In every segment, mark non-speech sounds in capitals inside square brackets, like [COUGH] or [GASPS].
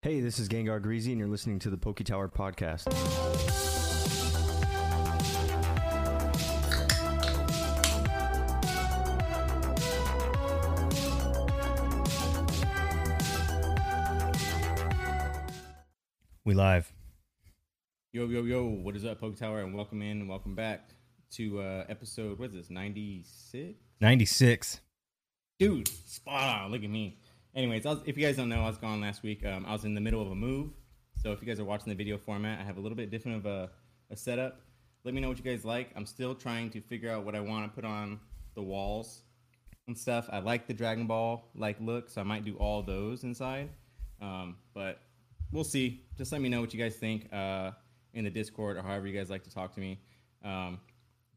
Hey, this is Gengar Greasy, and you're listening to the Poke Tower Podcast. We live. Yo, yo, yo, what is up, Poke Tower? And welcome in and welcome back to uh episode, what is this, 96? 96. Dude, spot on. Look at me. Anyways, was, if you guys don't know, I was gone last week. Um, I was in the middle of a move. So if you guys are watching the video format, I have a little bit different of a, a setup. Let me know what you guys like. I'm still trying to figure out what I want to put on the walls and stuff. I like the Dragon Ball like look, so I might do all those inside. Um, but we'll see. Just let me know what you guys think uh, in the Discord or however you guys like to talk to me. Um,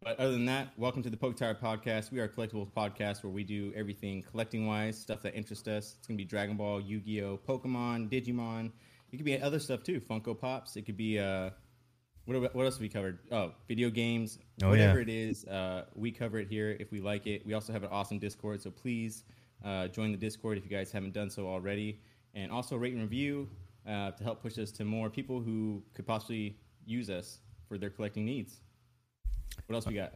but other than that, welcome to the Poke Tower Podcast. We are a collectibles podcast where we do everything collecting wise, stuff that interests us. It's gonna be Dragon Ball, Yu Gi Oh, Pokemon, Digimon. It could be other stuff too, Funko Pops. It could be uh, what what else have we covered? Oh, video games. Oh, Whatever yeah. it is, uh, we cover it here if we like it. We also have an awesome Discord, so please uh, join the Discord if you guys haven't done so already, and also rate and review uh, to help push us to more people who could possibly use us for their collecting needs. What else we got?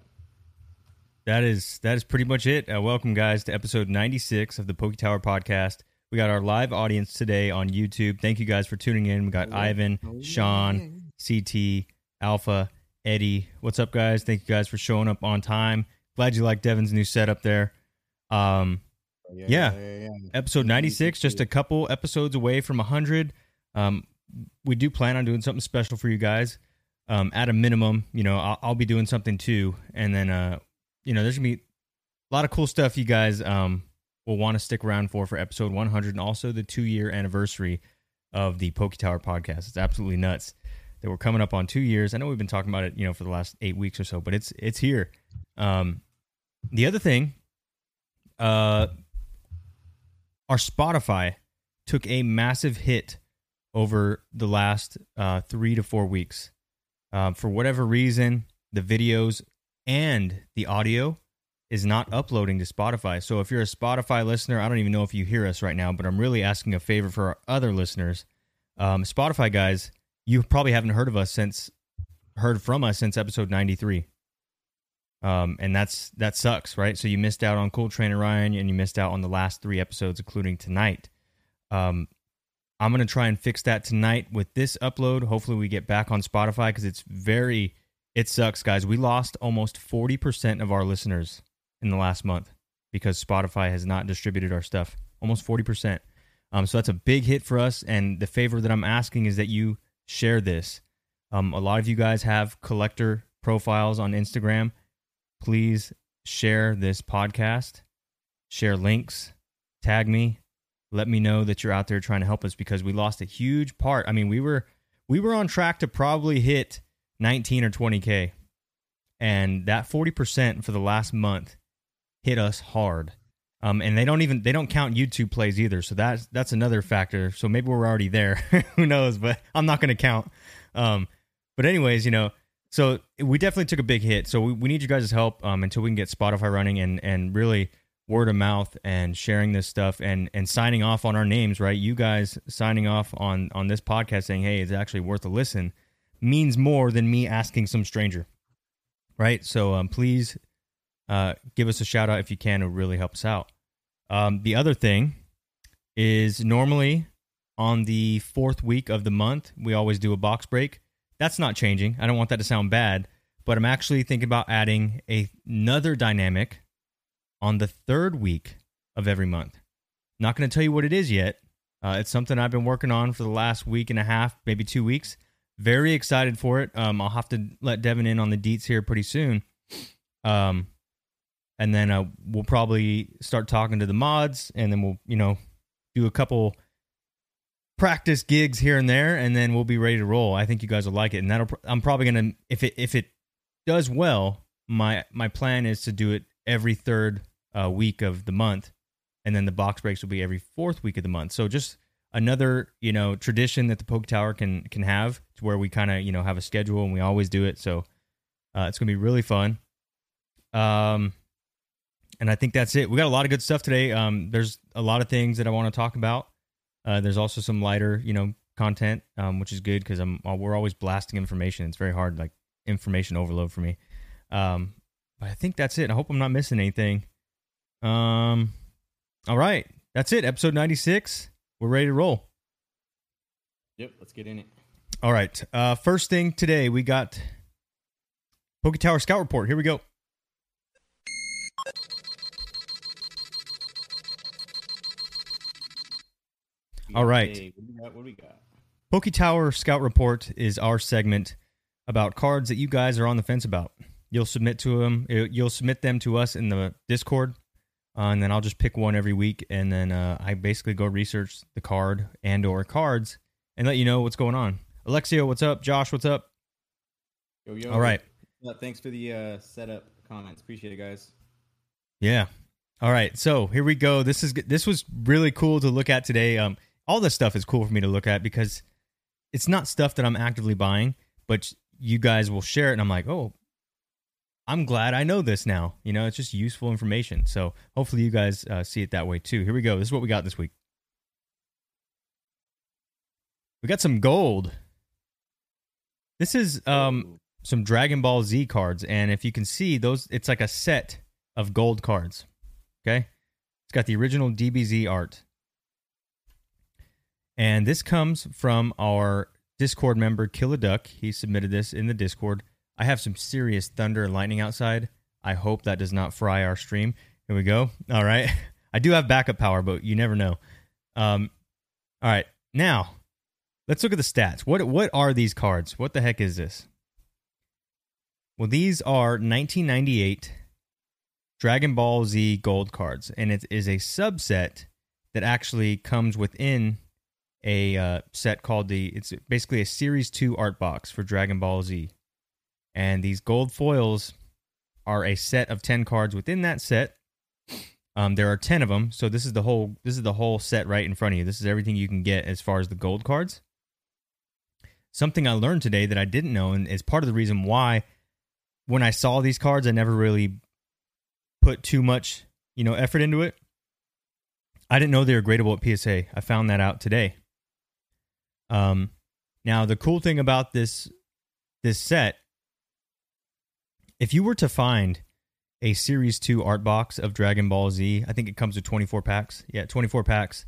That is that is pretty much it. Uh, welcome, guys, to episode 96 of the Poke Tower Podcast. We got our live audience today on YouTube. Thank you guys for tuning in. We got Ivan, Sean, CT, Alpha, Eddie. What's up, guys? Thank you guys for showing up on time. Glad you like Devin's new setup there. Um, Yeah. episode 96 just a couple episodes away from 100 um, we do plan on doing something special for you guys um, at a minimum you know I'll, I'll be doing something too. And then uh, you know there's gonna be a lot of cool stuff you guys um, will want to stick around for for episode 100 and also the two year anniversary of the Poke Tower podcast. It's absolutely nuts that we're coming up on two years. I know we've been talking about it you know for the last eight weeks or so but it's it's here. Um, the other thing uh our Spotify took a massive hit over the last uh, three to four weeks. Um, for whatever reason, the videos and the audio is not uploading to Spotify. So if you're a Spotify listener, I don't even know if you hear us right now, but I'm really asking a favor for our other listeners. Um, Spotify guys, you probably haven't heard of us since heard from us since episode 93 um, and that's that sucks, right? So you missed out on Cool Trainer Ryan, and you missed out on the last three episodes, including tonight. Um, I'm gonna try and fix that tonight with this upload. Hopefully, we get back on Spotify because it's very it sucks, guys. We lost almost 40 percent of our listeners in the last month because Spotify has not distributed our stuff. Almost 40 percent. Um, so that's a big hit for us. And the favor that I'm asking is that you share this. Um, a lot of you guys have collector profiles on Instagram please share this podcast, share links, tag me, let me know that you're out there trying to help us because we lost a huge part. I mean, we were we were on track to probably hit 19 or 20k. And that 40% for the last month hit us hard. Um, and they don't even they don't count YouTube plays either. So that's that's another factor. So maybe we're already there. [LAUGHS] Who knows? But I'm not going to count. Um, but anyways, you know, so we definitely took a big hit. So we, we need you guys' help um, until we can get Spotify running and and really word of mouth and sharing this stuff and and signing off on our names. Right, you guys signing off on on this podcast saying, "Hey, it's actually worth a listen," means more than me asking some stranger. Right. So um, please uh, give us a shout out if you can. It really help us out. Um, the other thing is normally on the fourth week of the month we always do a box break that's not changing. I don't want that to sound bad, but I'm actually thinking about adding a, another dynamic on the third week of every month. Not going to tell you what it is yet. Uh, it's something I've been working on for the last week and a half, maybe two weeks. Very excited for it. Um, I'll have to let Devin in on the deets here pretty soon. Um, and then uh, we'll probably start talking to the mods, and then we'll, you know, do a couple practice gigs here and there, and then we'll be ready to roll. I think you guys will like it, and that'll. I'm probably gonna if it if it does well. My my plan is to do it every third uh, week of the month, and then the box breaks will be every fourth week of the month. So just another you know tradition that the Poke Tower can can have to where we kind of you know have a schedule and we always do it. So uh, it's gonna be really fun. Um, and I think that's it. We got a lot of good stuff today. Um, there's a lot of things that I want to talk about. Uh, there's also some lighter, you know, content, um, which is good because I'm uh, we're always blasting information. It's very hard, like information overload for me. Um, but I think that's it. I hope I'm not missing anything. Um, all right, that's it. Episode 96. We're ready to roll. Yep, let's get in it. All right. Uh, first thing today, we got Poke Tower Scout Report. Here we go. All right. All got right. a- What do we got? What do we got? Poke Tower Scout Report is our segment about cards that you guys are on the fence about. You'll submit to them. You'll submit them to us in the Discord, uh, and then I'll just pick one every week, and then uh, I basically go research the card and or cards and let you know what's going on. Alexio, what's up? Josh, what's up? Yo, yo. All right. Uh, thanks for the uh, setup comments. Appreciate it, guys. Yeah. All right. So here we go. This is this was really cool to look at today. Um, all this stuff is cool for me to look at because it's not stuff that I'm actively buying, but you guys will share it, and I'm like, oh, I'm glad I know this now. You know, it's just useful information. So hopefully you guys uh, see it that way too. Here we go. This is what we got this week. We got some gold. This is um some Dragon Ball Z cards, and if you can see those, it's like a set of gold cards. Okay, it's got the original DBZ art, and this comes from our Discord member Killaduck. He submitted this in the Discord. I have some serious thunder and lightning outside. I hope that does not fry our stream. Here we go. All right, [LAUGHS] I do have backup power, but you never know. Um, all right, now let's look at the stats. What what are these cards? What the heck is this? Well, these are 1998 Dragon Ball Z gold cards, and it is a subset that actually comes within a uh, set called the. It's basically a Series Two art box for Dragon Ball Z, and these gold foils are a set of 10 cards within that set. Um, there are 10 of them, so this is the whole this is the whole set right in front of you. This is everything you can get as far as the gold cards. Something I learned today that I didn't know, and is part of the reason why when I saw these cards, I never really put too much, you know, effort into it. I didn't know they were gradable at PSA. I found that out today. Um, now the cool thing about this this set, if you were to find a Series Two art box of Dragon Ball Z, I think it comes with twenty four packs. Yeah, twenty four packs.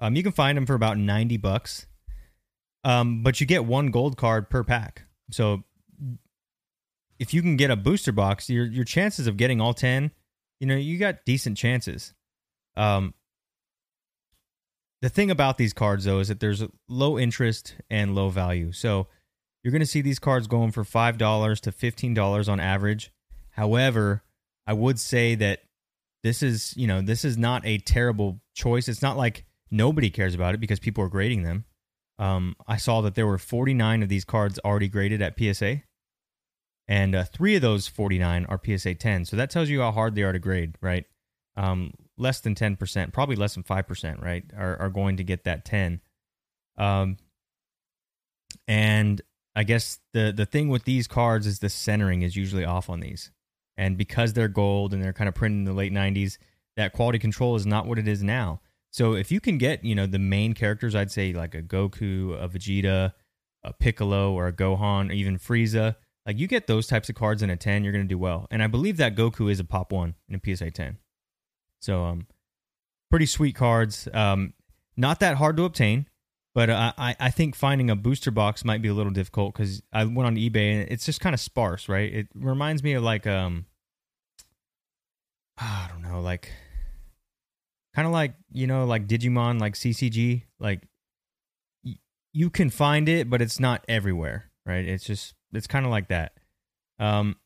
Um, you can find them for about ninety bucks. Um, but you get one gold card per pack. So if you can get a booster box, your your chances of getting all ten, you know, you got decent chances. Um, the thing about these cards though is that there's low interest and low value. So you're going to see these cards going for five dollars to fifteen dollars on average. However, I would say that this is you know this is not a terrible choice. It's not like nobody cares about it because people are grading them. Um, I saw that there were 49 of these cards already graded at PSA and uh, three of those 49 are PSA 10. So that tells you how hard they are to grade, right? Um, less than 10%, probably less than 5%, right, are, are going to get that 10. Um, and I guess the, the thing with these cards is the centering is usually off on these. And because they're gold and they're kind of printed in the late 90s, that quality control is not what it is now. So if you can get, you know, the main characters, I'd say like a Goku, a Vegeta, a Piccolo, or a Gohan, or even Frieza, like you get those types of cards in a 10, you're going to do well. And I believe that Goku is a pop one in a PSA 10. So, um, pretty sweet cards. Um, not that hard to obtain, but uh, I, I think finding a booster box might be a little difficult because I went on eBay and it's just kind of sparse, right? It reminds me of like, um, I don't know, like kind of like, you know, like Digimon, like CCG, like y- you can find it, but it's not everywhere, right? It's just it's kind of like that. Um,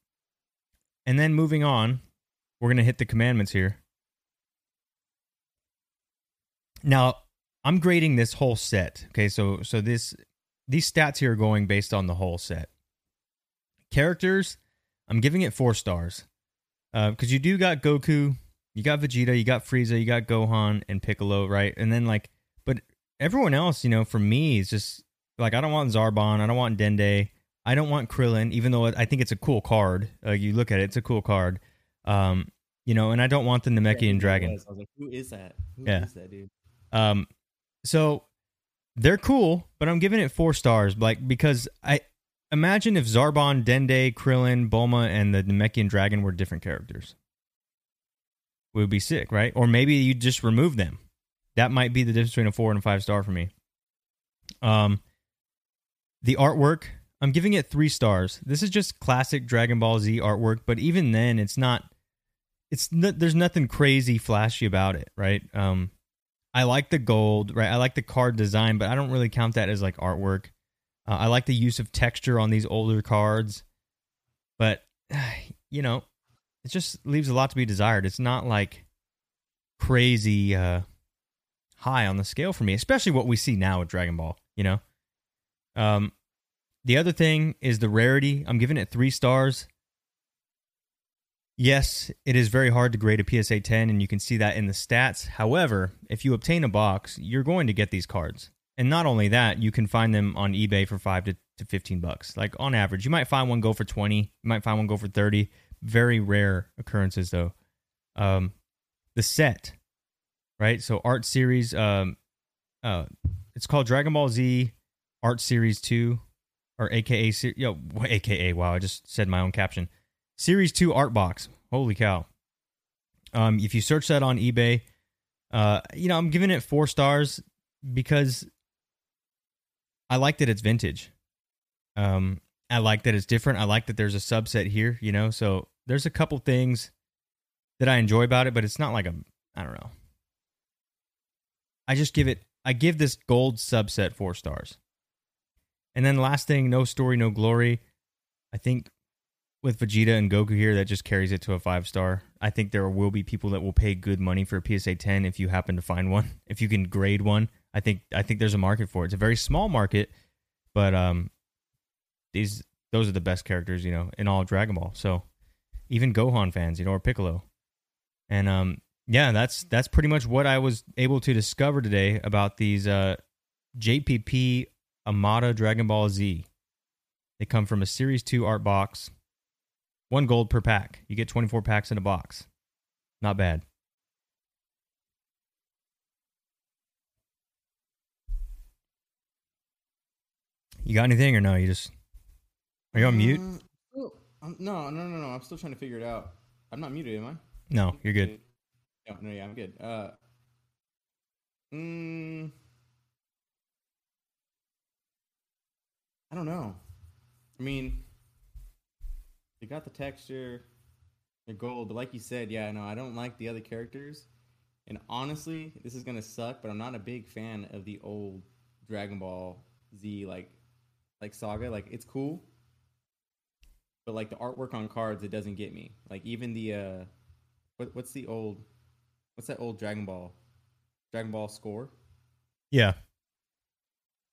and then moving on, we're gonna hit the commandments here. Now, I'm grading this whole set. Okay, so so this these stats here are going based on the whole set. Characters, I'm giving it four stars because you do got Goku, you got Vegeta, you got Frieza, you got Gohan and Piccolo, right? And then like, but everyone else, you know, for me, is just like I don't want Zarbon, I don't want Dende. I don't want Krillin, even though I think it's a cool card. Uh, you look at it; it's a cool card. Um, you know, and I don't want the Namekian Yeah, Dragon. I was like, who is that? Who is Yeah. that dude? Um, so they're cool, but I'm giving it four stars. Like because I imagine if Zarbon, Dende, Krillin, Bulma, and the Namekian Dragon were different characters. We would be sick, right? Or maybe you just remove them. That might be the difference between a four and a five star for me. Um, the artwork, I'm giving it three stars. This is just classic Dragon Ball Z artwork, but even then, it's not. It's no, there's nothing crazy flashy about it, right? Um, I like the gold, right? I like the card design, but I don't really count that as like artwork. Uh, I like the use of texture on these older cards, but [SIGHS] you know, it just leaves a lot to be desired. It's not like crazy uh, high on the scale for me, especially what we see now with Dragon Ball. You know, um, the other thing is the rarity. I'm giving it three stars. Yes, it is very hard to grade a PSA 10, and you can see that in the stats. However, if you obtain a box, you're going to get these cards. And not only that, you can find them on eBay for 5 to, to 15 bucks. Like on average, you might find one go for 20, you might find one go for 30. Very rare occurrences though. Um, the set, right? So art series um uh it's called Dragon Ball Z Art Series 2 or AKA yo [LAUGHS] AKA wow, I just said my own caption. Series 2 art box. Holy cow. Um if you search that on eBay, uh you know, I'm giving it 4 stars because I like that it's vintage. Um, I like that it's different. I like that there's a subset here, you know. So there's a couple things that I enjoy about it, but it's not like a I don't know. I just give it I give this gold subset 4 stars. And then last thing, no story, no glory. I think with Vegeta and Goku here, that just carries it to a five star. I think there will be people that will pay good money for a PSA 10 if you happen to find one. [LAUGHS] If you can grade one, I think I think there's a market for it. It's a very small market, but um, these those are the best characters, you know, in all Dragon Ball. So even Gohan fans, you know, or Piccolo, and um, yeah, that's that's pretty much what I was able to discover today about these uh JPP Amada Dragon Ball Z. They come from a Series Two art box, one gold per pack. You get 24 packs in a box. Not bad. You got anything or no? You just are you on mute? Um, oh, um, no, no, no, no. I'm still trying to figure it out. I'm not muted, am I? No, you're good. No, no, yeah, I'm good. Uh, mm, I don't know. I mean, they got the texture, the gold, but like you said, yeah, no, I don't like the other characters. And honestly, this is gonna suck, but I'm not a big fan of the old Dragon Ball Z like like saga. Like it's cool, but like the artwork on cards, it doesn't get me. Like even the uh, what what's the old, what's that old Dragon Ball, Dragon Ball score? Yeah.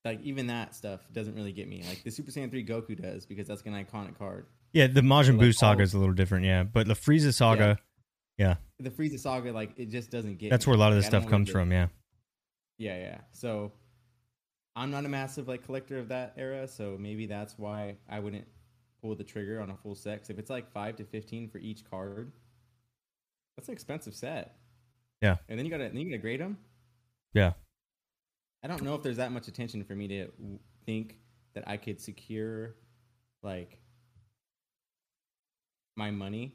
Like even that stuff doesn't really get me. Like the Super Saiyan three Goku does because that's an iconic card. Yeah, the Majin like Buu saga is a little different, yeah. But the Frieza saga, yeah, The Frieza saga, like it just doesn't get. that's me. where a lot of this Like, stuff comes from, yeah. Yeah, yeah. So I'm not a massive like collector of that era, so maybe that's why I wouldn't pull the trigger on a full set. 'Cause if it's like five to fifteen for each card, that's an expensive set. Yeah. And then you gotta then you gotta grade them. Yeah. I don't know if there's that much attention for me to think that I could secure like my money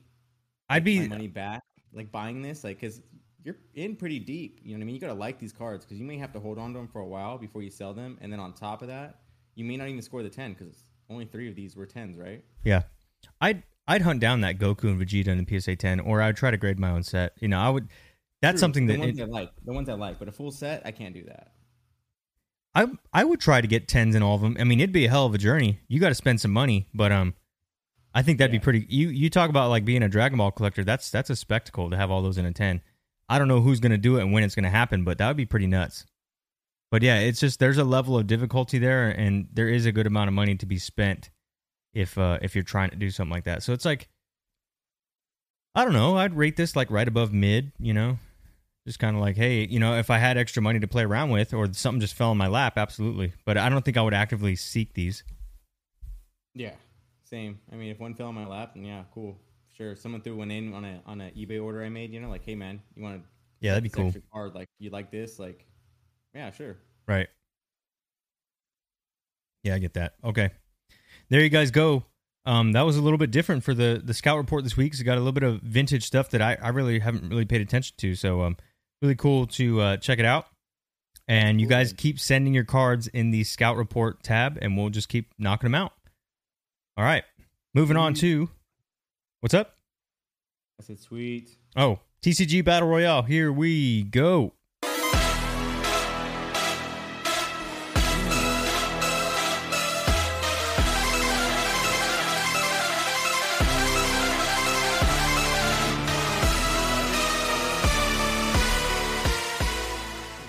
I'd my be money back, like buying this, like because you're in pretty deep. You know what I mean? You gotta like these cards because you may have to hold on to them for a while before you sell them, and then on top of that, you may not even score the ten because only three of these were tens, right? yeah. I'd I'd hunt down that Goku and Vegeta in the PSA 10 or I'd try to grade my own set. You know, I would that's True, something the that ones it- I like, the ones I like, but a full set, I can't do that. I I would try to get 10s in all of them. I mean, it'd be a hell of a journey. You got to spend some money, but um I think that'd Yeah. be pretty you you talk about like being a Dragon Ball collector. That's that's a spectacle to have all those in a 10. I don't know who's going to do it and when it's going to happen, but that would be pretty nuts. But yeah, it's just there's a level of difficulty there and there is a good amount of money to be spent if uh if you're trying to do something like that. So it's like I don't know, I'd rate this like right above mid, you know. Just kind of like, hey, you know, if I had extra money to play around with or something just fell in my lap, absolutely. But I don't think I would actively seek these. Yeah, same. I mean, if one fell on my lap, then yeah, cool, sure. Someone threw one in on a on an eBay order I made. You know, like, hey man, you want to Yeah, that'd be cool. Card, like, you like this? Like, yeah, sure. Right. Yeah, I get that. Okay. There you guys go. Um, that was a little bit different for the the scout report this week. So got a little bit of vintage stuff that I, I really haven't really paid attention to. So um, really cool to uh, check it out. And you guys keep sending your cards in the scout report tab, and we'll just keep knocking them out. All right, moving on to what's up. I said sweet. Oh, TCG Battle Royale. Here we go. I'm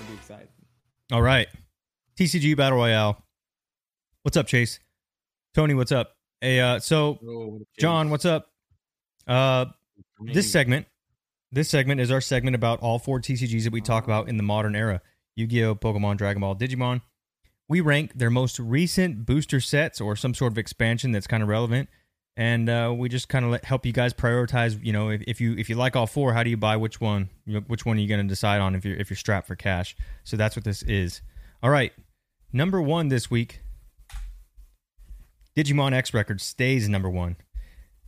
be excited. All right. TCG Battle Royale. What's up, Chase? Tony, what's up? Hey, uh, so John, what's up? Uh, this segment, this segment is our segment about all four TCGs that we talk about in the modern era: Yu-Gi-Oh, Pokemon, Dragon Ball, Digimon. We rank their most recent booster sets or some sort of expansion that's kind of relevant, and uh, we just kind of help you guys prioritize. You know, if, if you if you like all four, how do you buy which one? Which one are you going to decide on if you're if you're strapped for cash? So that's what this is. All right, number one this week. Digimon X record stays number one.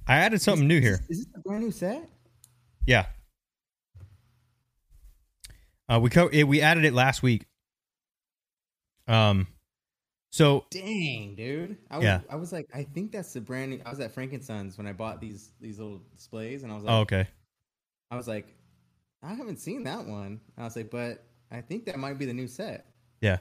I added something new here. Is this a brand new set? Yeah. Uh, we co- it, we added it last week. Um, so Dang, dude. I was, Yeah. I was like, I think that's the brand new. I was at Frankenstein's when I bought these these little displays, and I was like, oh, okay. I was like, I haven't seen that one. I was like, but I think that might be the new set. Yeah,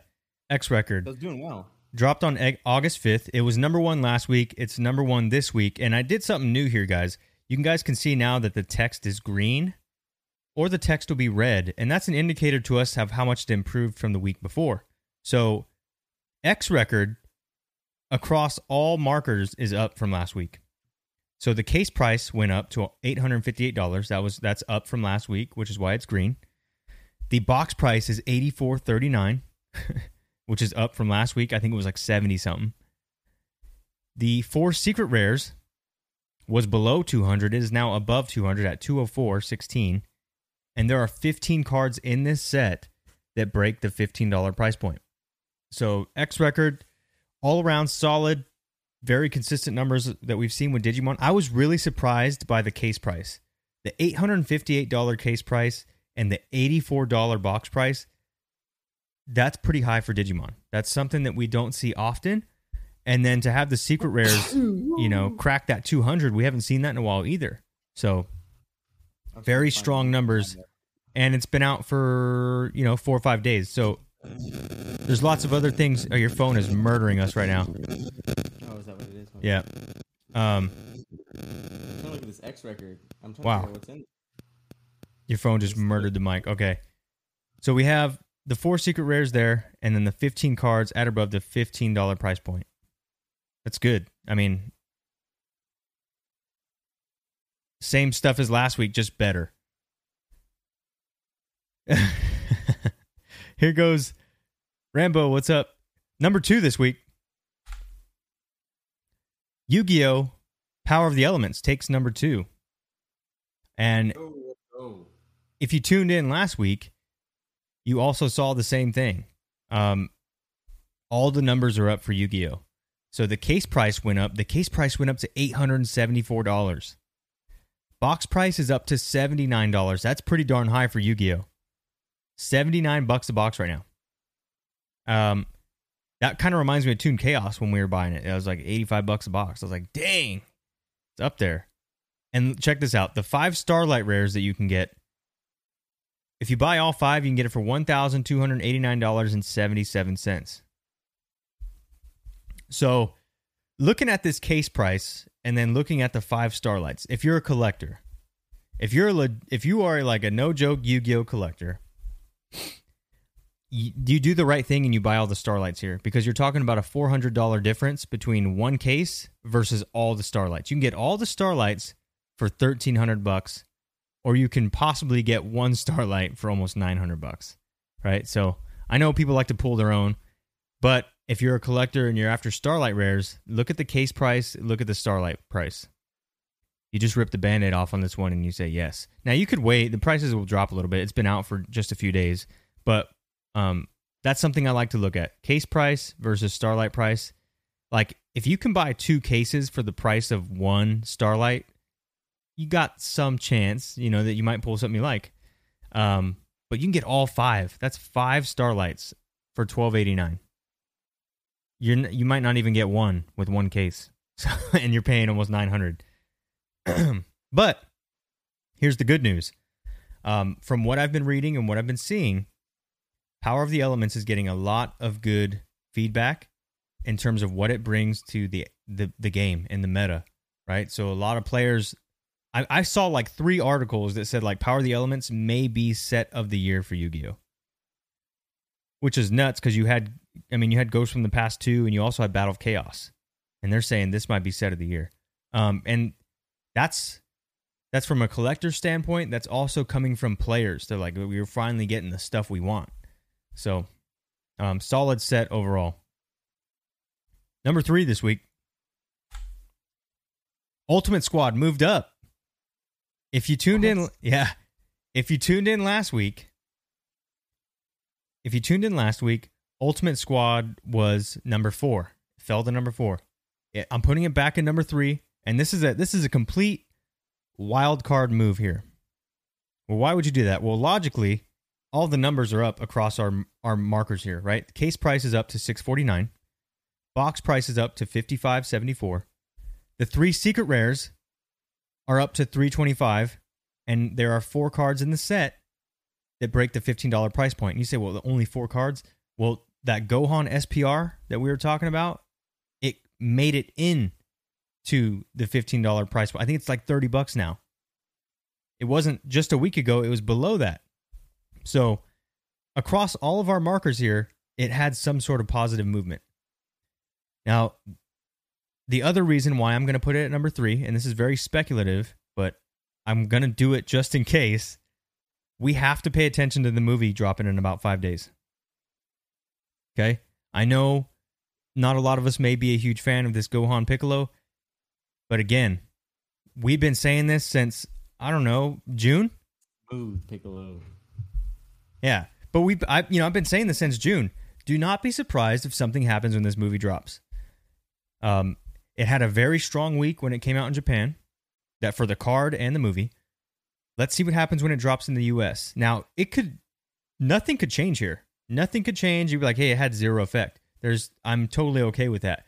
X record So it's doing well. Dropped on August fifth. It was number one last week. It's number one this week, and I did something new here, guys. You can guys can see now that the text is green, or the text will be red, and that's an indicator to us of how much it improved from the week before. So, X record across all markers is up from last week. So the case price went up to eight hundred fifty-eight dollars. That was that's up from last week, which is why it's green. The box price is eighty-four thirty-nine, [LAUGHS] which is up from last week. I think it was like seventy something. The four secret rares was below two hundred. It is now above two hundred at two hundred four sixteen, and there are fifteen cards in this set that break the fifteen dollar price point. So X record, all around solid, very consistent numbers that we've seen with Digimon. I was really surprised by the case price. The $858 case price and the $84 box price. That's pretty high for Digimon. That's something that we don't see often. And then to have the secret rares, [COUGHS] you know, crack that 200, we haven't seen that in a while either. So, I very trying to find strong numbers. and it's been out for, you know, 4 or 5 days. So, there's lots of other things. Oh, your phone is murdering us right now. Oh, is that what it is? Yeah. Um, I'm trying to look at this X record. I'm trying Wow. to figure what's in it. Your phone just murdered the mic. Okay. So we have the four secret rares there, and then the 15 cards at or above the $15 price point. That's good. I mean, same stuff as last week, just better. [LAUGHS] Here goes Rambo. What's up? Number two this week Yu Gi Oh! Power of the Elements takes number two. And Oh, oh. if you tuned in last week, you also saw the same thing. Um, all the numbers are up for Yu Gi Oh! So the case price went up. The case price went up to $874. Box price is up to $79. That's pretty darn high for Yu Gi Oh! 79 bucks a box right now. Um, that kind of reminds me of Toon Chaos when we were buying it. It was like 85 bucks a box. I was like, dang, it's up there. And check this out the five Starlight rares that you can get if you buy all five, you can get it for one thousand two hundred eighty-nine dollars and seventy-seven cents. So, looking at this case price and then looking at the five starlights, if you're a collector, if you're a, if you are like a no joke Yu-Gi-Oh collector, you, you do the right thing and you buy all the starlights here because you're talking about a four hundred dollar difference between one case versus all the starlights. You can get all the starlights for thirteen hundred bucks or you can possibly get one [LAUGHS] starlight for almost 900 bucks right? So i know people like to pull their own but if you're a collector and you're after starlight rares look at the case price look at the starlight price. You just rip the band-aid off on this one and you say yes. Now you could wait. The prices will drop a little bit. It's been out for just a few days but um, that's something i like to look at. Case price versus starlight price. Like if you can buy two cases for the price of one Starlight, you got some chance, you know, that you might pull something you like. Um, but you can get all five. That's five Starlights for twelve eighty nine. You're you might not even get one with one case, so, [LAUGHS] and you're paying almost nine hundred. [CLEARS THROAT] but here's the good news. Um, from what I've been reading and what I've been seeing, Power of the Elements is getting a lot of good feedback in terms of what it brings to the the, the game and the meta, right? So a lot of players I, I saw like three articles that said like Power of the Elements may be set of the year for Yu-Gi-Oh. Which is nuts because you had I mean you had Ghosts from the Past two and you also had Battle of Chaos. And they're saying this might be set of the year. Um and that's that's from a collector standpoint. That's also coming from players. They're like, we're finally getting the stuff we want. So, um, solid set overall. Number three this week Ultimate Squad moved up. If you tuned in, yeah. If you tuned in last week, if you tuned in last week, Ultimate Squad was number four. Fell to number four. I'm putting it back in number three, and this is a this is a complete wild card move here. Well, why would you do that? Well, logically, all the numbers are up across our our markers here, right? Case price is up to 649. Box price is up to 5574. The three secret rares are up to 325 and there are four cards in the set that break the $15 price point. And you say, "Well, only four cards?" Well, that Gohan SPR that we were talking about, it made it in to the $15 price point. I think it's like 30 bucks now. It wasn't just a week ago, it was below that. So, across all of our markers here, it had some sort of positive movement. Now, the other reason why I'm going to put it at number three, and this is very speculative, but I'm going to do it just in case, we have to pay attention to the movie dropping in about five days. Okay? I know not a lot of us may be a huge fan of this Gohan Piccolo, but again, we've been saying this since, I don't know, June? Smooth Piccolo. Yeah. But we I you know, I've been saying this since June. Do not be surprised if something happens when this movie drops. Um it had a very strong week when it came out in Japan, that for the card and the movie. Let's see what happens when it drops in the US. Now, it could nothing could change here. Nothing could change. You'd be like, hey, it had zero effect. There's I'm totally okay with that.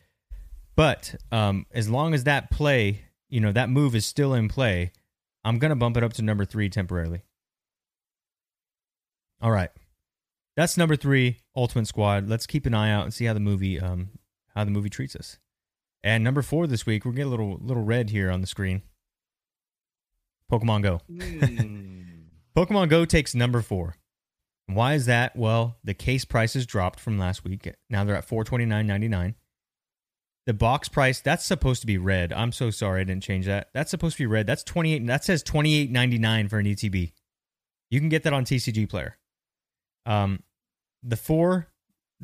But um, as long as that play, you know, that move is still in play, I'm gonna bump it up to number three temporarily. All right. That's number three, Ultimate Squad. Let's keep an eye out and see how the movie um how the movie treats us. And number four this week, we're getting a little little red here on the screen. Pokemon Go. Mm. [LAUGHS] Pokemon Go takes number four. Why is that? Well, the case prices dropped from last week. Now they're at four twenty nine ninety nine. The box price that's supposed to be red. I'm so sorry I didn't change that. That's supposed to be red. That's twenty eight. That says twenty eight ninety nine for an ETB. You can get that on TCG Player. Um, the four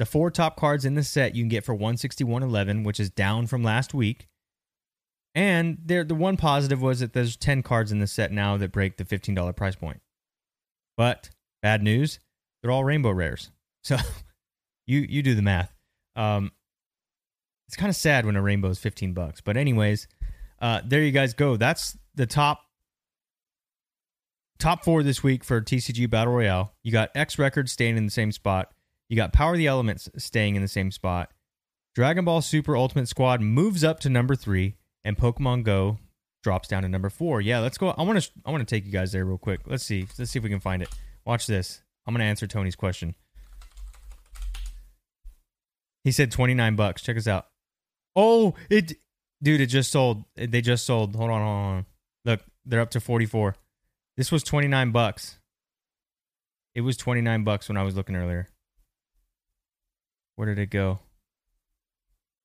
the four top cards in the set you can get for 161.11, which is down from last week. And there the one positive was that there's 10 cards in the set now that break the $15 price point. But bad news, they're all rainbow rares. [LAUGHS] So you you do the math. Um, it's kind of sad when a rainbow is 15 bucks. But anyways, uh, there you guys go. That's the top top four this week for TCG Battle Royale. You got X Records staying in the same spot. You got Power the Elements staying in the same spot. Dragon Ball Super Ultimate Squad moves up to number three, and Pokemon Go drops down to number four. Yeah, let's go. I want to. I want to take you guys there real quick. Let's see. Let's see if we can find it. Watch this. I'm gonna answer Tony's question. He said 29 bucks. Check us out. Oh, it, dude, it just sold. They just sold. Hold on, hold on. Look, they're up to 44. This was 29 bucks. It was 29 bucks when I was looking earlier. Where did it go?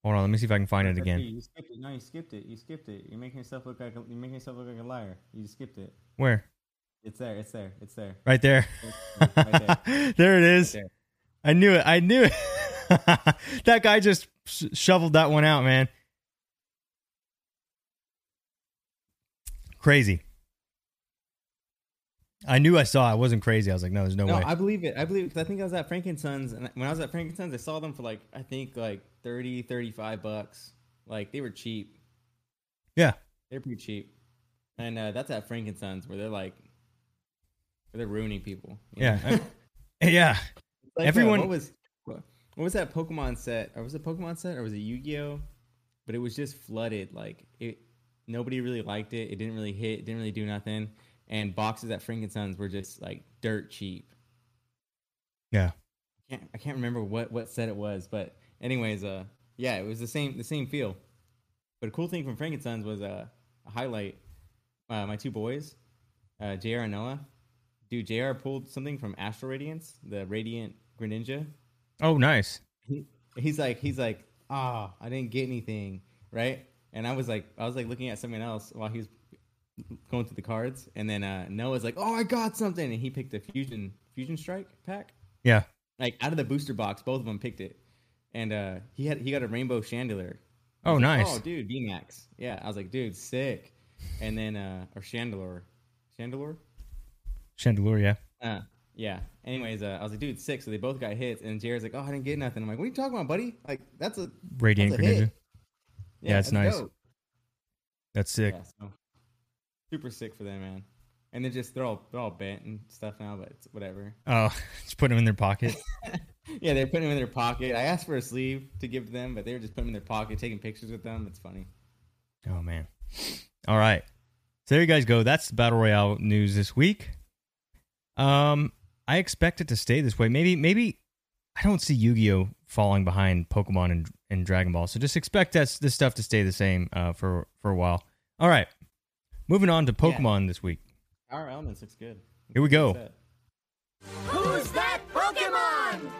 Hold on, let me see if I can find it again. You skipped it. No, you skipped it. You skipped it. You're making yourself look like a, you're making yourself look like a liar. You just skipped it. Where? It's there. It's there. It's there. Right there. Right there. [LAUGHS] there. it is. Right there. I knew it. I knew it. [LAUGHS] that guy just sh- shoveled that one out, man. Crazy. I knew I saw. It. I wasn't crazy. I was like, no, there's no, no way. I believe it. I believe it because I think I was at Frankensons, and when I was at Frankensons, I saw them for like I think like 30, 35 bucks. Like they were cheap. Yeah. They're pretty cheap. And uh, that's at Frankensons where they're like, where they're ruining people. Yeah. [LAUGHS] yeah. Like, uh, Everyone- what was what what was that Pokemon set? Or was it Pokemon set or was it Yu Gi Oh? But it was just flooded. Like it, nobody really liked it. It didn't really hit. It didn't really do nothing. And boxes at Frankenstein's were just like dirt cheap. Yeah. I can't I can't remember what what set it was, but anyways, uh, yeah, it was the same the same feel. But a cool thing from Frankenstein's was uh, a highlight. Uh, my two boys, uh, Jr. and Noah. Dude, Jr. pulled something from Astral Radiance, the Radiant Greninja. Oh, nice. He, he's like, he's like, ah, I didn't get anything, right? And I was like, I was like looking at something else while he was going through the cards, and then uh, Noah's like, oh, I got something, and he picked a Fusion Fusion Strike pack Yeah. like out of the booster box, both of them picked it, and uh, he had he got a rainbow chandelier. Oh, like, nice. Oh, dude, VMAX. Yeah, I was like, dude, sick. And then uh, or chandelure, chandelure. Chandelure, yeah. Uh, yeah. Anyways, uh, I was like, dude, sick. So they both got hits, and Jared's like, oh, I didn't get nothing. I'm like, what are you talking about, buddy? Like that's a Radiant that's a. Greninja. Yeah, it's nice. dope. That's sick. Yeah, so, super sick for them, man. And they're just they're all they're all bent and stuff now, but it's whatever. Oh, [LAUGHS] just putting them in their pocket. [LAUGHS] Yeah, they're putting them in their pocket. I asked for a sleeve to give to them, but they were just putting them in their pocket, taking pictures with them. It's funny. Oh man. All right. So there you guys go. That's the battle royale news this week. Um, I expect it to stay this way. Maybe, maybe I don't see Yu-Gi-Oh falling behind Pokemon and, and Dragon Ball. So just expect that this stuff to stay the same uh, for for a while. All right. Moving on to Pokemon this week. Our elements looks good. Here we go. Who's that Pokemon?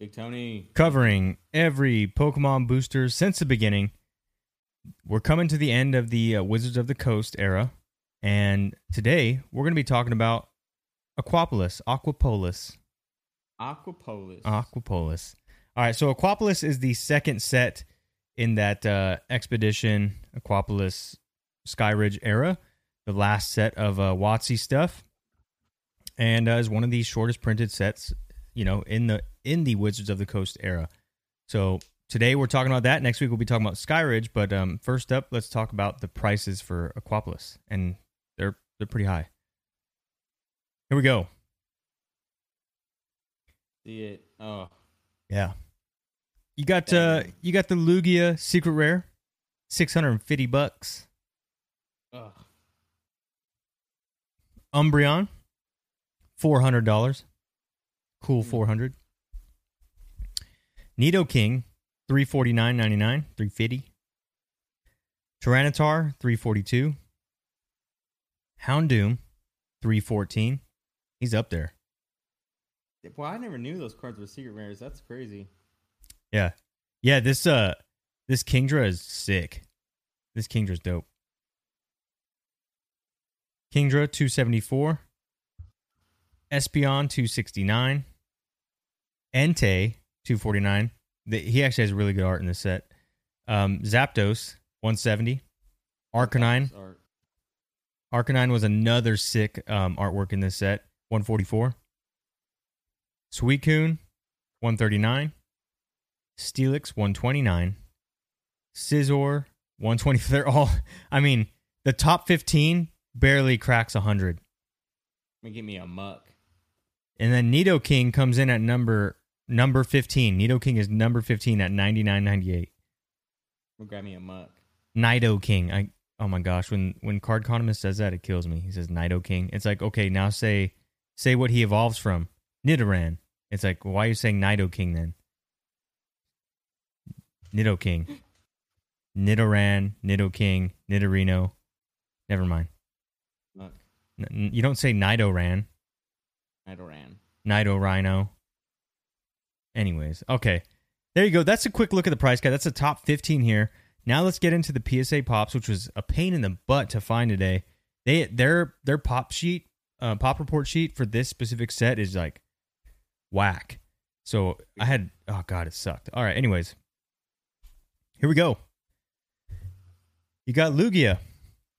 Big Tony. covering every Pokemon booster since the beginning. We're coming to the end of the uh, Wizards of the Coast era, and today we're going to be talking about Aquapolis, Aquapolis, Aquapolis. Aquapolis. All right, so Aquapolis is the second set in that uh, Expedition Aquapolis Skyridge era, the last set of uh, WotC stuff, and uh, is one of the shortest printed sets, you know, in the in the Wizards of the Coast era. So today we're talking about that. Next week we'll be talking about Skyridge, but um, first up, let's talk about the prices for Aquapolis, and they're they're pretty high. Here we go. See it. Oh, Yeah. You got uh you got the Lugia secret rare, six hundred and fifty bucks. ugh. Umbreon, four hundred dollars. Cool four hundred. Nidoking, three forty nine ninety nine, three fifty. Tyranitar, three forty two. Houndoom, three fourteen. He's up there. Well, I never knew those cards were secret rares. That's crazy. Yeah. Yeah, this uh this Kingdra is sick. This Kingdra's dope. Kingdra 274. Espeon 269. Entei 249. The, he actually has really good art in this set. Um Zapdos 170. Arcanine. Arcanine was another sick um, artwork in this set. 144. Suicune, 139. Steelix, 129. Scizor, 120. They're all, I mean, the top 15 barely cracks 100. Let me give me a muck. And then Nidoking comes in at number number 15. Nidoking is number 15 at 99.98. We'll grab me a muck. Nidoking. I oh my gosh, when when Card Economist says that, it kills me. He says Nidoking. It's like okay, now say say what he evolves from. Nidoran. It's like why are you saying Nidoking then? Nidoking. Nidoran, Nidoking, Nidorino. Never mind. Muck. N- you don't say Nidoran, Nidoran. Nido Rhino. Anyways, okay. There you go. That's a quick look at the price guide. That's the top 15 here. Now let's get into the PSA pops, which was a pain in the butt to find today. They their their pop sheet, uh, pop report sheet for this specific set is like whack. So I had oh god, it sucked. All right, anyways, here we go. You got Lugia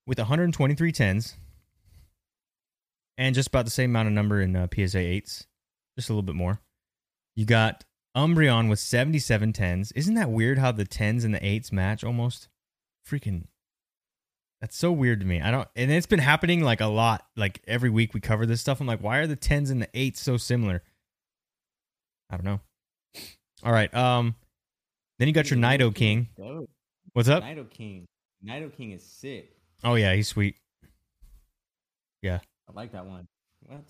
with 123 tens and just about the same amount of number in uh, PSA eights, just a little bit more. You got Umbreon with 77 tens. Isn't that weird how the tens and the eights match almost? Freaking. That's so weird to me. I don't, and it's been happening like a lot. Like every week we cover this stuff. I'm like, why are the tens and the eights so similar? I don't know. All right. Um, then you got your Nidoking. Dope. What's up? Nidoking. Nido King is sick. Oh yeah, he's sweet. Yeah. I like that one. What?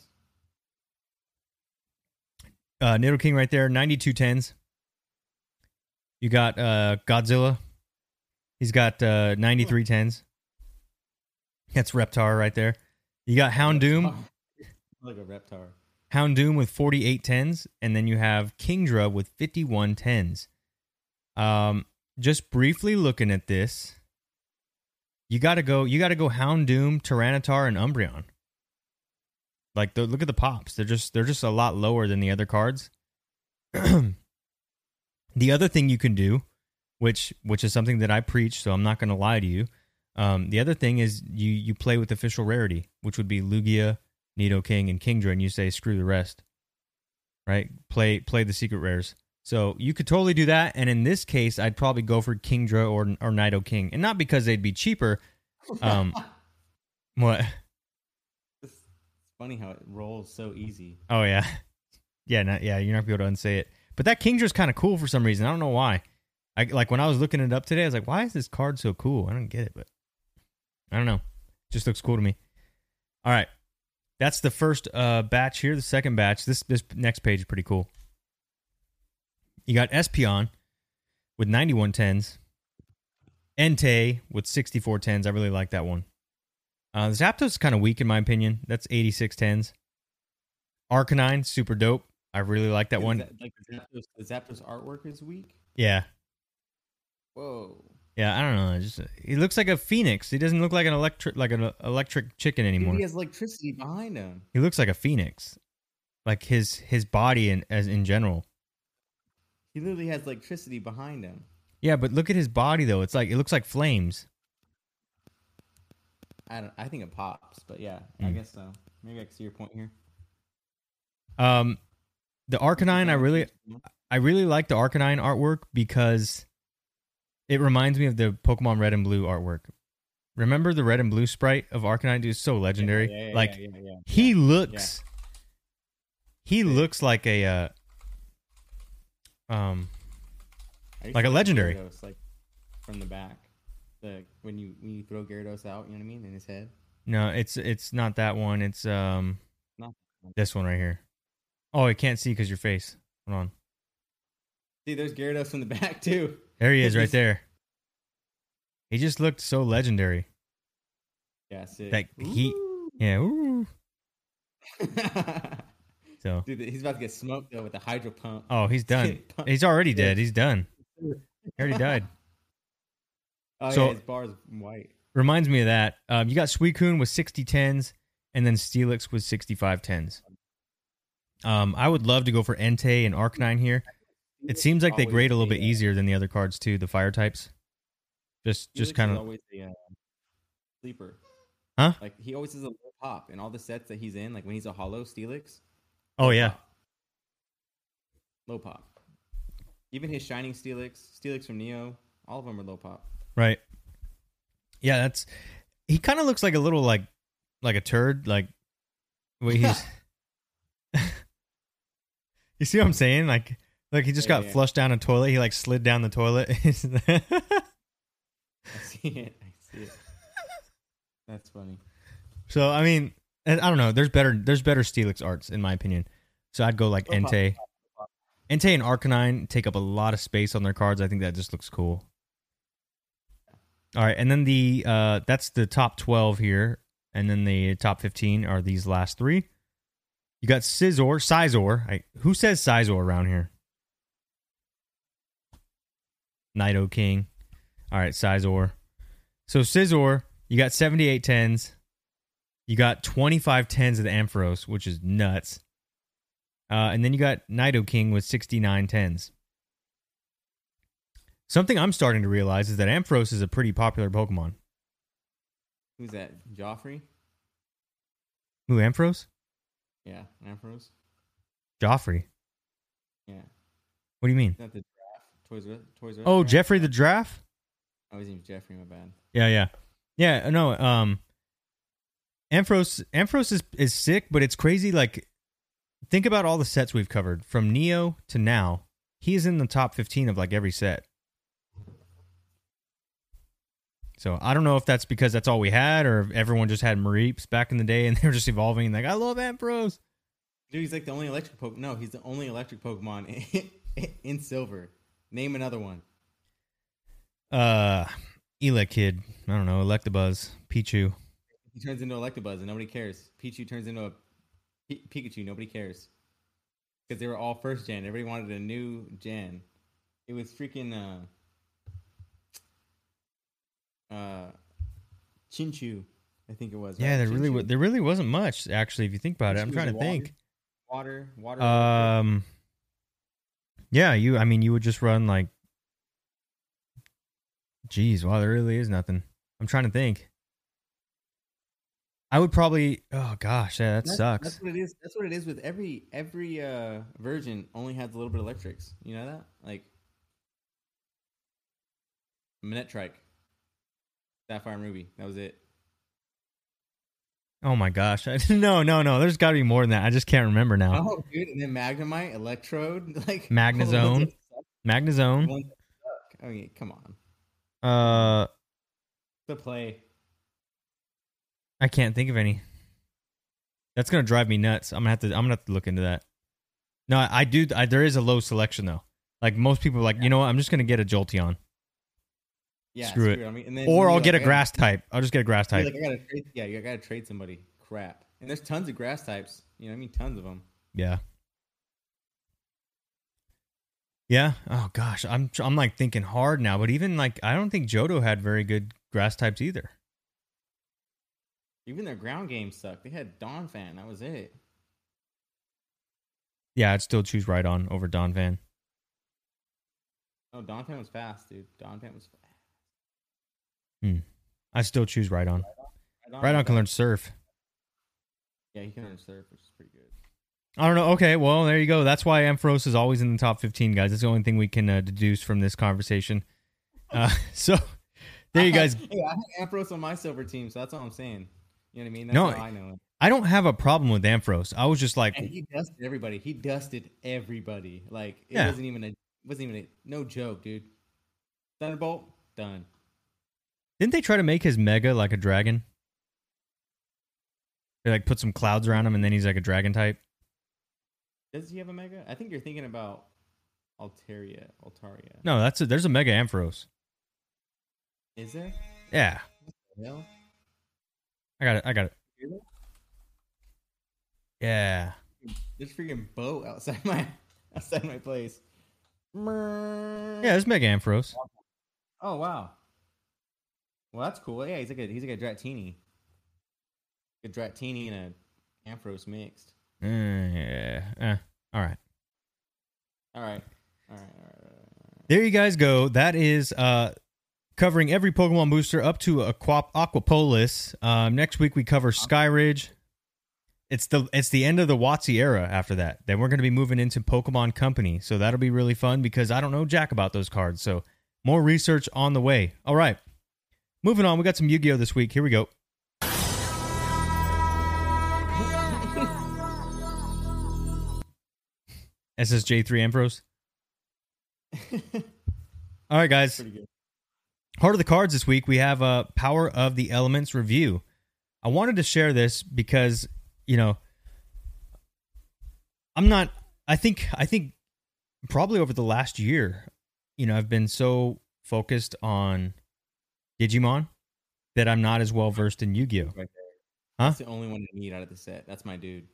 Uh, Nidoking right there, 92 tens. You got uh Godzilla. He's got uh 93 tens. That's Reptar right there. You got Houndoom. [LAUGHS] like a Reptar. Houndoom with 48 tens, and then you have Kingdra with 51 tens. Um, just briefly looking at this, you gotta go. You gotta go Houndoom, Tyranitar, and Umbreon. Like, the, look at the pops. They're just they're just a lot lower than the other cards. [CLEARS THROAT] the other thing you can do, which which is something that I preach, so I'm not going to lie to you. Um, the other thing is you you play with official rarity, which would be Lugia, Nidoking, and Kingdra, and you say screw the rest. Right? Play play the secret rares. So you could totally do that, and in this case, I'd probably go for Kingdra or or Nidoking, and not because they'd be cheaper. [LAUGHS] Um, what? It's funny how it rolls so easy. Oh yeah, yeah, not, yeah. You're not gonna be able to unsay it. But that Kingdra's kind of cool for some reason. I don't know why. I like when I was looking it up today. I was like, why is this card so cool? I don't get it, but I don't know. just looks cool to me. All right, that's the first uh, batch here. The second batch. This this next page is pretty cool. You got Espeon with 91 tens. Entei with 64 tens. I really like that one. Uh, the Zapdos is kind of weak in my opinion. That's 86 tens. Arcanine, super dope. I really like that Is one. like Zapdos, the Zapdos artwork is weak. Yeah, Whoa. yeah. I don't know. It's Just he looks like a phoenix. He doesn't look like an electric like an electric chicken anymore. he has electricity behind him. He looks like a phoenix, like his his body and as in general. He literally has electricity behind him. Yeah, but look at his body though. It's like it looks like flames. I don't. I think it pops, but yeah, I Mm. guess so. Maybe I can see your point here. Um, the Arcanine, I really I really like the Arcanine artwork because it reminds me of the Pokemon Red and Blue artwork. Remember the red and blue sprite of Arcanine? Dude, so legendary. Yeah, yeah, yeah, like he looks, he looks like a uh, um like a legendary. Gyarados, like from the back. The when you when you throw Gyarados out, you know what I mean, in his head. no, it's it's not that one. It's um Not this one right here. Oh, I can't see because your face. Hold on. See, there's Gyarados from the [LAUGHS] back too. There he [LAUGHS] is, right there. He just looked so legendary. Yeah, sick. That he- Ooh. Yeah. Ooh. [LAUGHS] So. Dude, he's about to get smoked though with the hydro pump. Oh, he's [LAUGHS] done. He's already dead. He's done. He already [LAUGHS] died. Oh So- yeah, his bar is white. Reminds me of that. Um, you got Suicune with 60 tens, and then Steelix with 65 tens. Um, I would love to go for Entei and Arcanine here. It seems like they grade a little bit uh, easier than the other cards too, the fire types. Just Steelix just kind of always the uh, sleeper. Huh? Like he always is a pop in all the sets that he's in. Like when he's a hollow Steelix. Oh yeah. pop. low pop. Even his shining Steelix, Steelix from Neo, all of them are low pop. Right. Yeah, that's he kind of looks like a little like like a turd like wait he's [LAUGHS] [LAUGHS] You see what I'm saying? Like like he just Yeah, got yeah. flushed down a toilet. He like slid down the toilet. [LAUGHS] I see it. I see it. That's funny. so I mean, and I don't know. There's better there's better Steelix arts in my opinion. So I'd go like Entei. Entei and Arcanine take up a lot of space on their cards. I think that just looks cool. All right, and then the uh that's the top 12 here, and then the top 15 are these last three. You got Scizor, Sizor. I, who says Sizor around here? Nidoking. All right, Sizor. So Scizor, you got 78 tens. You got 25 tens of the Ampharos, which is nuts. Uh, and then you got Nidoking with 69 tens. Something I'm starting to realize is that Ampharos is a pretty popular Pokemon. Who's that? Joffrey? Who, Ampharos? Yeah, Ampharos. Joffrey. Yeah. What do you mean? Not the draft. Toys R Toys R Oh, draft? Jeffrey the Giraffe. Oh, his name's Jeffrey. My bad. Yeah, yeah, yeah. No, um, Ampharos Ampharos is is sick, but it's crazy. Like, think about all the sets we've covered from Neo to now. He's in the top fifteen of like every set. So I don't know if that's because that's all we had, or if everyone just had Mareeps back in the day, and [LAUGHS] they were just evolving. Like, I love Ampharos. Dude, he's like the only electric Pokemon. No, he's the only electric Pokemon in, [LAUGHS] in Silver. Name another one. Uh, Elekid. I don't know. Electabuzz. Pichu. He turns into Electabuzz and nobody cares. Pichu turns into a P- Pikachu. Nobody cares because they were all first gen. Everybody wanted a new gen. It was freaking uh, uh, Chinchou. I think it was. Yeah, right? there really Chinchou. wa- there really wasn't much actually. If you think about it, I'm trying to a think. Water, water. Um, yeah, you. I mean, you would just run like. Jeez, wow, there really is nothing. I'm trying to think. I would probably. Oh gosh, yeah, that That's- sucks. That's what it is. That's what it is with every every uh version. Only has a little bit of electrics. You know that? Like Manectric, Sapphire and Ruby. That was it. Oh my gosh, [LAUGHS] no, no, no. There's got to be more than that. I just can't remember now. Oh, dude, and then Magnemite, Electrode, [LAUGHS] like Magnezone. all the ones Magnezone. the ones that suck. I mean, come on, Uh, the play. I can't think of any. That's gonna drive me nuts. I'm gonna have to. I'm gonna have to look into that. No, I, I do. I, there is a low selection though. Like most people, are like you know what? I'm just gonna get a Jolteon, Yeah, Screw it. I mean, and then or I'll like, get a grass type. I'll just get a grass type. Like, I gotta trade, yeah, you gotta trade somebody. Crap. And there's tons of grass types. You know, what I mean, tons of them. Yeah. Yeah. Oh gosh, I'm I'm like thinking hard now. But even like I don't think Johto had very good grass types either. Even their ground game sucked. They had Donphan. That was it. Yeah, I'd still choose Rhydon over Donphan. Oh, Donphan was fast, dude. Donphan was fast. Hmm. I still choose Rhydon. Right Rhydon can learn surf. Yeah, he can learn surf, which is pretty good. I don't know. Okay, well there you go. That's why Ampharos is always in the top 15, guys. That's the only thing we can uh, deduce from this conversation. Uh, [LAUGHS] so there you guys. [LAUGHS] yeah, I had Ampharos on my silver team, so that's all I'm saying. You know what I mean? That's No, how I know him. I don't have a problem with Ampharos. I was just like, And he dusted everybody. He dusted everybody. Like it Yeah. wasn't even a wasn't even a no joke, dude. Thunderbolt done. didn't they try to make his mega like a dragon? They like put some clouds around him, and then he's like a dragon type. Does he have a mega? I think you're thinking about Altaria. Altaria. No, that's a, there's a mega Ampharos. Is there? Yeah, Hell? I got it. I got it. Yeah. There's freaking boat outside [LAUGHS] my outside my place. Yeah, there's Mega Ampharos. Oh wow. Well, that's cool. Yeah, he's like a he's like a Dratini. A Dratini and a Ampharos mixed. Uh, yeah. Eh, all right. All right. All right. All right. all right. There you guys go. That is uh covering every Pokemon booster up to Aquap- Aquapolis. Um, next week we cover Skyridge. It's the it's the end of the WotC era after that. Then we're going to be moving into Pokemon Company. So that'll be really fun because I don't know jack about those cards. So more research on the way. All right. Moving on, we got some Yu-Gi-Oh this week. Here we go. [LAUGHS] SSJ3 Ampharos. [LAUGHS] All right, guys. Heart of the cards this week, we have a Power of the Elements review. I wanted to share this because, you know, I'm not I think I think probably over the last year, you know, I've been so focused on Digimon that I'm not as well versed in Yu-Gi-Oh. Right. Huh? That's the only one I need out of the set. That's my dude.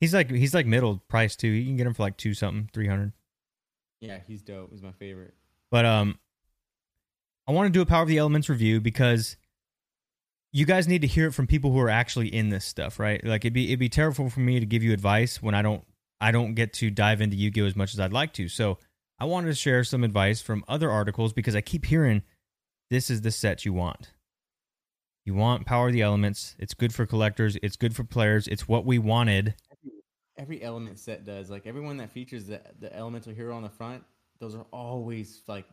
He's like he's like middle price too. You can get him for like 2 something, 300. Yeah, he's dope. He's my favorite. But um I want to do a Power of the Elements review because you guys need to hear it from people who are actually in this stuff, right? Like it'd be it'd be terrible for me to give you advice when I don't I don't get to dive into Yu-Gi-Oh as much as I'd like to. So I wanted to share some advice from other articles because I keep hearing this is the set you want. You want Power of the Elements. It's good for collectors. It's good for players. It's what we wanted. Every element set does. Like everyone that features the the elemental hero on the front, those are always like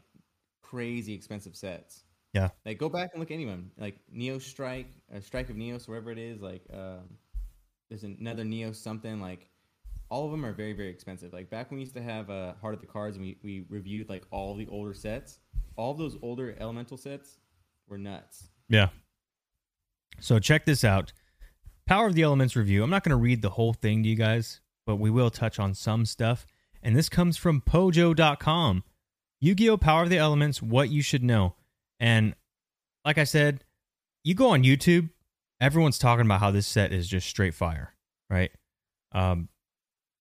crazy expensive sets. Yeah. Like go back and look at any of them. Like Neo Strike, uh, Strike of Neos, wherever it is. Like um, there's another Neo something. Like all of them are very very expensive. Like back when we used to have uh, Heart of the Cards and we we reviewed like all the older sets. All those older Elemental sets were nuts. Yeah. So check this out. Power of the Elements review. I'm not going to read the whole thing to you guys, but we will touch on some stuff. And this comes from pojo.com. Yu-Gi-Oh! Power of the Elements, what you should know. And like I said, you go on YouTube, everyone's talking about how this set is just straight fire, right? Um,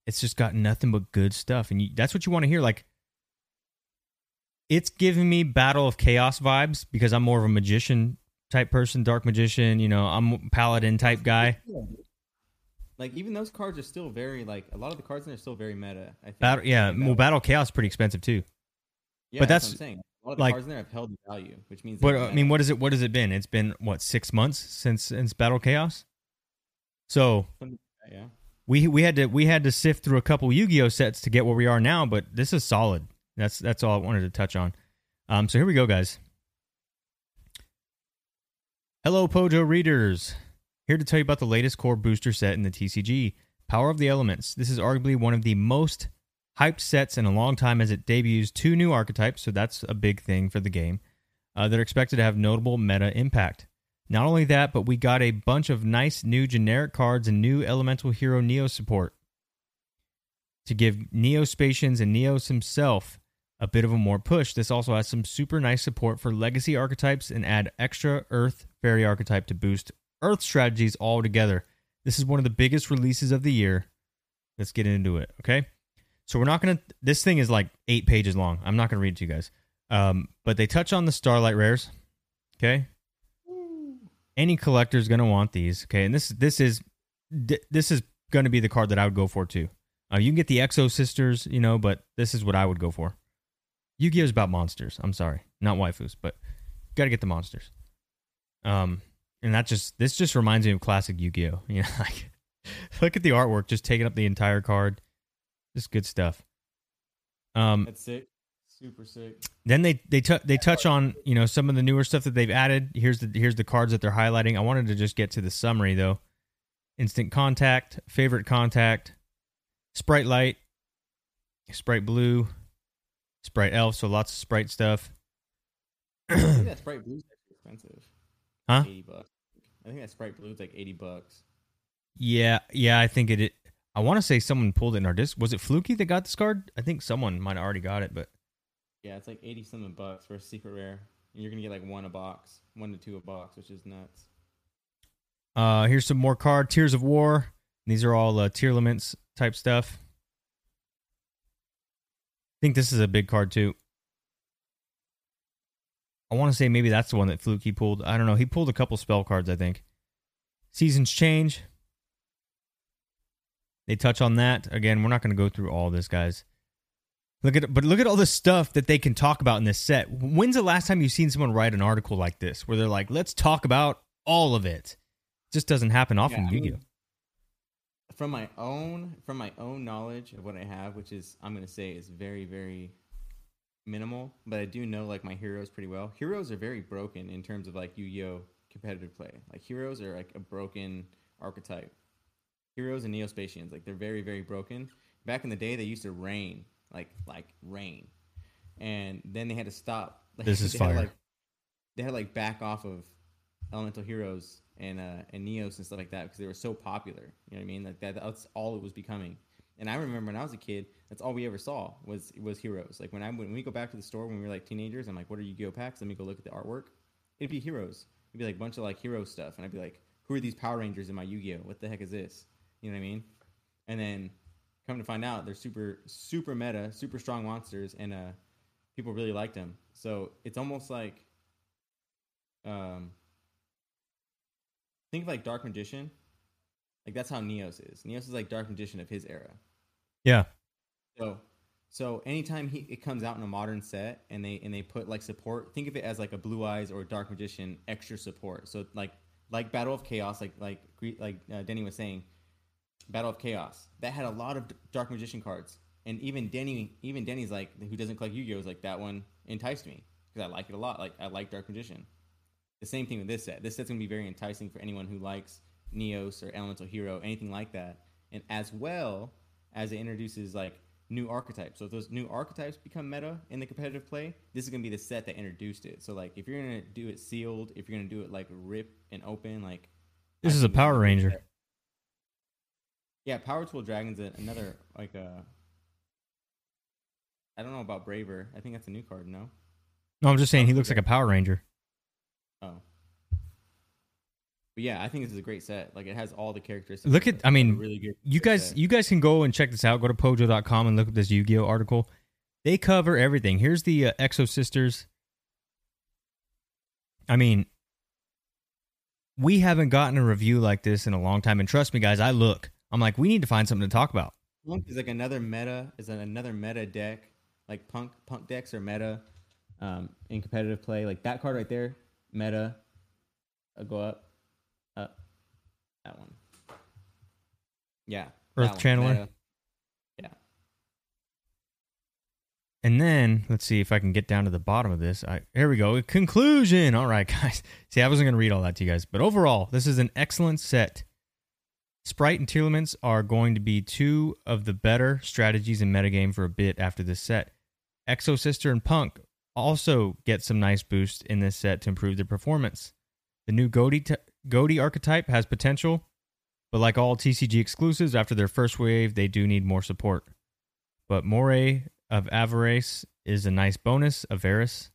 it's just got nothing but good stuff, and you, that's what you want to hear. Like, it's giving me Battle of Chaos vibes because I'm more of a magician type person, dark magician. You know, I'm paladin type guy. Like even those cards are still very like a lot of the cards in there are still very meta. I think. Battle, yeah, well, Battle Chaos is pretty expensive too. Yeah, but that's, what that's, I'm saying. A lot of the like- cards in there have held value, which means. But uh, I mean, what is it? What has it been? It's been what six months since since Battle Chaos. So yeah. we we had to we had to sift through a couple Yu-Gi-Oh sets to get where we are now, but this is solid. That's that's all I wanted to touch on. Um, so here we go, guys. Hello, Pojo readers. Here to tell you about the latest core booster set in the TCG, Power of the Elements. This is arguably one of the most hyped sets in a long time as it debuts two new archetypes, so that's a big thing for the game, uh, that are expected to have notable meta impact. Not only that, but we got a bunch of nice new generic cards and new Elemental Hero Neo support to give Neo-Spacians and Neos himself a bit of a more push. This also has some super nice support for legacy archetypes and add extra Earth Fairy archetype to boost Earth strategies altogether. This is one of the biggest releases of the year. Let's get into it, okay? So we're not gonna. This thing is like eight pages long. I'm not gonna read it to you guys. Um, but they touch on the Starlight rares. Okay, any collector is gonna want these. Okay, and this this is this is gonna be the card that I would go for too. Uh, you can get the Exo Sisters, you know, but this is what I would go for. Yu-Gi-Oh is about monsters. I'm sorry, not waifus, but got to get the monsters. Um, and that just this just reminds me of classic Yu-Gi-Oh. [LAUGHS] You know, like [LAUGHS] look at the artwork, just taking up the entire card. Just good stuff. Um, That's sick. Super sick. then they they tou they touch on you know some of the newer stuff that they've added. Here's the here's the cards that they're highlighting. I wanted to just get to the summary though. Instant contact, favorite contact, sprite light, sprite blue, sprite elf. So lots of sprite stuff. I think that Spright Blue's actually expensive. Huh? Eighty bucks. I think that Spright Blue's like eighty bucks. Yeah, yeah. I think it. I want to say someone pulled it in our disc. Was it Fluky that got this card? I think someone might have already got it, but Yeah, it's like eighty something bucks for a secret rare. And you're gonna get like one a box, one to two a box, which is nuts. Uh, here's some more card Tears of War. These are all uh, Tearlaments type stuff. I think this is a big card too. I want to say maybe that's the one that Fluky pulled. I don't know. He pulled a couple spell cards, I think. Seasons change. They touch on that again. We're not going to go through all this, guys. Look at but look at all the stuff that they can talk about in this set. When's the last time you've seen someone write an article like this where they're like, "Let's talk about all of it." it just doesn't happen often. Yeah, I Yu-Gi-Oh. from my own from my own knowledge of what I have, which is I'm gonna say is very very minimal, but I do know like my heroes pretty well. Heroes are very broken in terms of like Yu-Gi-Oh competitive play. Like heroes are like a broken archetype. Heroes and Neo-Spacians, like they're very very broken. Back in the day, they used to rain, like like rain, and then they had to stop. [LAUGHS] Like, This is they had, fire. like they had like back off of elemental heroes and uh and neos and stuff like that because they were so popular you know what i mean? Like that that's all it was becoming. And i remember when i was a kid that's all we ever saw was was heroes. Like when i when we go back to the store when we were like teenagers i'm like what are yu-gi-oh packs let me go look at the artwork. It'd be heroes. It'd be like a bunch of like hero stuff. And i'd be like who are these power rangers in my yu-gi-oh? What the heck is this you know what i mean and then come to find out they're super super meta super strong monsters and uh people really liked them so it's almost like um think of like Dark Magician. Like that's how Neos is. Neos is like Dark Magician of his era. Yeah. So so anytime he it comes out in a modern set and they and they put like support, think of it as like a Blue Eyes or a Dark Magician extra support. So like like Battle of Chaos, like like like uh, Denny was saying, Battle of Chaos that had a lot of Dark Magician cards. and even Denny, even Denny's like, who doesn't collect Yu Gi Oh, is like that one enticed me because I like it a lot. Like I like Dark Magician. The same thing with this set. This set's gonna be very enticing for anyone who likes Neos or Elemental Hero, anything like that, and as well as it introduces like new archetypes. So if those new archetypes become meta in the competitive play, this is gonna be the set that introduced it. So like if you're gonna do it sealed, if you're gonna do it like rip and open, like This I is a Power Ranger. Yeah, Power Tool Dragon's a, another like uh I don't know about Braver. I think that's a new card, no? No, I'm just saying he looks like a Power Ranger. Oh. But yeah, I think this is a great set. Like it has all the characteristics. Look at- I mean, really good You guys, set. you guys can go and check this out. Go to pojo.com and look up this Yu-Gi-Oh article. They cover everything. Here's the uh, Exo Sisters. I mean, we haven't gotten a review like this in a long time, and trust me, guys, I look. I'm like, we need to find something to talk about. Punk is like another meta. Is another meta deck. Like punk punk decks are meta um, in competitive play. Like that card right there, meta. I'll go up, up. That one. Yeah. Earth Channeler? meta. Yeah. And then let's see if I can get down to the bottom of this. I, here we go. Conclusion. All right, [LAUGHS] guys. See, I wasn't going to read all that to you guys, but overall, this is an excellent set. Spright and Tearlaments are going to be two of the better strategies in metagame for a bit after this set. Exo Sister and Punk also get some nice boosts in this set to improve their performance. The new Goaty, Goaty archetype has potential, but like all TCG exclusives, after their first wave, they do need more support. But Moray of Avarice is a nice bonus. Avaris.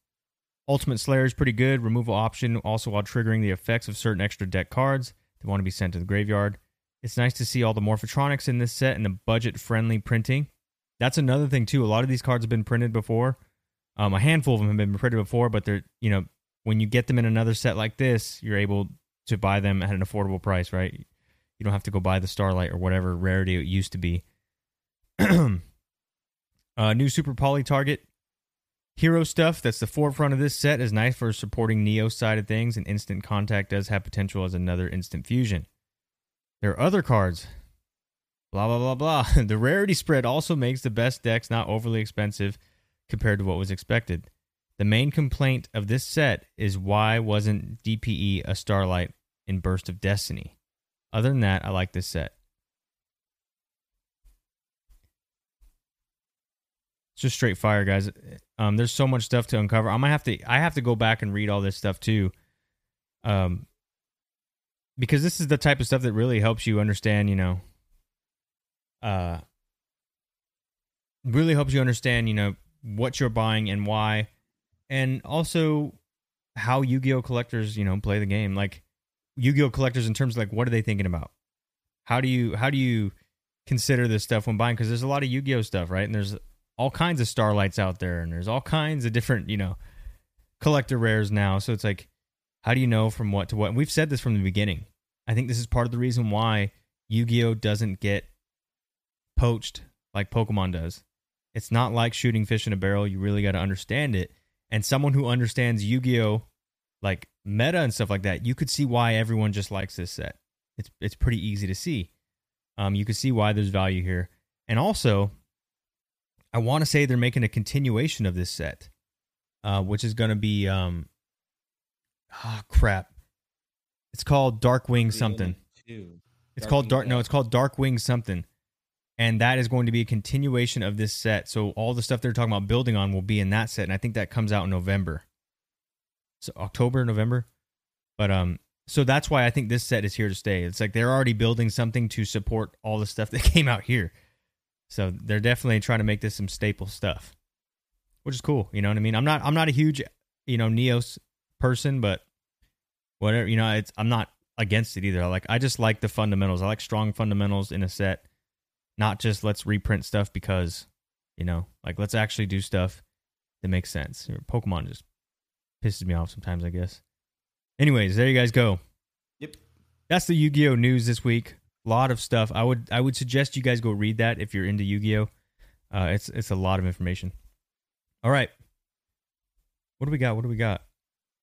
Ultimate Slayer is pretty good. Removal option also while triggering the effects of certain extra deck cards that want to be sent to the graveyard. It's nice to see all the Morphotronics in this set and the budget friendly printing. That's another thing too. A lot of these cards have been printed before. Um, a handful of them have been printed before, but they're you know when you get them in another set like this, you're able to buy them at an affordable price, right? You don't have to go buy the Starlight or whatever rarity it used to be. [CLEARS THROAT] uh, new Super Poly Target hero stuff. That's the forefront of this set. Is nice for supporting Neo side of things, and Instant Contact does have potential as another instant fusion. There are other cards. Blah blah blah blah. [LAUGHS] the rarity spread also makes the best decks not overly expensive compared to what was expected. The main complaint of this set is why wasn't DPE a Starlight in Burst of Destiny? Other than that, I like this set. It's just straight fire, guys. Um, there's so much stuff to uncover. I might have to. I have to go back and read all this stuff too. Um, because this is the type of stuff that really helps you understand. You know, uh, really helps you understand. You know what you're buying and why, and also how Yu-Gi-Oh collectors, you know, play the game. Like Yu-Gi-Oh collectors in terms of like what are they thinking about? How do you how do you consider this stuff when buying? Because there's a lot of Yu-Gi-Oh stuff, right? And there's all kinds of starlights out there, and there's all kinds of different, you know, collector rares now. So it's like, how do you know from what to what? And we've said this from the beginning. I think this is part of the reason why Yu-Gi-Oh doesn't get poached like Pokemon does. It's not like shooting fish in a barrel. You really got to understand it. And someone who understands Yu-Gi-Oh, like meta and stuff like that, you could see why everyone just likes this set. It's it's pretty easy to see. Um, you can see why there's value here, and also, I want to say they're making a continuation of this set, uh, which is going to be um, ah crap. It's called Darkwing something. Two. It's called Dark. No, it's called Darkwing something, and that is going to be a continuation of this set. So all the stuff they're talking about building on will be in that set, and I think that comes out in November. So October, November, but um, so that's why I think this set is here to stay. It's like they're already building something to support all the stuff [LAUGHS] that came out here. So they're definitely trying to make this some staple stuff, which is cool. You know what I mean? I'm not I'm not a huge you know Neos person, but whatever you know, it's I'm not against it either. Like I just like the fundamentals. I like strong fundamentals in a set, not just let's reprint stuff because you know like let's actually do stuff that makes sense. Pokemon just pisses me off sometimes, I guess. Anyways, there you guys go. Yep. That's the Yu-Gi-Oh news this week. A lot of stuff. I would I would suggest you guys go read that if you're into Yu-Gi-Oh. Uh, it's it's a lot of information. All right. What do we got? What do we got?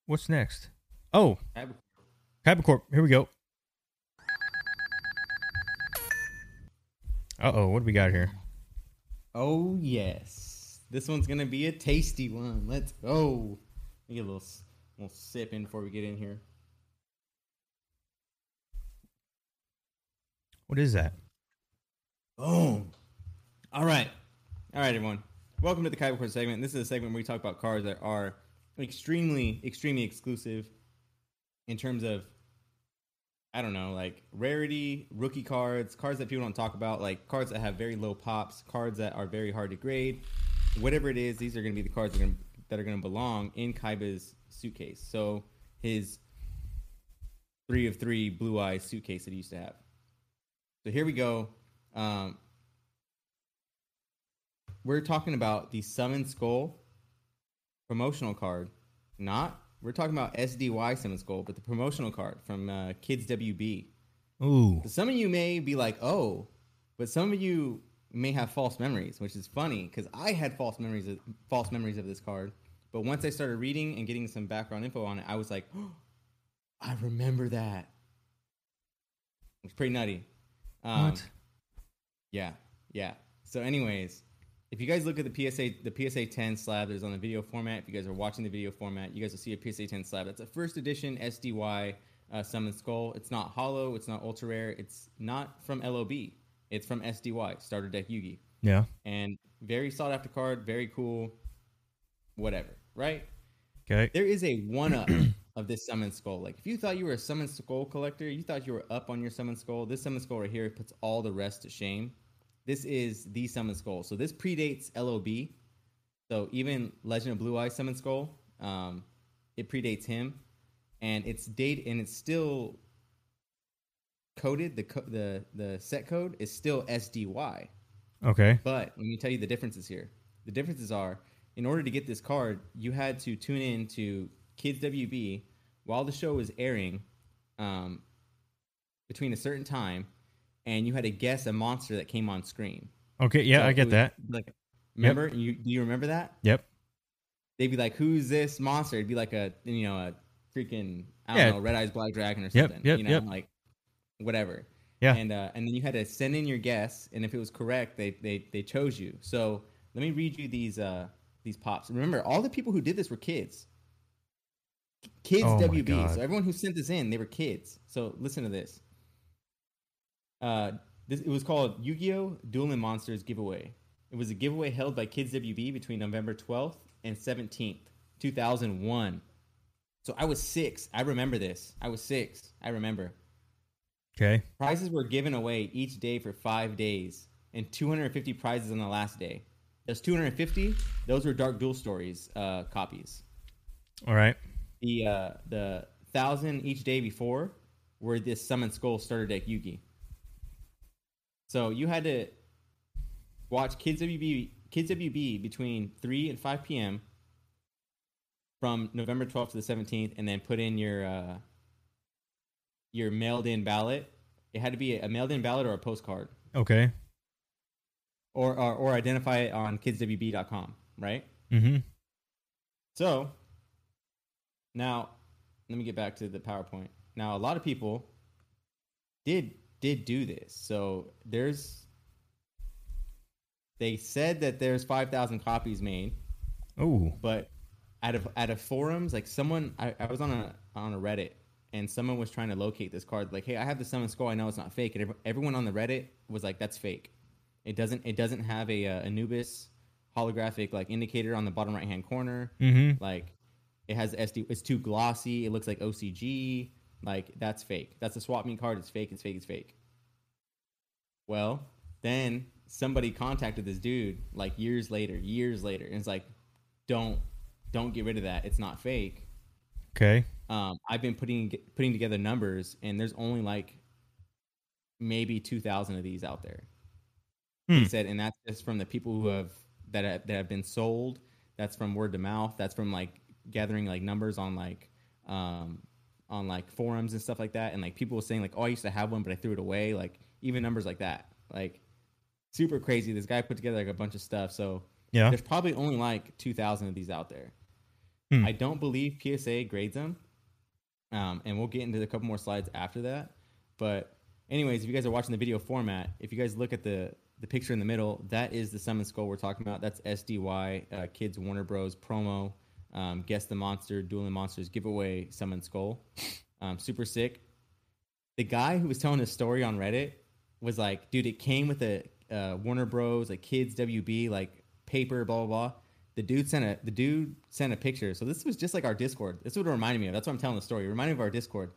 What's next? Oh, KaibaCorp. Here we go. Uh oh, what do we got here? Oh yes, this one's gonna be a tasty one. Let's go. Let me get a little, little sip in before we get in here. What is that? Boom. All right, all right, everyone. Welcome to the Kaiba segment. This is a segment where we talk about cars that are extremely, extremely exclusive in terms of, I don't know, like rarity, rookie cards, cards that people don't talk about, like cards that have very low pops, cards that are very hard to grade. Whatever it is, these are going to be the cards that are gonna, belong in Kaiba's suitcase. So his three of three blue eyes suitcase that he used to have. So here we go. Um, we're talking about the Summon Skull promotional card. Not we're talking about SDY Summon Skull, but the promotional card from uh, Kids WB. Ooh. So some of you may be like, "Oh," but some of you may have false memories, which is funny because I had false memories of false memories of this card. But once I started reading and getting some background info on it, I was like, oh, [GASPS] "I remember that." It's pretty nutty. Um, what? yeah, yeah. So, anyways, if you guys look at the PSA, the PSA 10 slab that is on the video format, if you guys are watching the video format, you guys will see a PSA 10 slab. That's a first edition SDY uh, Summon Skull. It's not hollow. It's not ultra rare. It's not from LOB. It's from SDY Starter Deck Yugi, Yeah. and very sought after card. Very cool. Whatever, right? Okay. There is a one up [CLEARS THROAT] of this summon skull. Like if you thought you were a summon skull collector, you thought you were up on your summon skull. This summon skull right here puts all the rest to shame. This is the summon skull. So this predates LOB. So even Legend of Blue Eye summon skull, um, it predates him, and it's date and it's still coded. The co- the the set code is still SDY. Okay. But let me tell you the differences here. The differences are in order to get this card, you had to tune in to Kids WB while the show was airing um, between a certain time, and you had to guess a monster that came on screen. Okay. Yeah, So I get was that. Like, remember? You do you remember that? Yep. They'd be like, "Who's this monster?" It'd be like a you know a freaking I don't Yeah. know Red Eyes Black Dragon or something. yep, you know, yep. like whatever. Yeah. And uh, and then you had to send in your guess, and if it was correct, they they they chose you. So let me read you these uh these pops. Remember, all the people who did this were kids. Kids Oh WB. So everyone who sent this in, they were kids. So listen to this. Uh, this it was called Yu-Gi-Oh! Dueling Monsters giveaway. It was a giveaway held by Kids WB between November 12th and 17th, 2001. So I was six. I remember this. I was six. I remember. Okay. Prizes were given away each day for five days, and 250 prizes on the last day. Those 250, those were Dark Duel Stories uh, copies. All right. The uh, the thousand each day before were this Summon Skull Starter Deck Yugi. So you had to watch Kids WB Kids WB between 3 and 5 p.m. from November 12th to the 17th, and then put in your uh, your mailed in ballot. It had to be a mailed in ballot or a postcard, Okay. or or, or identify it on kidswb.com, right? Mm-hmm. So now let me get back to the PowerPoint. Now a lot of people did did do this. So there's they said that there's 5,000 copies made, Oh. but out of out of forums, like someone I, I was on a on a Reddit and someone was trying to locate this card like, "Hey, I have the summon skull. I know it's not fake." And everyone on the Reddit was like, "That's fake. It doesn't it doesn't have a uh, Anubis holographic like indicator on the bottom right-hand corner." Mm-hmm. Like it has SD. It's too glossy. It looks like OCG. Like that's fake. That's a swap meet card. It's fake. It's fake. It's fake. Well, then somebody contacted this dude like years later, years later, and it's like, don't, don't get rid of that. It's not fake. Okay. Um, I've been putting putting together numbers, and there's only like maybe two thousand of these out there. Hmm. He said, and that's just from the people who have that have, that have been sold. That's from word to mouth. That's from like gathering like numbers on like um on like forums and stuff like that. And like people were saying like, oh, I used to have one, but I threw it away. Like even numbers like that. Like super crazy. This guy put together like a bunch of stuff. So Yeah. there's probably only like 2,000 of these out there. Hmm. I don't believe PSA grades them. Um, and we'll get into a couple more slides after that. But, anyways, if you guys are watching the video format, if you guys look at the the picture in the middle, that is the Summon Skull we're talking about. That's SDY, uh, Kids Warner Bros. promo. Um, Guess the Monster, Dueling Monsters giveaway Summon Skull. Um, super sick. The guy who was telling his story on Reddit was like, dude, it came with a uh, Warner Bros. like Kids WB like paper, blah blah blah. The dude sent a the dude sent a picture. So this was just like our Discord. This is what it reminded me of. That's why I'm telling the story. It reminded me of our Discord.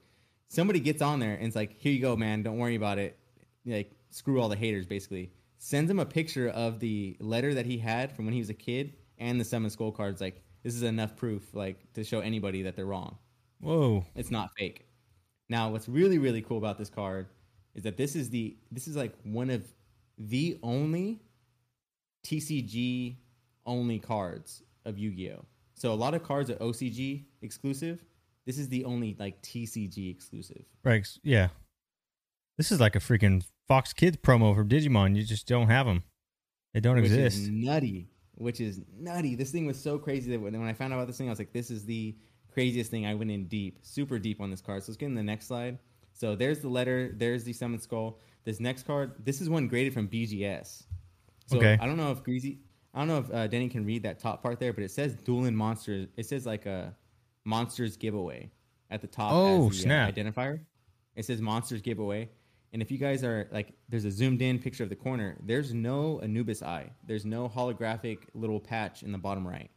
Somebody gets on there and it's like, here you go, man. Don't worry about it. Like screw all the haters, basically. Sends him a picture of the letter that he had from when he was a kid and the summon skull cards. Like this is enough proof, like to show anybody that they're wrong. Whoa. It's not fake. Now, what's really really cool about this card is that this is the this is like one of the only TCG only cards of Yu-Gi-Oh. So a lot of cards are OCG exclusive. This is the only like TCG exclusive. Right. Yeah. This is like a freaking Fox Kids promo from Digimon. You just don't have them. They don't which exist. Is nutty. Which is nutty. This thing was so crazy that when, I found out about this thing, I was like, this is the craziest thing. I went in deep, super deep on this card. So let's get in the next slide. So there's the letter. There's the summon skull. This next card. This is one graded from BGS. So Okay. I don't know if Greasy. I don't know if uh, Denny can read that top part there, but it says Dueling Monsters. It says like a Monsters giveaway at the top. Oh, as the, snap. Uh, identifier. It says Monsters giveaway. And if you guys are like, there's a zoomed in picture of the corner. There's no Anubis eye. There's no holographic little patch in the bottom right.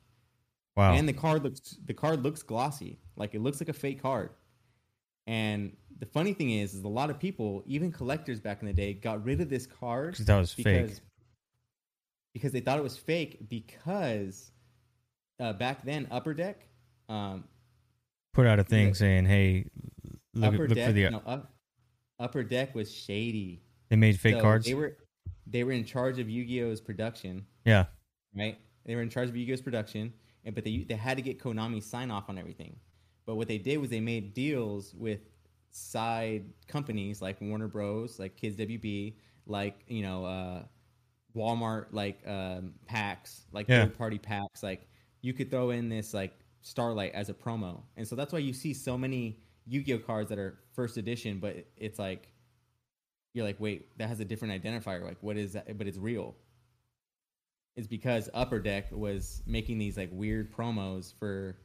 wow. And the card looks the card looks glossy, like it looks like a fake card. And the funny thing is, is a lot of people, even collectors back in the day, got rid of this card 'Cause that was fake. because they thought it was fake because uh, back then Upper Deck, um, Put out a thing saying, "Hey, look, Upper look Deck, for the." no, up, Upper Deck was shady. they made fake So cards. They were they were in charge of Yu-Gi-Oh's production, yeah. right? They were in charge of Yu-Gi-Oh's production, and but they they had to get Konami sign off on everything. But what they did was they made deals with side companies like Warner Bros, like Kids WB, like you know uh, Walmart, like um, packs, like Yeah. third party packs. Like you could throw in this like Starlight as a promo, and so that's why you see so many Yu-Gi-Oh cards that are first edition, but it's like you're like, wait, that has a different identifier. Like, what is that? But it's real. It's because Upper Deck was making these like weird promos for,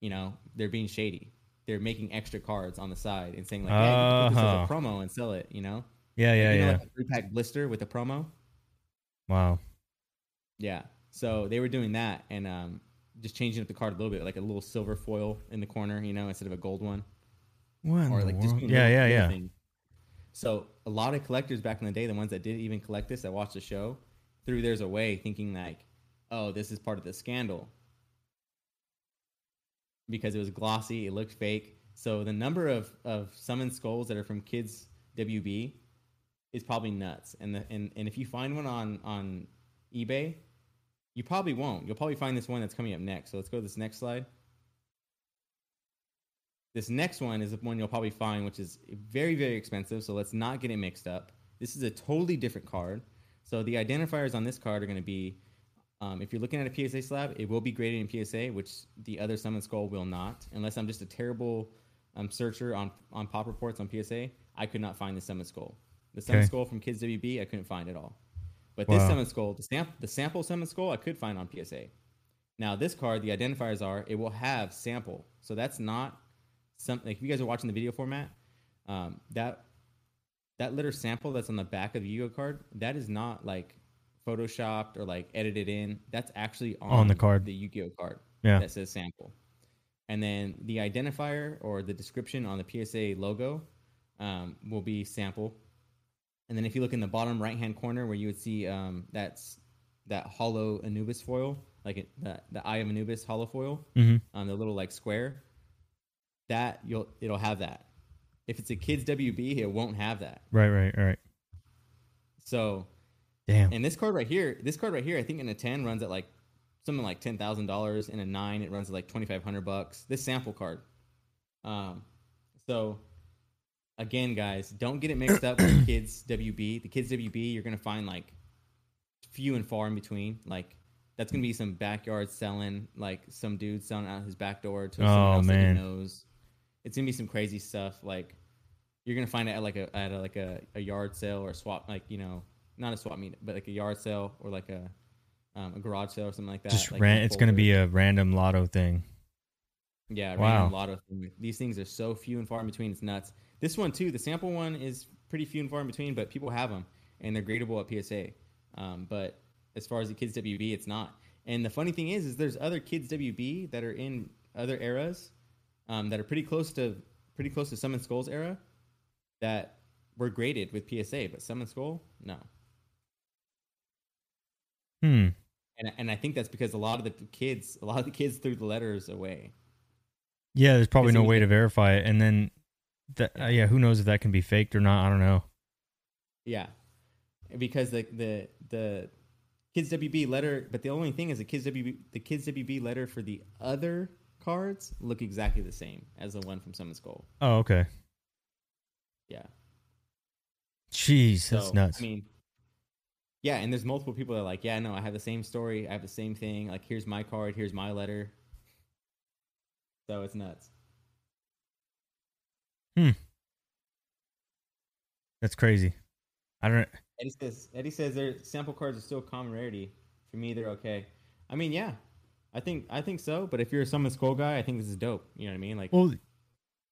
you know, they're being shady. They're making extra cards on the side and saying like, can put this Uh-huh. a promo and sell it. You know, Yeah. Yeah. you know, yeah. like a three pack blister with a promo. wow. Yeah. So they were doing that and um, just changing up the card a little bit, like a little silver foil in the corner, you know, instead of a gold one. What or like just Yeah. Yeah. Yeah. things. So a lot of collectors back in the day, the ones that didn't even collect this, that watched the show, threw theirs away, thinking like, "Oh, this is part of the scandal," because it was glossy, it looked fake. So the number of of summoned skulls that are from Kids WB is probably nuts. And the and, and if you find one on on eBay, you probably won't. You'll probably find this one that's coming up next. So let's go to this next slide. This next one is the one you'll probably find, which is very, very expensive. So let's not get it mixed up. This is a totally different card. So the identifiers on this card are going to be, um, if you're looking at a PSA slab, it will be graded in PSA, which the other Summon Skull will not. Unless I'm just a terrible um, searcher on on pop reports on PSA, I could not find the Summon Skull. The Summon Okay. Skull from Kids WB, I couldn't find at all. But this Wow. Summon Skull, the, sam- the sample Summon Skull, I could find on PSA. Now this card, the identifiers are it will have sample, so that's not something. Like if you guys are watching the video format, um, that that letter sample that's on the back of the Yu-Gi-Oh card, that is not like photoshopped or like edited in. That's actually on, On the card. the Yu-Gi-Oh card Yeah. that says sample. And then the identifier or the description on the PSA logo um, will be sample. And then if you look in the bottom right hand corner where you would see um, that's that hollow Anubis foil, like it, the the Eye of Anubis hollow foil, hmm um, the little like square, that you'll it'll have that. If it's a kids WB, it won't have that. Right. Right. Right. So, Damn. and this card right here, this card right here, I think in a ten runs at like something like ten thousand dollars. In a nine, it runs at like twenty five hundred bucks. This sample card. Um, so again, guys, don't get it mixed up with kids WB. The kids WB, you're gonna find like few and far in between. Like that's gonna be some backyard selling, like some dude selling out his back door to someone Oh, else man. that he knows. It's gonna be some crazy stuff. Like you're gonna find it at like a at a, like a, a yard sale or a swap, like you know, not a swap meet, but like a yard sale or like a um, a garage sale or something like that. Just like ran. It's going to be a random lotto thing. Yeah, Wow. random lotto thing. These things are so few and far in between. It's nuts. This one too, the sample one is pretty few and far in between, but people have them and they're gradable at PSA. Um, but as far as the kids WB, it's not. And the funny thing is, is there's other kids WB that are in other eras um, that are pretty close to pretty close to Summon Skull's era that were graded with PSA, but Summon Skull, no. Hmm. And and I think that's because a lot of the kids, a lot of the kids threw the letters away. Yeah, there's probably no way to verify it, and then, that, uh, yeah, who knows if that can be faked or not? I don't know. Yeah, because the the the kids WB letter, but the only thing is the kids WB the kids WB letter for the other cards look exactly the same as the one from Summon Skull. Oh, okay. Yeah, Jeez, so that's nuts. I mean, yeah, and there's multiple people that are like, yeah, no, I have the same story, I have the same thing. Like, here's my card, here's my letter. So it's nuts. Hmm. That's crazy. I don't. Eddie says Eddie says their sample cards are still a common rarity. For me, they're okay. I mean, yeah, I think I think so. But if you're a Summon Skull guy, I think this is dope. You know what I mean? Like, Well,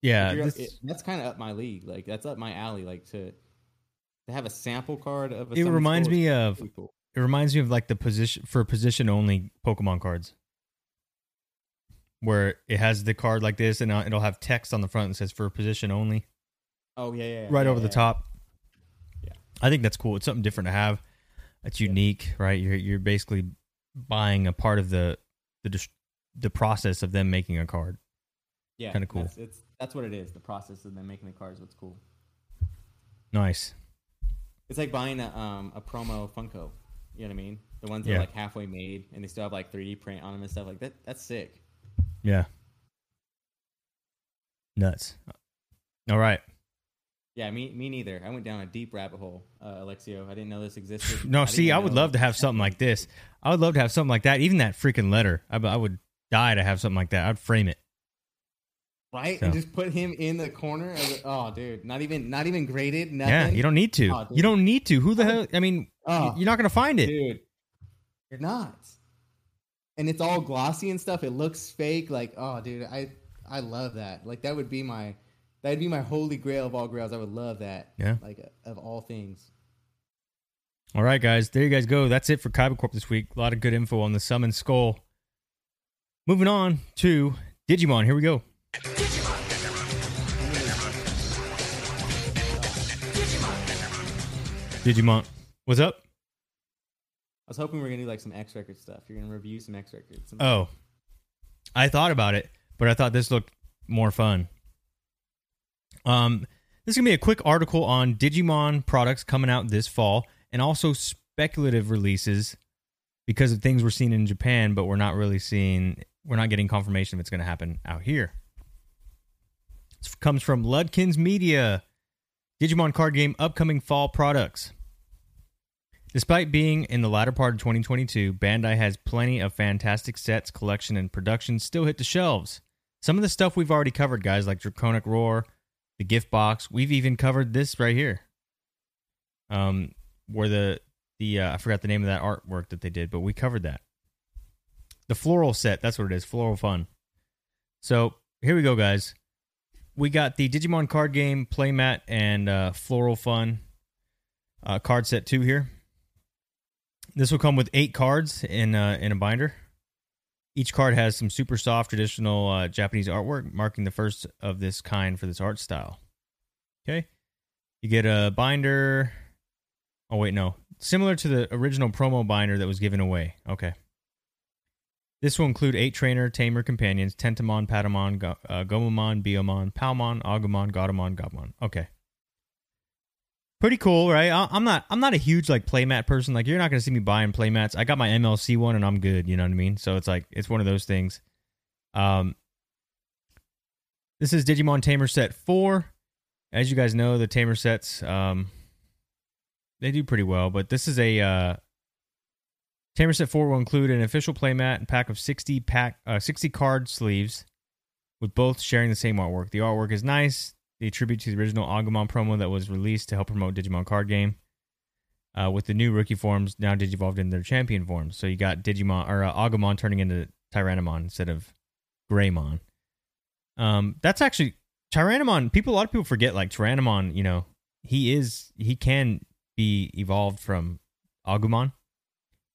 yeah, this- it- that's kind of up my league. Like that's up my alley. Like to to have a sample card of a it reminds me of cool. it reminds me of like the position for position only Pokemon cards, where it has the card like this, and uh, it'll have text on the front that says for position only, Oh yeah, yeah, right yeah, over the top. Yeah. I think that's cool. It's something different to have. It's unique, right? You're you're basically buying a part of the the dis- the process of them making a card. Yeah, kinda cool. That's, it's that's what it is. The process of them making the cards. What's cool. Nice. It's like buying a um a promo Funko. You know what I mean? The ones that Yeah. are like halfway made and they still have like 3D print on them and stuff like that. That's sick. Yeah. Nuts. All right. Yeah, me me neither. I went down a deep rabbit hole, uh, Alexio. I didn't know this existed. No, didn't see, I would love to have something like this. I would love to have something like that. Even that freaking letter. I, I would die to have something like that. I'd frame it. right? So- And just put him in the corner. Of the, oh, dude, not even not even graded. Nothing. Yeah, you don't need to. Oh, you don't need to. Who the hell? I mean, Oh. you're not going to find it. dude. You're not. And it's all glossy and stuff. It looks fake. Like, oh, dude, I I love that. Like, that would be my that would be my holy grail of all grails. I would love that. Yeah. Like, of all things. All right, guys. There you guys go. That's it for KaibaCorp this week. A lot of good info on the Summon Skull. Moving on to Digimon. Here we go. Digimon. What's up? I was hoping we were gonna do like some X record stuff. You're gonna review some X records. Some- Oh, I thought about it, but I thought this looked more fun. Um, this is gonna be a quick article on Digimon products coming out this fall, and also speculative releases because of things we're seeing in Japan, but we're not really seeing. We're not getting confirmation if it's going to happen out here. This comes from Ludkins Media. Digimon card game upcoming fall products. Despite being in the latter part of 2022, Bandai has plenty of fantastic sets, collection, and production still hit the shelves. Some of the stuff we've already covered, guys, like Draconic Roar, the gift box. We've even covered this right here. Um, where the the uh, I forgot the name of that artwork that they did, but we covered that. The floral set, that's what it is, floral fun. So here we go, guys. We got the Digimon card game playmat and uh, floral fun uh, card set two here. This will come with eight cards in uh, in a binder. Each card has some super soft traditional uh, Japanese artwork, marking the first of this kind for this art style. Okay, you get a binder. Oh wait, no, similar to the original promo binder that was given away. Okay. This will include eight trainer, tamer companions: Tentomon, Patamon, Go- uh, Gomamon, Biyomon, Palmon, Agumon, Gatomon, Gabmon. Okay, pretty cool, right? I- I'm not, I'm not a huge like playmat person. Like you're not gonna see me buying playmats. I got my MLC one and I'm good. You know what I mean? So it's like it's one of those things. Um, this is Digimon Tamer Set Four. As you guys know, the Tamer sets, um, they do pretty well. But this is a uh, Tamer Set 4 will include an official playmat and pack of 60 pack uh, 60 card sleeves with both sharing the same artwork. The artwork is nice. They tribute to the original Agumon promo that was released to help promote Digimon card game. uh, with the new rookie forms now digivolved into their champion forms. So you got Digimon or uh, Agumon turning into Tyrannomon instead of Greymon. Um, that's actually Tyrannomon. People, a lot of people forget like Tyrannomon. You know, he is he can be evolved from Agumon,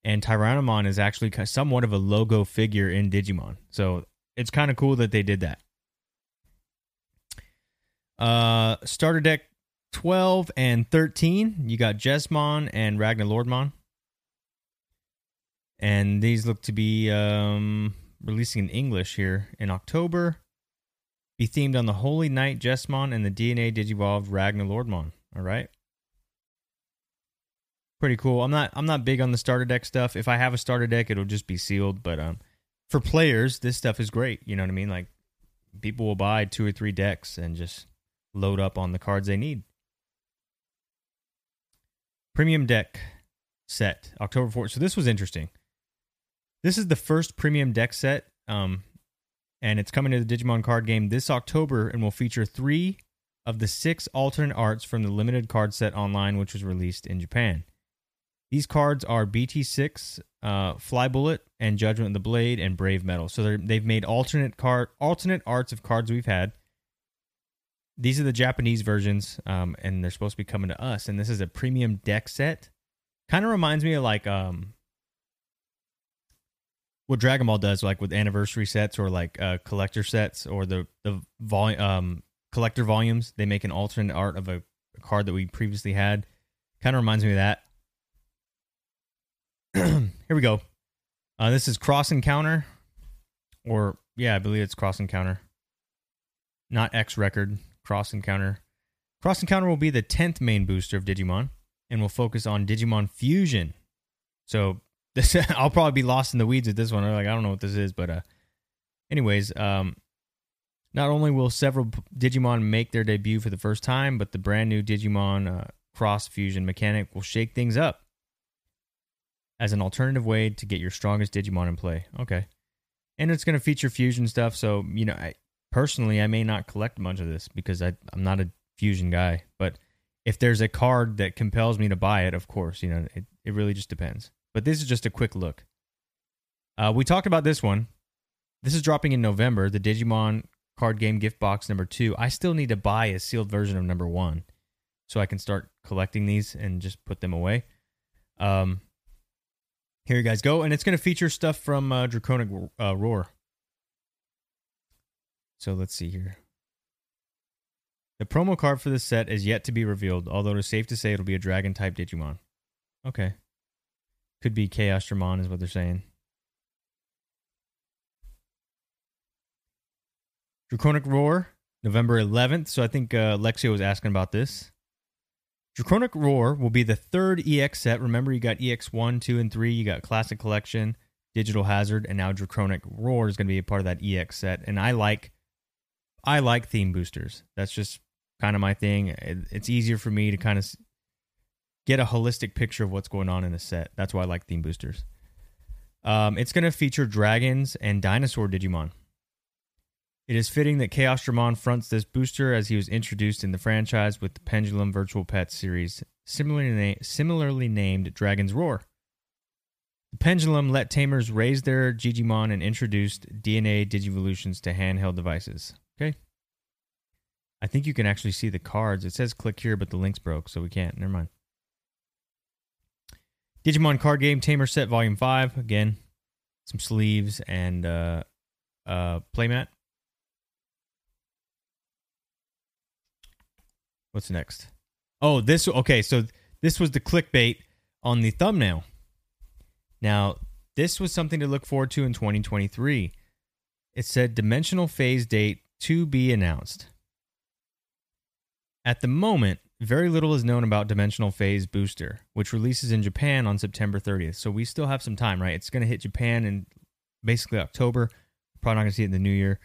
and Tyrannomon is actually somewhat of a logo figure in Digimon. So it's kind of cool that they did that. Uh, starter deck 12 and 13, you got Jesmon and Ragnaloardmon. And these look to be um, releasing in English here in October. Be themed on the Holy Knight Jesmon and the DNA Digivolved Ragnaloardmon. All right. Pretty cool. I'm not I'm not big on the starter deck stuff. If I have a starter deck, it'll just be sealed. But um, for players, this stuff is great. You know what I mean? Like people will buy two or three decks and just load up on the cards they need. Premium deck set October 4th. So this was interesting. This is the first premium deck set, um, and it's coming to the Digimon card game this October and will feature three of the six alternate arts from the limited card set online, which was released in Japan. These cards are BT6, uh, Fly Bullet, and Judgment of the Blade, and Brave Metal. So they've made alternate card, alternate arts of cards we've had these are the Japanese versions, um, and they're supposed to be coming to us. And this is a premium deck set. Kind of reminds me of like um, what Dragon Ball does, like with anniversary sets or like uh, collector sets or the the volume um, collector volumes. They make an alternate art of a, a card that we previously had. Kind of reminds me of that. [CLEARS THROAT] Here we go. Uh, this is Cross Encounter, or yeah, I believe it's Cross Encounter, not X Record. Cross Encounter. Cross Encounter will be the 10th main booster of Digimon and will focus on Digimon Fusion. So [LAUGHS] this I'll probably be lost in the weeds with this one. Like I don't know what this is, but uh anyways, um not only will several Digimon make their debut for the first time, but the brand new Digimon uh, Cross Fusion mechanic will shake things up as an alternative way to get your strongest Digimon in play. Okay. And it's going to feature fusion stuff, so you know, I, personally, I may not collect much of this because I, I'm not a fusion guy. But if there's a card that compels me to buy it, of course, you know, it, it really just depends. But this is just a quick look. Uh, we talked about this one. This is dropping in November, the Digimon card game gift box number two. I still need to buy a sealed version of number one so I can start collecting these and just put them away. Um, here you guys go. And it's going to feature stuff from uh, Draconic uh, Roar. So let's see here. The promo card for this set is yet to be revealed, although it is safe to say it'll be a dragon type Digimon. Okay. Could be Chaosdramon, is what they're saying. Draconic Roar, November 11th. So I think uh, Lexio was asking about this. Draconic Roar will be the third EX set. Remember, you got EX 1, 2, and 3. You got Classic Collection, Digital Hazard, and now Draconic Roar is going to be a part of that EX set. And I like I like theme boosters. That's just kind of my thing. It's easier for me to kind of get a holistic picture of what's going on in a set. That's why I like theme boosters. Um, it's going to feature dragons and dinosaur Digimon. It is fitting that Chaosdramon fronts this booster as he was introduced in the franchise with the Pendulum Virtual Pets series, similarly, na- similarly named Dragon's Roar. The Pendulum let tamers raise their Digimon and introduced DNA Digivolutions to handheld devices. Okay. I think you can actually see the cards. It says click here, but the link's broke, so we can't. Never mind. Digimon Card Game Tamer Set Volume 5. Again, some sleeves and uh, uh, playmat. What's next? Oh, this. Okay, so this was the clickbait on the thumbnail. Now, this was something to look forward to in 2023. It said dimensional phase date to be announced. At the moment, very little is known about Dimensional Phase Booster, which releases in Japan on September 30th. So we still have some time, right? It's going to hit Japan in basically October. Probably not going to see it in the new year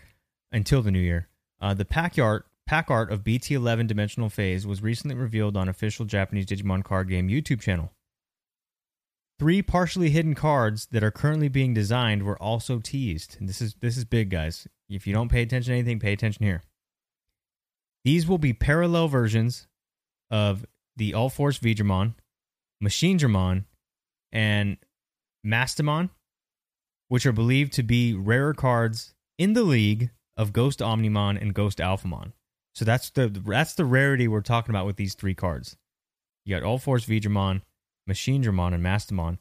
until the new year. Uh, the pack art, pack art of BT11 Dimensional Phase was recently revealed on official Japanese Digimon card game YouTube channel. Three partially hidden cards that are currently being designed were also teased. And this is this is big, guys. If you don't pay attention to anything, pay attention here. These will be parallel versions of the All Force Veedramon, Machine Machinedramon, and Mastemon, which are believed to be rarer cards in the league of Ghost Omnimon and Ghost Alphamon. So that's the that's the rarity we're talking about with these three cards. You got All Force Veedramon, Machinedramon, and Mastemon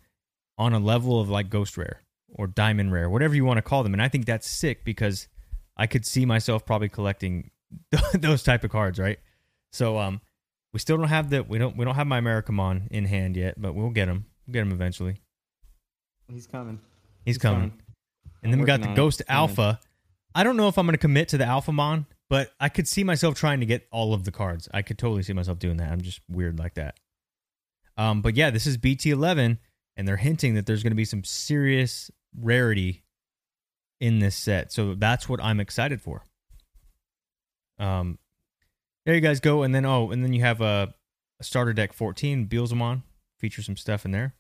on a level of like Ghost Rare or Diamond Rare, whatever you want to call them. And I think that's sick because I could see myself probably collecting [LAUGHS] those type of cards, right? So um, we still don't have the we don't we don't have my Omegamon in hand yet, but we'll get him. We'll get him eventually. He's coming. He's, coming. And then we got the. Ghost coming. Alpha. I don't know if I'm going to commit to the Alpha Mon, but I could see myself trying to get all of the cards. I could totally see myself doing that. I'm just weird like that. Um, but yeah, this is BT11, and they're hinting that there's going to be some serious rarity in this set. So that's what I'm excited for. Um, there you guys go, and then oh, and then you have a, a starter deck 14 Beelzemon features some stuff in there.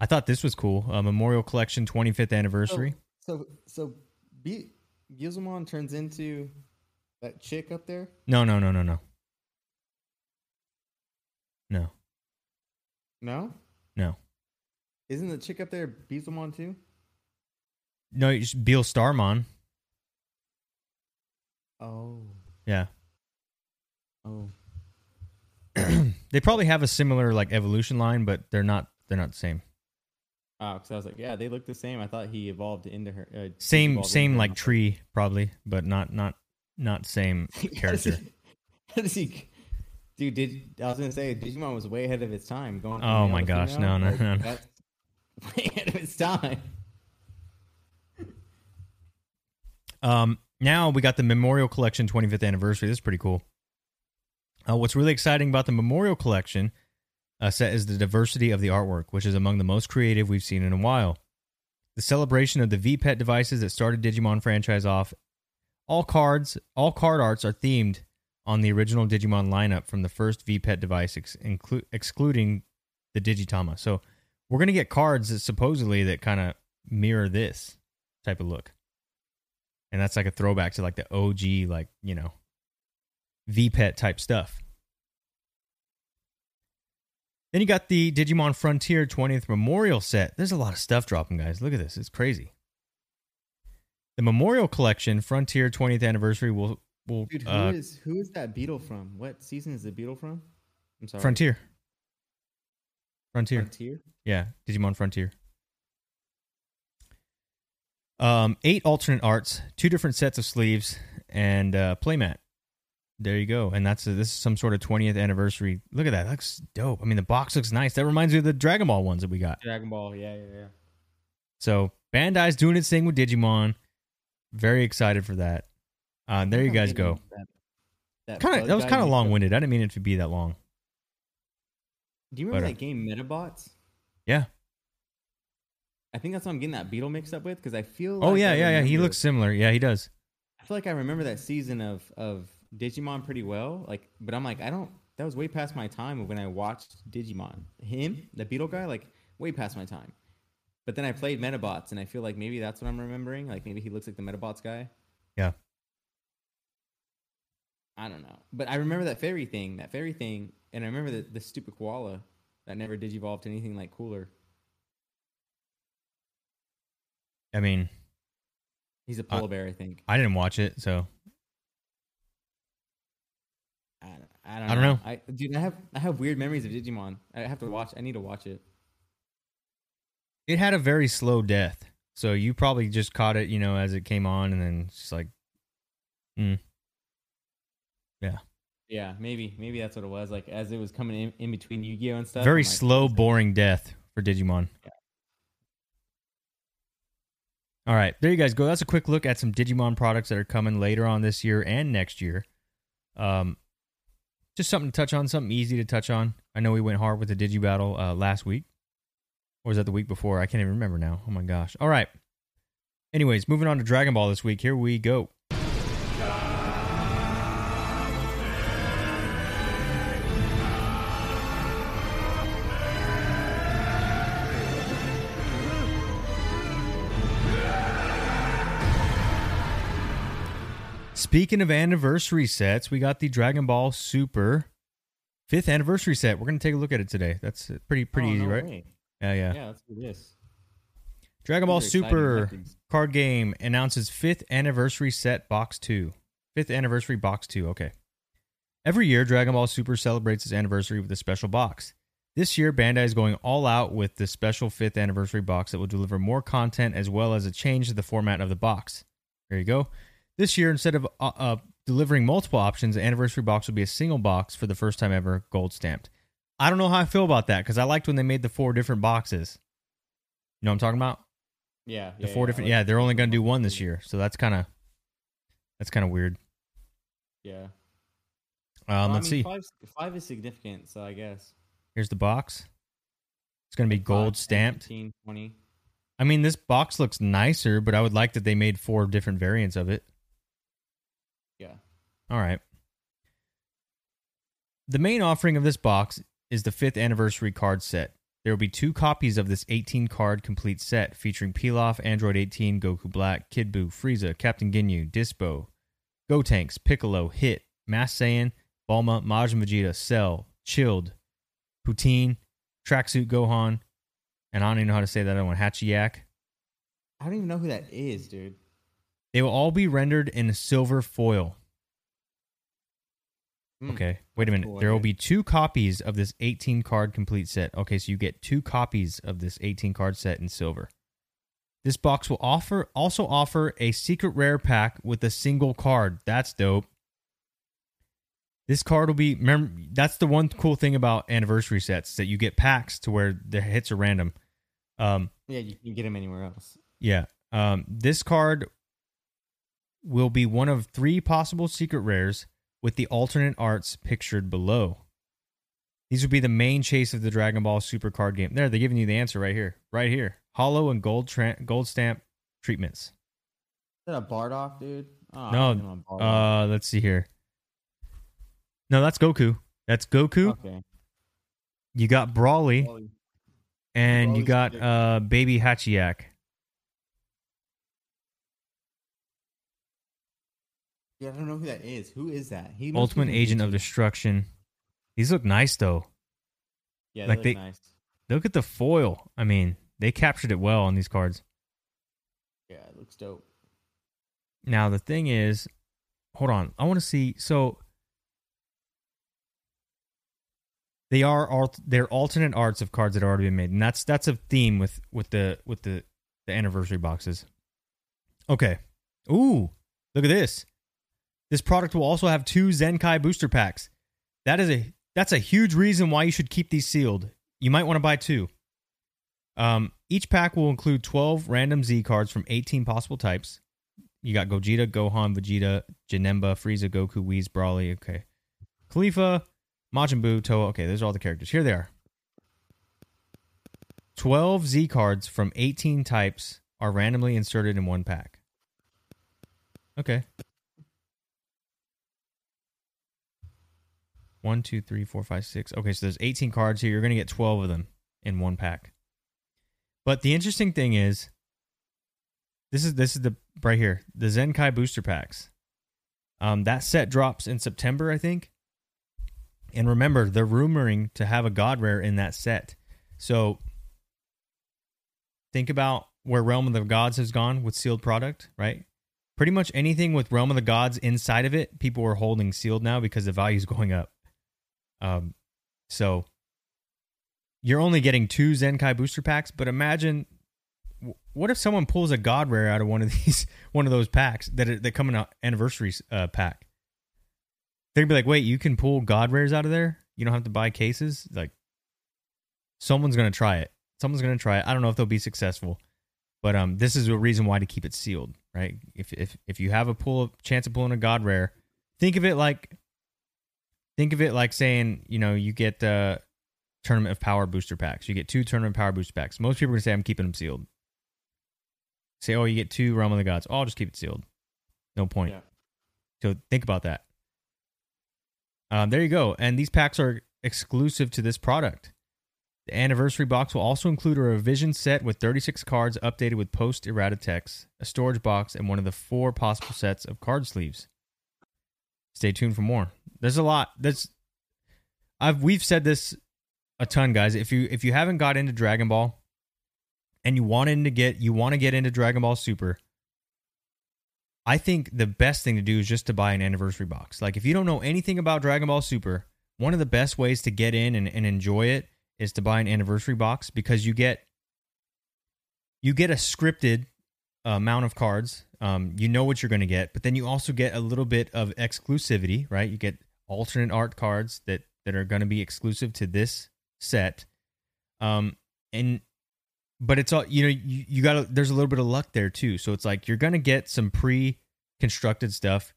I thought this was cool. A Memorial Collection 25th anniversary. So so Be- Gizmon turns into that chick up there. No, no, no, no, no. No, No, no, isn't the chick up there Beelzemon too? no. It's Beelstarmon. Oh, Yeah, oh, [CLEARS THROAT] they probably have a similar like evolution line, but they're not. They're not the same. oh. Because I was like, yeah, they look the same. I thought he evolved into her. Uh, Same, same like tree probably, but not not not same [LAUGHS] How does character. he- [LAUGHS] How does he? Dude, did I was gonna say Digimon was way ahead of its time going. Oh my gosh, no, no, no, no. Way ahead of its time. Um, now we got the Memorial Collection 25th anniversary. This is pretty cool. Uh, what's really exciting about the Memorial Collection uh, set is the diversity of the artwork, which is among the most creative we've seen in a while. The celebration of the VPET devices that started Digimon franchise off. All cards, all card arts are themed on the original Digimon lineup from the first VPET device, ex- inclu- excluding the Digitama. So we're gonna get cards that supposedly that kind of mirror this type of look and that's like a throwback to like the OG, like you know, VPET type stuff. Then you got the Digimon Frontier 20th Memorial set. There's a lot of stuff dropping, guys. Look at this; it's crazy. The Memorial Collection Frontier 20th Anniversary will will Dude, who uh, is who is that beetle from? What season is the beetle from? I'm sorry. Frontier. Frontier. Frontier. Yeah, Digimon Frontier. Um, eight alternate arts, two different sets of sleeves, and uh, playmat. There you go. And that's a, this is some sort of 20th anniversary. Look at that. That looks dope. I mean, the box looks nice. That reminds me of the Dragon Ball ones that we got. Dragon Ball. Yeah, yeah, yeah. So Bandai's doing its thing with Digimon. Very excited for that. Uh, there you guys go. That, Kind of that was kind of long winded. I didn't mean it to be that long. Do you remember but, uh, that game Medabots? Yeah. I think that's what I'm getting that beetle mixed up with because I feel. Oh like yeah, I yeah, yeah. He looks similar. Yeah, he does. I feel like I remember that season of of Digimon pretty well. Like, but I'm like, I don't. That was way past my time of when I watched Digimon. Him, the beetle guy, like way past my time. But then I played Medabots, and I feel like maybe that's what I'm remembering. Like maybe he looks like the Medabots guy. Yeah. I don't know, but I remember that fairy thing, that fairy thing, and I remember the, the stupid koala that never digivolved to anything like cooler. I mean, He's a polar bear, I think. I didn't watch it, so I, don't- I don't. I don't know. I dude, I have I have weird memories of Digimon. I have to watch. I need to watch it. it had a very slow death. So you probably just caught it, you know, as it came on, and then it's just like, mm, Yeah, Yeah, maybe maybe that's what it was. Like as it was coming in, in between Yu-Gi-Oh and stuff. very like, slow, boring death for Digimon. All right, there you guys go. That's a quick look at some Digimon products that are coming later on this year and next year. Um, just something to touch on, something easy to touch on. I know we went hard with the Digibattle uh, last week, or was that the week before? I can't even remember now. Oh my gosh! All right. Anyways, moving on to Dragon Ball this week. Here we go. Speaking of anniversary sets, we got the Dragon Ball Super fifth anniversary set. We're gonna take a look at it today. That's pretty pretty Oh, easy, no right? way. Yeah, yeah. Yeah, let's do this. Dragon Ball Super card game announces fifth anniversary set box two. Fifth anniversary box two. Okay. Every year, Dragon Ball Super celebrates its anniversary with a special box. This year, Bandai is going all out with the special fifth anniversary box that will deliver more content as well as a change to the format of the box. There you go. This year, instead of uh, uh, delivering multiple options, the anniversary box will be a single box for the first time ever, gold stamped. I don't know how I feel about that because I liked when they made the four different boxes. You know what I'm talking about? Yeah, The yeah, four yeah, different. like- Yeah, they're only going to do one this year, so that's kind of that's kind of weird. Yeah. Um, Well, let's mean, see. Five, five is significant, so I guess. Here's the box. It's going to be Like gold 5, 10, stamped. 15, 20. I mean, this box looks nicer, but I would like that they made four different variants of it. All right. The main offering of this box is the fifth anniversary card set. There will be two copies of this 18 card complete set featuring Pilaf, Android 18, Goku Black, Kid Buu, Frieza, Captain Ginyu, Dyspo, Gotenks, Piccolo, Hit, Master Saiyan, Bulma, Majin Vegeta, Cell, Chilled, Putine, Tracksuit Gohan, and I don't even know how to say that other one, Hatchiyack. I don't even know who that is, dude. They will all be rendered in silver foil. Hmm. Okay, wait a minute. Cool, there will be two copies of this 18 card complete set. Okay, so you get two copies of this 18 card set in silver. This box will offer also offer a secret rare pack with a single card. That's dope. This card will be remember that's the one cool thing about anniversary sets that you get packs to where the hits are random. Um Yeah, you can get them anywhere else. yeah. Um, this card will be one of three possible secret rares with the alternate arts pictured below. These would be the main chase of the Dragon Ball Super card game. There, they're giving you the answer right here. Right here. Hollow and gold tra- gold stamp treatments. Is that a Bardock, dude? Oh, No. Uh, let's see here. No, that's Goku. That's Goku. okay. You got Broly, and you got uh, Baby Hatchiyack. Yeah, I don't know who that is. Who is that? He Ultimate Agent of Destruction. These look nice though. Yeah, like like they- nice. Look at the foil. I mean, they captured it well on these cards. Yeah, it looks dope. Now the thing is, hold on. I want to see. So they are alt, they're alternate arts of cards that have already been made, and that's that's a theme with with the with the the anniversary boxes. Okay. Ooh, look at this. This product will also have two Zenkai booster packs. That is a that's a huge reason why you should keep these sealed. You might want to buy two. Um, each pack will include 12 random Z cards from 18 possible types. You got Gogeta, Gohan, Vegeta, Janemba, Frieza, Goku, Whis, Broly. Okay. Kefla, Majin Buu, Towa. Okay, those are all the characters. Here they are. 12 Z cards from 18 types are randomly inserted in one pack. Okay. One, two, three, four, five, six. Okay, so there's 18 cards here. You're going to get 12 of them in one pack. But the interesting thing is, this is this is the right here the Zenkai booster packs. Um, that set drops in September, I think. And remember, they're rumoring to have a God Rare in that set. So think about where Realm of the Gods has gone with sealed product, right? Pretty much anything with Realm of the Gods inside of it, people are holding sealed now because the value is [LAUGHS] going up. Um, so you're only getting two Zenkai booster packs, but imagine what if someone pulls a God Rare out of one of [LAUGHS] these, one of those packs that are, that come in an anniversary uh, pack? They'd be like, "Wait, you can pull God Rares out of there? You don't have to buy cases." Like, someone's gonna try it. Someone's gonna try it. I don't know if they'll be successful, but um, this is a reason why to keep it sealed, right? If if if you have a pull chance of pulling a God Rare, think of it like think of it like saying you know you get uh tournament of power booster packs. You get two tournament power booster packs. Most people are gonna say I'm keeping them sealed. Say, oh, you get two Realm of the Gods. Oh, I'll just keep it sealed. No point. Yeah. So think about that. Um, there you go. And these packs are exclusive to this product. The anniversary box will also include a revision set with 36 cards updated with post errata text, a storage box, and one of the four possible sets of card sleeves. Stay tuned for more. There's a lot. There's I've we've said this a ton, guys. If you if you haven't got into Dragon Ball and you want to get you want to get into Dragon Ball Super, I think the best thing to do is just to buy an anniversary box. Like if you don't know anything about Dragon Ball Super, one of the best ways to get in and, and enjoy it is to buy an anniversary box because you get you get a scripted amount of cards. Um, you know what you're going to get, but then you also get a little bit of exclusivity, right? You get alternate art cards that that are going to be exclusive to this set. Um, and but it's all you know. You, you got there's a little bit of luck there too. So it's like you're going to get some pre-constructed stuff.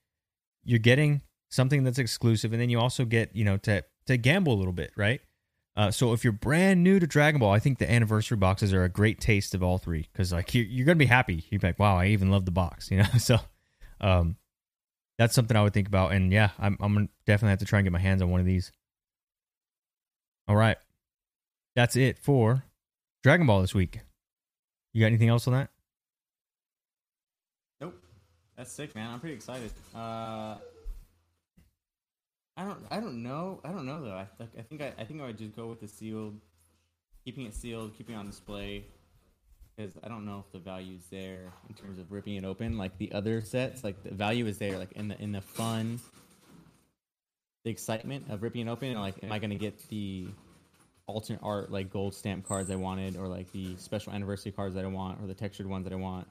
You're getting something that's exclusive, and then you also get you know to to gamble a little bit, right? Uh, so if you're brand new to Dragon Ball, I think the anniversary boxes are a great taste of all three because like you're, you're gonna be happy. You're like, wow, I even love the box, [LAUGHS] you know. so, um, that's something I would think about, and yeah, I'm I'm gonna definitely have to try and get my hands on one of these. All right, that's it for Dragon Ball this week. You got anything else on that? Nope. That's sick, man. I'm pretty excited. Uh, I don't. I don't know. I don't know though. I, I think. I, I think I would just go with the sealed, keeping it sealed, keeping it on display, because I don't know if the value is there in terms of ripping it open. Like the other sets, like the value is there, like in the in the fun, the excitement of ripping it open. And like, am I gonna get the alternate art like gold stamp cards I wanted, or like the special anniversary cards that I want, or the textured ones that I want?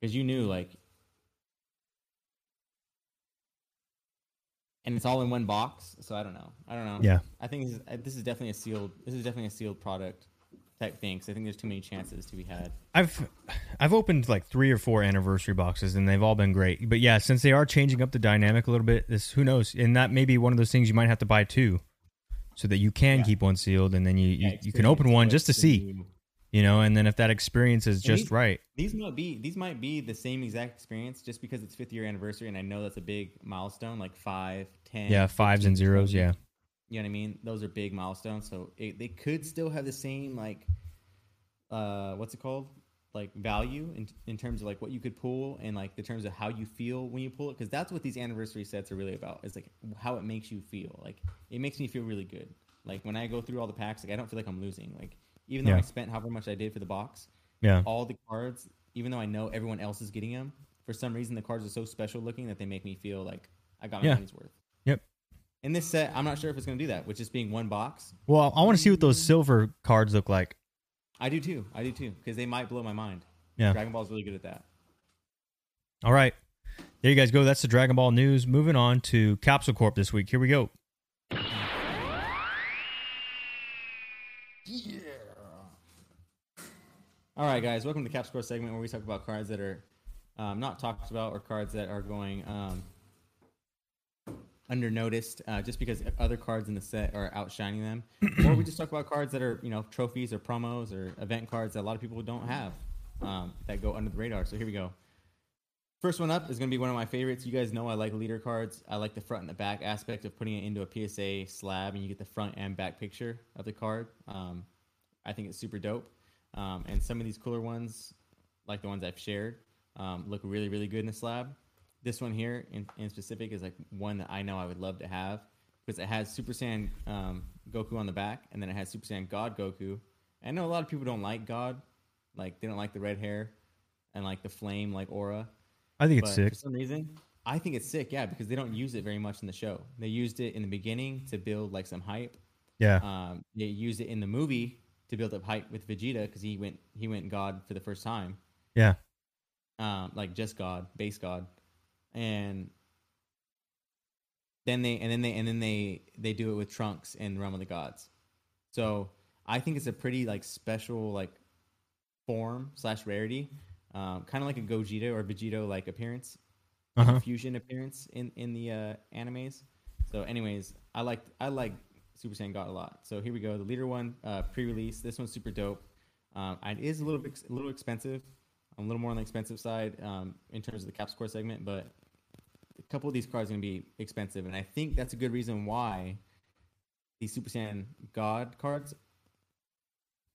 Because you knew like and it's all in one box. So I don't know. I don't know. Yeah. I think this is, this is definitely a sealed. This is definitely a sealed product type thing. Because I think there's too many chances to be had. I've I've opened like three or four anniversary boxes and they've all been great. But yeah, since they are changing up the dynamic a little bit, this who knows? And that may be one of those things you might have to buy two, so that you can Yeah. keep one sealed and then you you, Yeah, you can open one just to see, new- you know. And then if that experience is And just these- right, These might be these might be the same exact experience just because it's fifth year anniversary, and I know that's a big milestone, like five, ten. yeah, fives and zeros, 20. yeah, You know what I mean? Those are big milestones. So it, they could still have the same like, uh, what's it called? Like value in in terms of like what you could pull and like the terms of how you feel when you pull it, because that's what these anniversary sets are really about. Is like how it makes you feel. Like it makes me feel really good. Like when I go through all the packs, like I don't feel like I'm losing. Like even though Yeah. I spent however much I did for the box, yeah. all the cards, even though I know everyone else is getting them, for some reason the cards are so special looking that they make me feel like I got my Yeah. money's worth. In this set, I'm not sure if it's going to do that, which is being one box. Well, I want to see what those silver cards look like. I do too. I do too, because they might blow my mind. Yeah. Dragon Ball's really good at that. All right, there you guys go. That's the Dragon Ball news. Moving on to Capsule Corp this week. Here we go. Yeah. All right, guys, welcome to Cap Score segment where we talk about cards that are um, not talked about or cards that are going um, under noticed uh, just because other cards in the set are outshining them, [CLEARS THROAT] or we just talk about cards that are you know trophies or promos or event cards that a lot of people don't have um, that go under the radar. So here we go. First one up is going to be one of my favorites. You guys know I like leader cards. I like the front and the back aspect of putting it into a PSA slab, and you get the front and back picture of the card. Um, I think it's super dope. Um, and some of these cooler ones, like the ones I've shared, um, look really, really good in the slab. This one here, in, in specific, is like one that I know I would love to have because it has Super Saiyan um, Goku on the back, and then it has Super Saiyan God Goku. I know a lot of people don't like God, like they don't like the red hair and like the flame like aura. I think it's sick. for some reason, I think it's sick. Yeah, because they don't use it very much in the show. They used it in the beginning to build like some hype. Yeah, Um, they used it in the movie to build up hype with Vegeta because he went he went God for the first time, yeah, um, like just God, base God, and then they and then they and then they they do it with Trunks in Realm of the Gods. So I think it's a pretty like special like form slash rarity, um, kind of like a Gogeta or Vegito like appearance, Uh-huh. fusion appearance in in the uh, animes. So, anyways, I like I like Super Saiyan God a lot. So here we go. The leader one, uh, pre-release. This one's super dope. Um, it is a little bit a little expensive, a little more on the expensive side um, in terms of the cap score segment, but a couple of these cards are gonna be expensive, and I think that's a good reason why these Super Saiyan God cards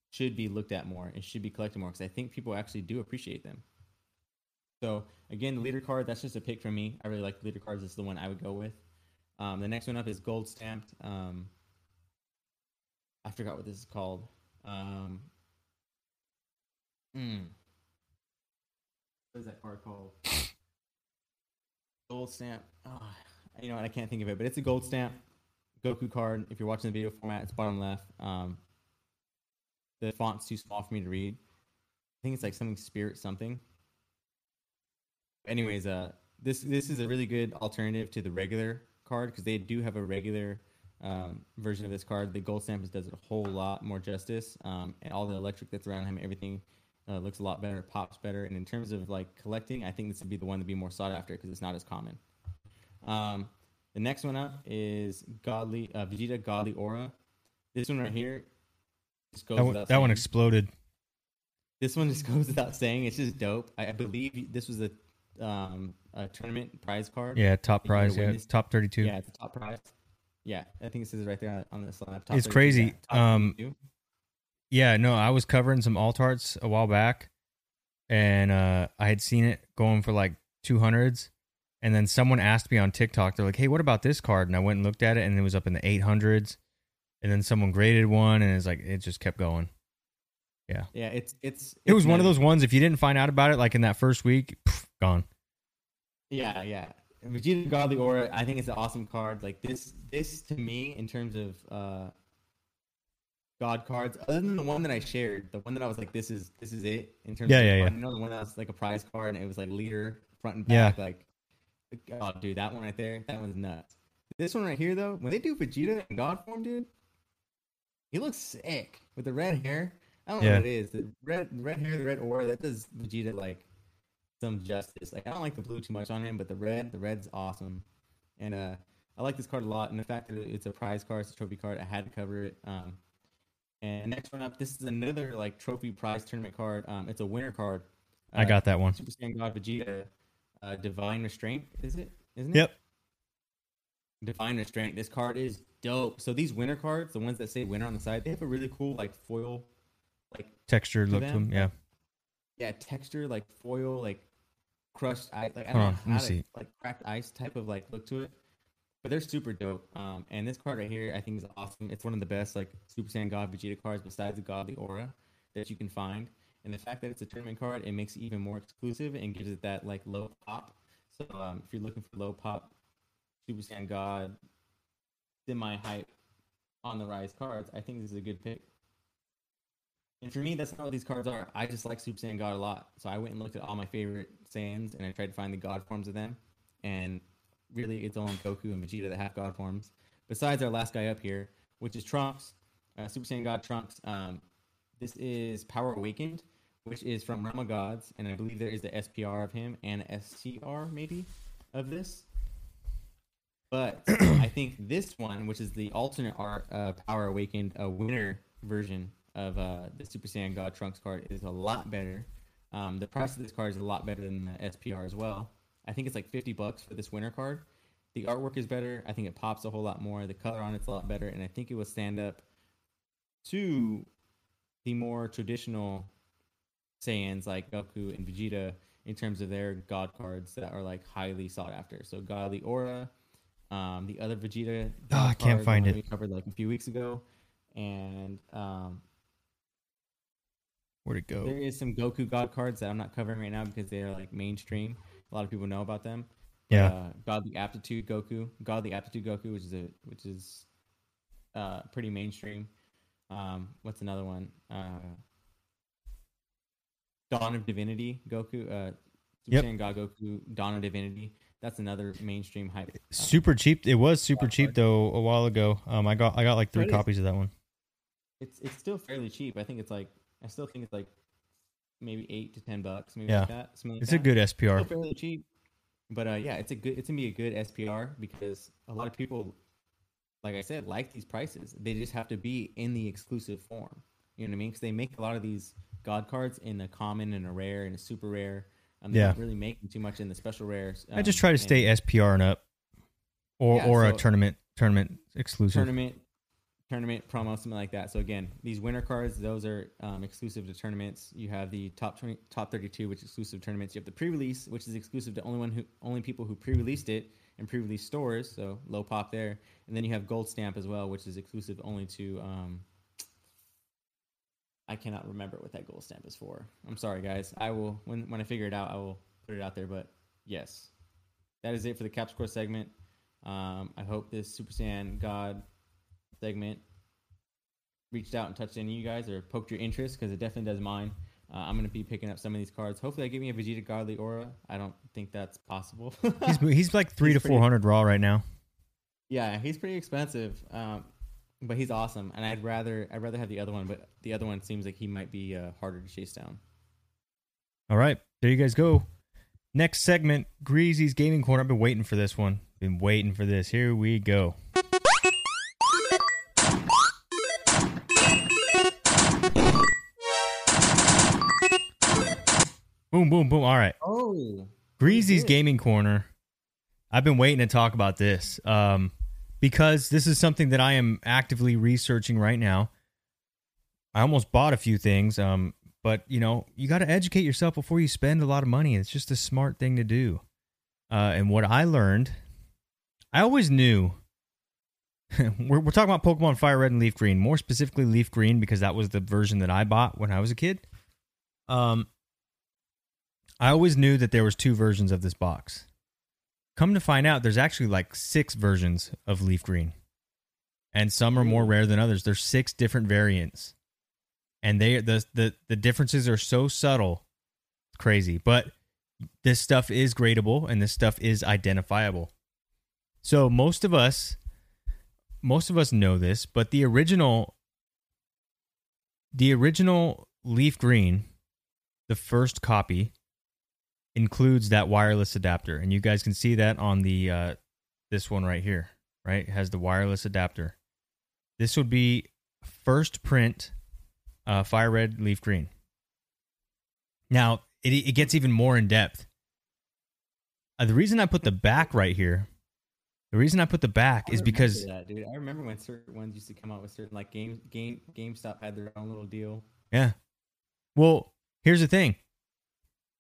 should be looked at more and should be collected more because I think people actually do appreciate them. So again, the leader card that's just a pick from me. I really like the leader cards. This is the one I would go with. Um, the next one up is gold stamped um, I forgot what this is called. Um, mm. What is that card called? Gold stamp. Oh, you know what? I can't think of it, but it's a gold stamp Goku card. If you're watching the video format, it's bottom left. Um, the font's too small for me to read. I think it's like something spirit something. Anyways, uh, this this is a really good alternative to the regular card because they do have a regular um, version of this card. The gold stamp does a whole lot more justice, um, and all the electric that's around him, everything uh, looks a lot better, pops better. And in terms of like collecting, I think this would be the one to be more sought after because it's not as common. Um, the next one up is Godly uh, Vegeta Godly Aura. This one right here just goes That one, that one exploded. This one just [LAUGHS] goes without saying. It's just dope. I, I believe this was a um, a tournament prize card. Yeah, top prize. Yeah, this. top thirty-two. Yeah, it's a top prize. Yeah, I think it says it right there on the slide. Top It's crazy. yeah, Um, 32. Yeah, no, I was covering some alt arts a while back, and uh, I had seen it going for like two hundreds, and then someone asked me on TikTok, they're like, "Hey, what about this card?" And I went and looked at it, and it was up in the eight hundreds, and then someone graded one, and it's like it just kept going. yeah, yeah, it's it's. It was one of those ones. If you didn't find out about it, like in that first week, pff, gone. Yeah, yeah. Vegeta Godly Aura, I think it's an awesome card. Like this, this to me, in terms of uh, God cards, other than the one that I shared, the one that I was like, this is this is it in terms. Yeah, of yeah, yeah. You know, the one that was like a prize card, and it was like leader front and Yeah. back. Like, oh, dude, that one right there, that one's nuts. This one right here, though, when they do Vegeta in God form, dude, he looks sick with the red hair. I don't know what it is. The red, red hair, the red aura, that does Vegeta like some justice. Like I don't like the blue too much on him, but the red, the red's awesome. And uh, I like this card a lot. And the fact that it's a prize card, it's a trophy card, I had to cover it. Um, and next one up, this is another like trophy prize tournament card. Um, it's a winner card. I Uh, got that one. Super Saiyan God Vegeta, uh, Divine Restraint. Is it? Isn't it? Yep. Divine Restraint. This card is dope. So these winner cards, the ones that say winner on the side, they have a really cool like foil, like Texture To look to them, them. Yeah. yeah, texture like foil, like crushed ice, like I don't on, know let me how to, see. like cracked ice type of like look to it. But they're super dope. Um, and this card right here, I think is awesome. It's one of the best like Super Saiyan God Vegeta cards besides the Godly Aura that you can find. And the fact that it's a tournament card, it makes it even more exclusive and gives it that like low pop. So um, if you're looking for low pop Super Saiyan God semi hype on the rise cards, I think this is a good pick. And for me, that's not what these cards are. I just like Super Saiyan God a lot. So I went and looked at all my favorite Saiyans and I tried to find the God forms of them. And really, it's only Goku and Vegeta that have God forms. Besides our last guy up here, which is Trunks, uh, Super Saiyan God Trunks. Um, this is Power Awakened, which is from Realm of Gods. And I believe there is the SPR of him and STR maybe of this. But [CLEARS THROAT] I think this one, which is the alternate art uh, Power Awakened, a winner version of uh, the Super Saiyan God Trunks card, is a lot better. Um, the price of this card is a lot better than the SPR as well. I think it's like 50 bucks for this winter card. The artwork is better. I think it pops a whole lot more. The color on it's a lot better. And I think it will stand up to the more traditional Saiyans like Goku and Vegeta in terms of their god cards that are like highly sought after. So Godly Aura, um, the other Vegeta. Oh, I can't find it. We covered like a few weeks ago, and um, Where'd it go? there is some Goku god cards that I'm not covering right now because they are like mainstream. A lot of people know about them. Yeah. Uh, Godly Aptitude Goku, Godly Aptitude Goku, which is a which is uh, pretty mainstream. Um, what's another one? Uh, Dawn of Divinity Goku, uh, Super Yep. Saiyan God Goku, Dawn of Divinity. That's another mainstream hype. uh, Super cheap. It was super cheap card. though a while ago. Um, I got I got like three copies of that one. it's it's still fairly cheap. I think it's like I still think it's like maybe eight to ten bucks, maybe Yeah. like that. like It's a that. good still SPR. fairly cheap. But uh, yeah, it's a good. It's gonna be a good SPR because a lot of people, like I said, like these prices. They just have to be in the exclusive form. You know what I mean? Because they make a lot of these god cards in a common and a rare and a super rare. Um, they Yeah. don't really making too much in the special rares. I just um, try to stay SPR and up, or Yeah, or a tournament tournament exclusive. tournament tournament promo something like that so again these winner cards those are um, exclusive to tournaments you have the top 20 top 32 which is exclusive to tournaments you have the pre-release which is exclusive to only one who only people who pre-released it and pre-release stores so low pop there and then you have gold stamp as well which is exclusive only to um, I cannot remember what that gold stamp is for. I'm sorry, guys. I will when when I figure it out, I will put it out there. But yes, that is it for the cap score segment. Um, I hope this Super Saiyan God segment reached out and touched any of you guys or poked your interest because it definitely does mine. Uh, I'm going to be picking up some of these cards. Hopefully, I give me a Vegeta Godly Aura. I don't think that's possible. [LAUGHS] He's [LAUGHS] he's like three He's to four hundred raw right now. yeah, he's pretty expensive, um, but he's awesome. And I'd rather I'd rather have the other one, but the other one seems like he might be uh, harder to chase down. All right, there you guys go. Next segment, Greasy's Gaming Corner. I've been waiting for this one. Been waiting for this. Here we go. Boom, boom, boom. All right. Oh, Greasy's. Gaming Corner. I've been waiting to talk about this um, because this is something that I am actively researching right now. I almost bought a few things, um, but you know, you got to educate yourself before you spend a lot of money. It's just a smart thing to do. Uh, and what I learned, I always knew. [LAUGHS] we're, we're talking about Pokemon Fire Red and Leaf Green, more specifically Leaf Green, because that was the version that I bought when I was a kid. Um, I always knew that there was two versions of this box. Come to find out, there's actually like six versions of leaf green, and some are more rare than others. There's six different variants, and they the the the differences are so subtle, crazy. But this stuff is gradable, and this stuff is identifiable. So most of us, most of us know this, but the original, the original leaf green, the first copy includes that wireless adapter and you guys can see that on the uh this one right here right it has the wireless adapter this would be first print uh fire red leaf green now it, it gets even more in depth uh, the reason i put the back right here the reason i put the back is because that, dude. I remember when certain ones used to come out with certain like game game GameStop had their own little deal. Yeah. Well, here's the thing.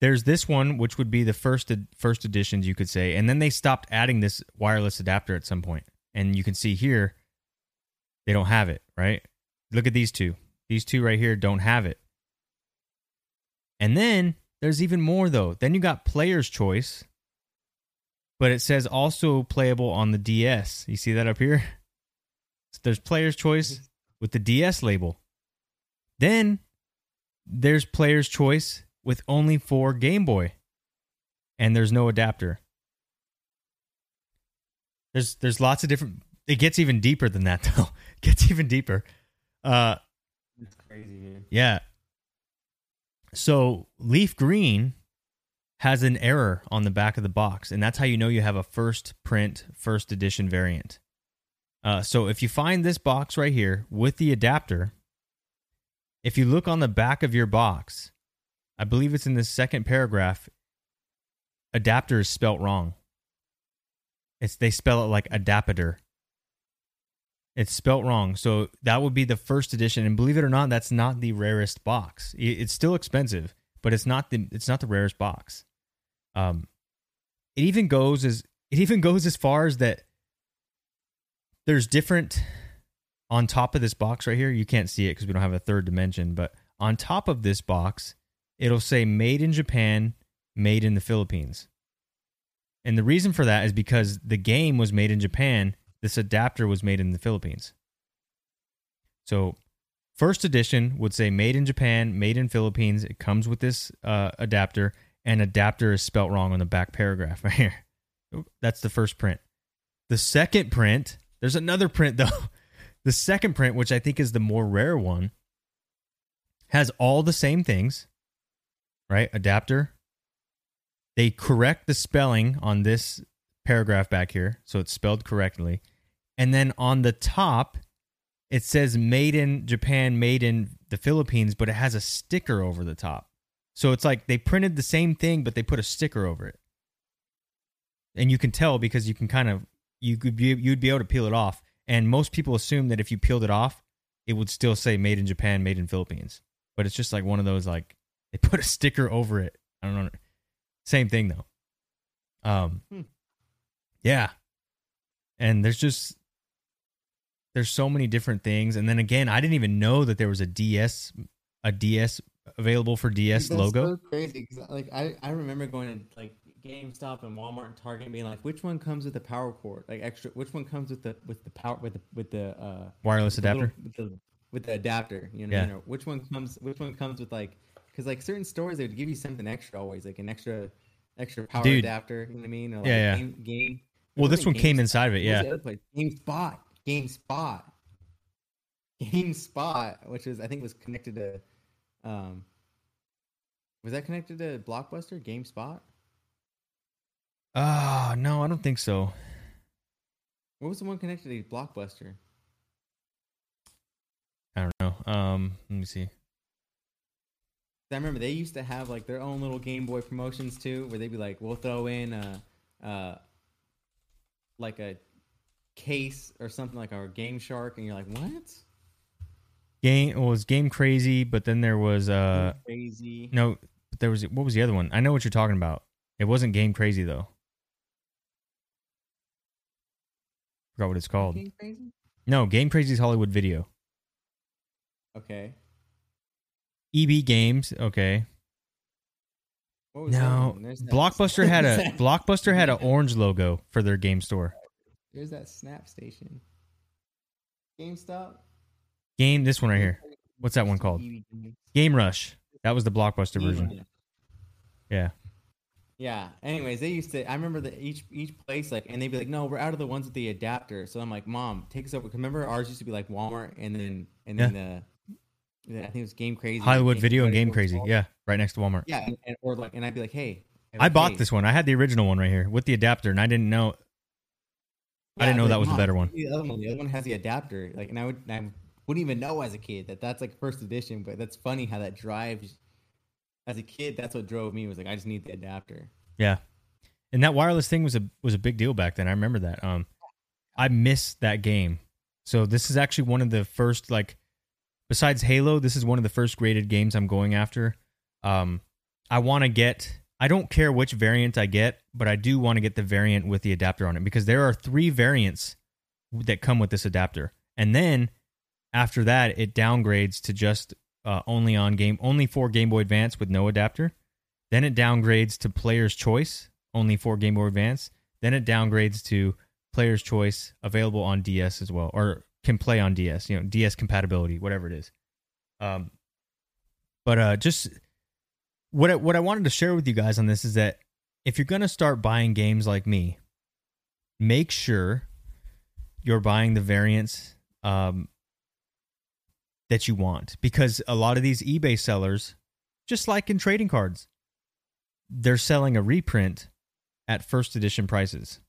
There's this one, which would be the first first editions, you could say, and then they stopped adding this wireless adapter at some point. And you can see here, they don't have it. Right? Look at these two. These two right here don't have it. And then there's even more though. Then you got player's choice, but it says also playable on the DS. You see that up here? So there's player's choice with the DS label. Then there's player's choice with only for Game Boy, and there's no adapter. There's there's lots of different. It gets even deeper than that [LAUGHS] though. It gets even deeper. Uh, It's crazy, dude. yeah. So leaf green has an error on the back of the box, and that's how you know you have a first print, first edition variant. Uh, so if you find this box right here with the adapter, if you look on the back of your box, I believe it's in the second paragraph. Adapter is spelt wrong. It's they spell it like adapter. It's spelt wrong. So that would be the first edition, and believe it or not, that's not the rarest box. It's still expensive, but it's not the it's not the rarest box. Um, it even goes as it even goes as far as that. There's different on top of this box right here. You can't see it because we don't have a third dimension, but on top of this box, it'll say "Made in Japan, Made in the Philippines." And the reason for that is because the game was made in Japan. This adapter was made in the Philippines. So, first edition would say "Made in Japan, Made in Philippines." It comes with this uh, adapter, and adapter is spelt wrong on the back paragraph [LAUGHS] right here. That's the first print. The second print, there's another print though. [LAUGHS] The second print, which I think is the more rare one, has all the same things, right? Adapter. They correct the spelling on this paragraph back here, so it's spelled correctly. And then on the top, it says made in Japan, made in the Philippines, but it has a sticker over the top. So it's like they printed the same thing, but they put a sticker over it. And you can tell because you can kind of you could be you'd be able to peel it off. And most people assume that if you peeled it off, it would still say made in Japan, made in Philippines. But it's just like one of those like they put a sticker over it. I don't know. Same thing though. Um Hmm. yeah. And there's just there's so many different things and then again, I didn't even know that there was a DS a DS available for DS That's logo. so crazy. like I, I remember going to like GameStop and Walmart and Target and being like, which one comes with the power cord? Like extra, which one comes with the with the power with the with the uh Wireless with the adapter. little- with the with the adapter? You know, Yeah. mean? Or which one comes? Which one comes with like? Because like certain stores they would give you something extra always, like an extra extra power Dude. adapter. You know what I mean? Or like Yeah, yeah. Game, game. Well, this one came inside of it. Yeah. the other place? GameSpot. GameSpot. GameSpot, which is I think was connected to, um, was that connected to Blockbuster? GameSpot. Ah, no, I don't think so. What was the one connected to Blockbuster? I don't know. Um, let me see. I remember they used to have like their own little Game Boy promotions too, where they'd be like, "We'll throw in a, uh, like a case or something like our Game Shark," and you're like, "What?" Game well, it was Game Crazy, but then there was uh crazy. no, but there was what was the other one? I know what you're talking about. It wasn't Game Crazy though. Forgot what it's called. Game crazy. No, Game Crazy's Hollywood Video. Okay. EB Games, okay. What was the No, that- Blockbuster had a Blockbuster had an orange logo for their game store. There's that Snap Station. GameStop. Game this one right here. What's that one called? Game Rush. That was the Blockbuster version. Yeah. Yeah. Anyways, they used to. I remember that each each place like, and they'd be like, "No, we're out of the ones with the adapter." So I'm like, "Mom, take us over." Remember, ours used to be like Walmart, and then and then the, I think it was Game Crazy, Hollywood Game- Video and Game Crazy. called. Yeah, right next to Walmart. Yeah, and, and- or like, and I'd be like, "Hey." I bought "Hey." this one. I had the original one right here with the adapter, and I didn't know. I didn't know that was the better one. The other one, the other one has the adapter. Like, and I would, I wouldn't even know as a kid that that's like first edition. But that's funny how that drives. As a kid, that's what drove me. Was like, I just need the adapter. Yeah, and that wireless thing was a was a big deal back then. I remember that. Um, I missed that game. So this is actually one of the first like, besides Halo, this is one of the first graded games I'm going after. Um, I want to get. I don't care which variant I get, but I do want to get the variant with the adapter on it because there are three variants that come with this adapter, and then after that, it downgrades to just uh, only on game only for Game Boy Advance with no adapter. Then it downgrades to Player's Choice only for Game Boy Advance. Then it downgrades to Player's Choice available on DS as well, or can play on DS. You know, DS compatibility, whatever it is. Um, but uh, just what I, what I wanted to share with you guys on this is that if you're gonna start buying games like me, make sure you're buying the variants um, that you want because a lot of these eBay sellers, just like in trading cards, they're selling a reprint at first edition prices.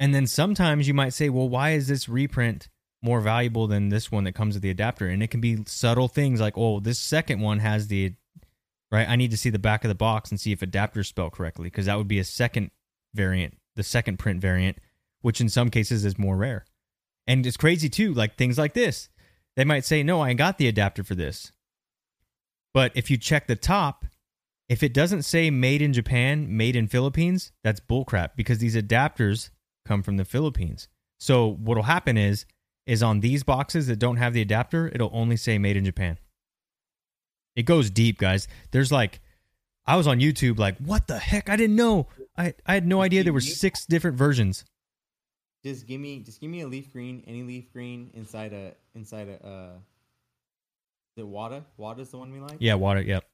And then sometimes you might say, well, why is this reprint more valuable than this one that comes with the adapter? And it can be subtle things like, oh, this second one has the right. I need to see the back of the box and see if adapter's spelled correctly because that would be a second variant, the second print variant, which in some cases is more rare. And it's crazy too, like things like this. They might say, no, I got the adapter for this. But if you check the top, if it doesn't say made in Japan, made in Philippines, that's bullcrap because these adapters come from the Philippines. So what'll happen is is on these boxes that don't have the adapter, it'll only say made in Japan. It goes deep, guys. There's like I was on YouTube like, what the heck? I didn't know. I, I had no idea there were six different versions. Just give me, just give me a leaf green, any leaf green inside a inside a. uh The Wata, Wata's the one we like. Yeah, Wata, yep.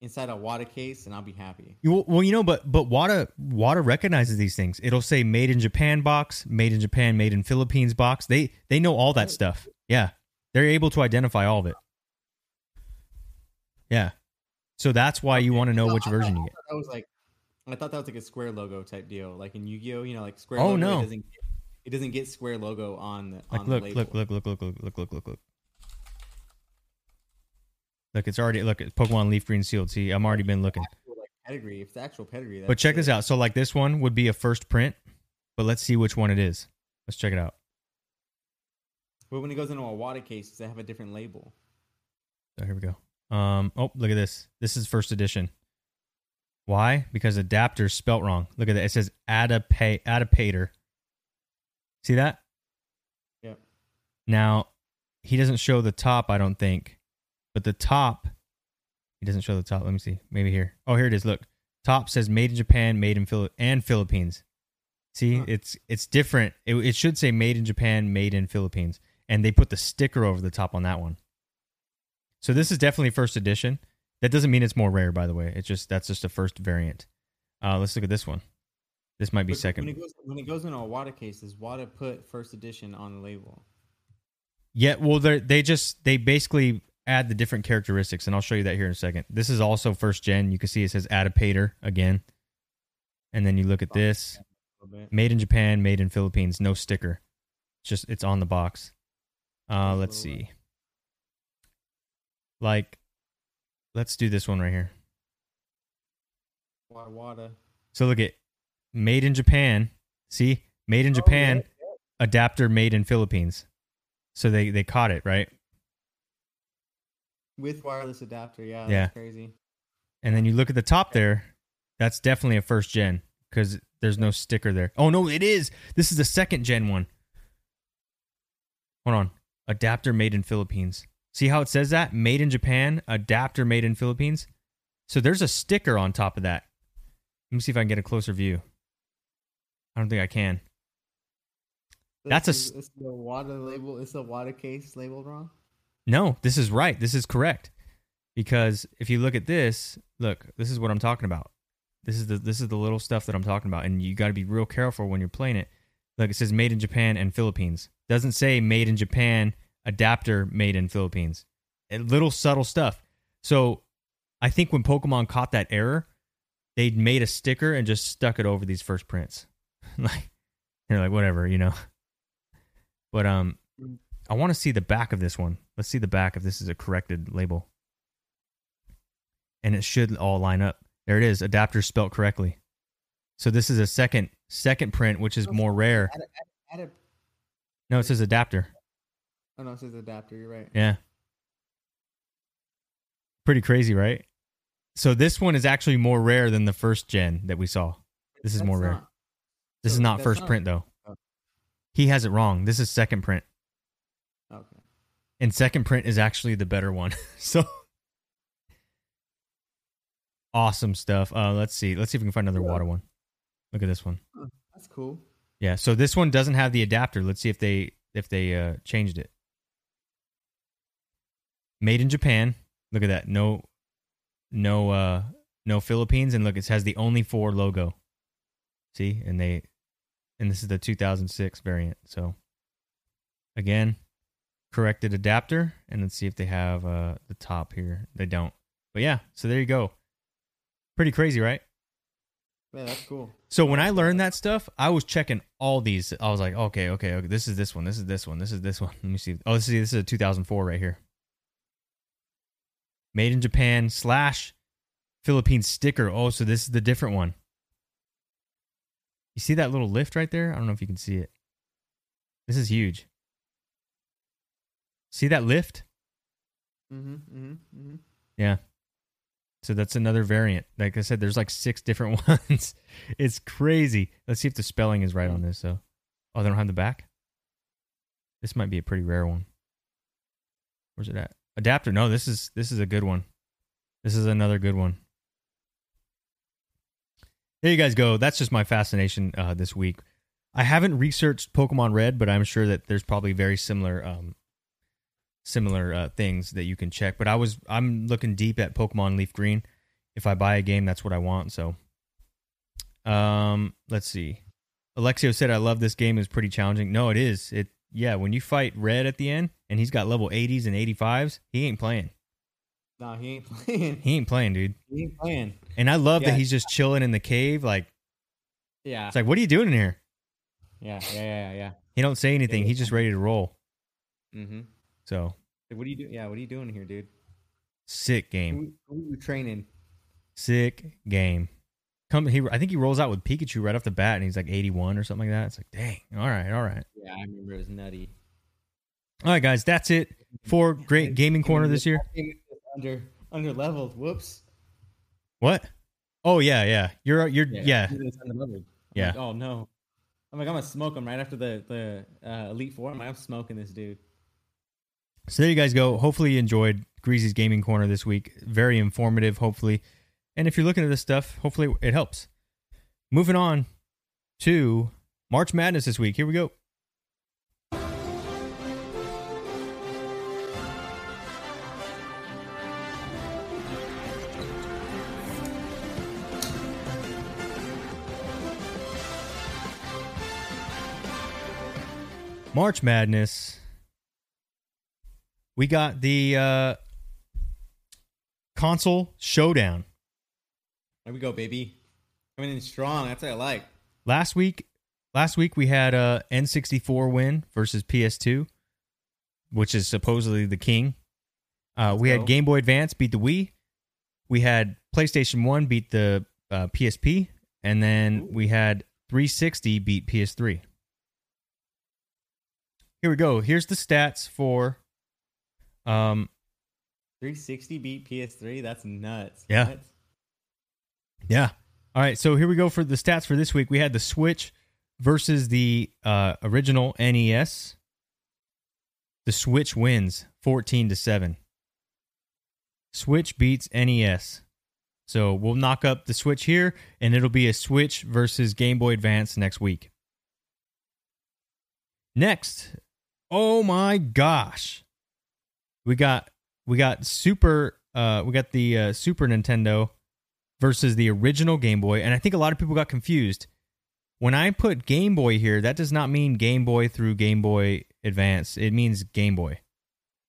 Inside a Wata case, and I'll be happy. You- Well, you know, but but Wata Wata recognizes these things. It'll say "Made in Japan" box, "Made in Japan," "Made in Philippines" box. They they know all that stuff. Yeah, they're able to identify all of it. Yeah, so that's why you want to know No, which I version thought- you get. I was like, I thought that was like a square logo type deal, like in Yu-Gi-Oh. You know, like square. Oh, logo, no. it doesn't, get, it doesn't get square logo on the Like, on the label. look, look, look, look, look, look, look, look, look. Look, it's already look. It's Pokemon Leaf Green sealed. See, I'm already been looking. Actual, like pedigree. If it's actual pedigree, But check this out. So like this one would be a first print, but let's see which one it is. Let's check it out. But when it goes into a Wata case, does it have a different label? So here we go. Um, oh, look at this. This is first edition. Why? Because adapter's spelt wrong. Look at that. It says adapa- adaptator. See that? Yep. Now, he doesn't show the top, I don't think. But the top, he doesn't show the top. Let me see. Maybe here. Oh, here it is. Look, top says made in Japan, made in Phil and Philippines. See, Huh. it's it's different. It, it should say made in Japan, made in Philippines, and they put the sticker over the top on that one. So this is definitely first edition. That doesn't mean it's more rare, by the way. It's just that's just a first variant. Uh, let's look at this one. This might be But second. When it goes when it goes in a Wata case, does Wata put first edition on the label? Yeah, well, they they just they basically add the different characteristics, and I'll show you that here in a second. This is also first gen. You can see it says Adaptator again, and then you look at this, A made in Japan, made in Philippines, no sticker. It's just it's on the box. Uh, let's see. Like, let's do this one right here. So look at made in Japan. See, made in Japan, adapter made in Philippines. So they they caught it right. With wireless adapter, yeah. Yeah. That's crazy. And then you look at the top there, that's definitely a first gen because there's no sticker there. Oh no, it is. This is the second gen one. Hold on. Adapter made in Philippines. See how it says that? Made in Japan, adapter made in Philippines. So there's a sticker on top of that. Let me see if I can get a closer view. I don't think I can. That's a is- It's the Wata label. It's the Wata case labeled wrong. No, this is right. This is correct. Because if you look at this, look, this is what I'm talking about. This is the this is the little stuff that I'm talking about, and you got to be real careful when you're playing it. Look, it says made in Japan and Philippines. Doesn't say made in Japan, adapter made in Philippines. A little subtle stuff. So, I think when Pokemon caught that error, they made a sticker and just stuck it over these first prints. [LAUGHS] like, they're like, whatever, you know. But um, I want to see the back of this one. Let's see the back if this is a corrected label. And it should all line up. There it is. Adapter spelt correctly. So this is a second second print, which is more rare. No, it says adapter. oh no, it says adapter. You're right. Yeah. Pretty crazy, right? So this one is actually more rare than the first gen that we saw. This is That's more rare. not- This is not first not- print though. Oh. He has it wrong. This is second print. And second print is actually the better one. [LAUGHS] so awesome stuff. Uh let's see. Let's see if we can find another Yeah. Wata one. Look at this one. That's cool. Yeah, so this one doesn't have the adapter. Let's see if they if they uh changed it. Made in Japan. Look at that. No no uh no Philippines and look it has the only 4 logo. See? And they and this is the 2006 variant. So again, corrected adapter and let's see if they have uh the top here. They don't. But yeah, so there you go. Pretty crazy, right? Yeah, that's cool. So when I learned that stuff, I was checking all these. I was like, okay, okay, okay. This is this one. This is this one. This is this one. Let me see. Oh, this is this is a 2004 right here. Made in Japan slash Philippines sticker. Oh, so this is the different one. You see that little lift right there? I don't know if you can see it. This is huge. See that lift? Mm-hmm. Mm-hmm. Mm-hmm. Yeah. So that's another variant. Like I said, there's like six different [LAUGHS] ones. it's crazy. Let's see if the spelling is right on this. So, oh, they don't have the back. This might be a pretty rare one. Where's it at? Adapter. No, this is this is a good one. This is another good one. There you guys go. That's just my fascination uh, this week. I haven't researched Pokemon Red, but I'm sure that there's probably very similar um, similar uh, things that you can check. But I was I'm looking deep at Pokemon Leaf Green. If I buy a game, that's what I want. So, um, let's see. Alexio said, "I love this game. It's pretty challenging. No, it is. It yeah. When you fight Red at the end, and he's got level 80s and 85s, he ain't playing. No, he ain't [LAUGHS] playing. He ain't playing, dude. He ain't playing. And I love that he's just chilling in the cave. Like Yeah. it's like, what are you doing in here? yeah. Yeah. Yeah. Yeah. He don't say anything. He's just ready to roll. Mm-hmm. So what are you doing? Yeah. What are you doing here, dude? sick game. Who, who you training? Sick game. Come, he. I think he rolls out with Pikachu right off the bat, and he's like 81 or something like that. It's like, dang. All right, all right, Yeah, I remember it was nutty. all right, guys. That's it for great gaming corner this year. Under under leveled. Whoops. What? Oh yeah, yeah. You're you're yeah. It's Yeah. like, oh no. I'm like, I'm gonna smoke him right after the the uh, elite four. I'm like, I'm smoking this dude. So there you guys go. Hopefully you enjoyed Greasy's Gaming Corner this week. Very informative, hopefully. And if you're looking at this stuff, hopefully it helps. Moving on to March Madness this week. Here we go. March Madness. We got the uh, console showdown. There we go, baby. Coming in strong. That's what I like. Last week, last week we had a N64 win versus PS2, which is supposedly the king. Uh, we had Game Boy Advance beat the Wii. We had PlayStation One beat the uh, PSP, and then we had 360 beat PS3. Here we go. Here's the stats for. Um, 360 beat PS3. That's nuts. Yeah. What? Yeah. All right. So here we go for the stats for this week. We had the Switch versus the uh, original NES. The Switch wins 14 to 7. Switch beats NES. So we'll knock up the Switch here, and it'll be a Switch versus Game Boy Advance next week. Next, oh my gosh, we got we got Super uh we got the uh, Super Nintendo versus the original Game Boy, and I think a lot of people got confused. When I put Game Boy here, that does not mean Game Boy through Game Boy Advance. It means Game Boy,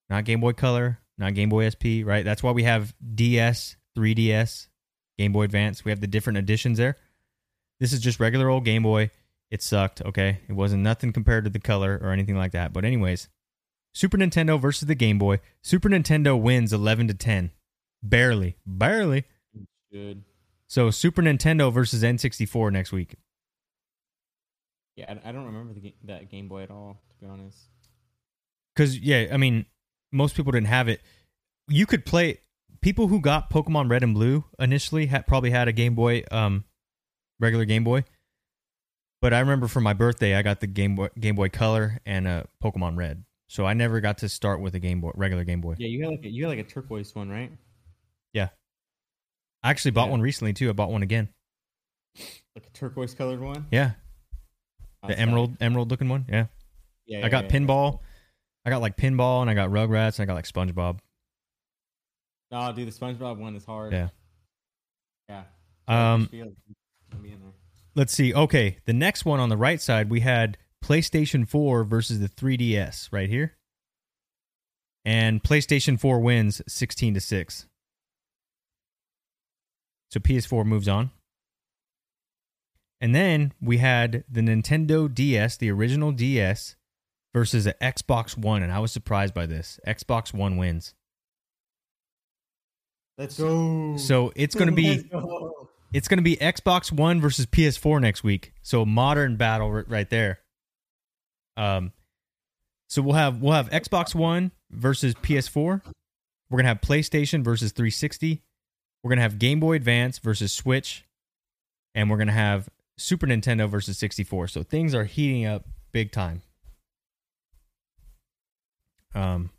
not Game Boy Color, not Game Boy SP. Right? That's why we have DS, 3DS, Game Boy Advance. We have the different editions there. This is just regular old Game Boy. It sucked. Okay, it wasn't nothing compared to the color or anything like that. But anyways, Super Nintendo versus the Game Boy. Super Nintendo wins 11 to 10, barely, barely. Good. So Super Nintendo versus N64 next week. Yeah, I, I don't remember the, that Game Boy at all, to be honest. Because yeah, I mean, most people didn't have it. You could play. People who got Pokemon Red and Blue initially had probably had a Game Boy, um, regular Game Boy. But I remember for my birthday, I got the Game Boy Game Boy Color and a Pokemon Red. So I never got to start with a Game Boy, regular Game Boy. Yeah, you had like a, you had like a turquoise one, right? Yeah, I actually bought Yeah. one recently too. I bought one again. Like a turquoise colored one. Yeah, the emerald emerald looking one. Yeah, Yeah, I got yeah, yeah. pinball. I got like pinball, and I got Rugrats, and I got like SpongeBob. Oh, dude, the SpongeBob one is hard. Yeah. Yeah. Um, Feel like it's gonna be in there. let's see. Okay, the next one on the right side, we had PlayStation 4 versus the 3DS right here. And PlayStation 4 wins 16 to 6. So PS4 moves on. And then we had the Nintendo DS, the original DS, versus the Xbox One. And I was surprised by this. Xbox One wins. Let's go. So it's going to be go. it's going to be Xbox One versus PS4 next week. So modern battle right there. Um, so we'll have we'll have Xbox One versus PS4. We're gonna have PlayStation versus 360. We're gonna have Game Boy Advance versus Switch, and we're gonna have Super Nintendo versus 64. So things are heating up big time. Um,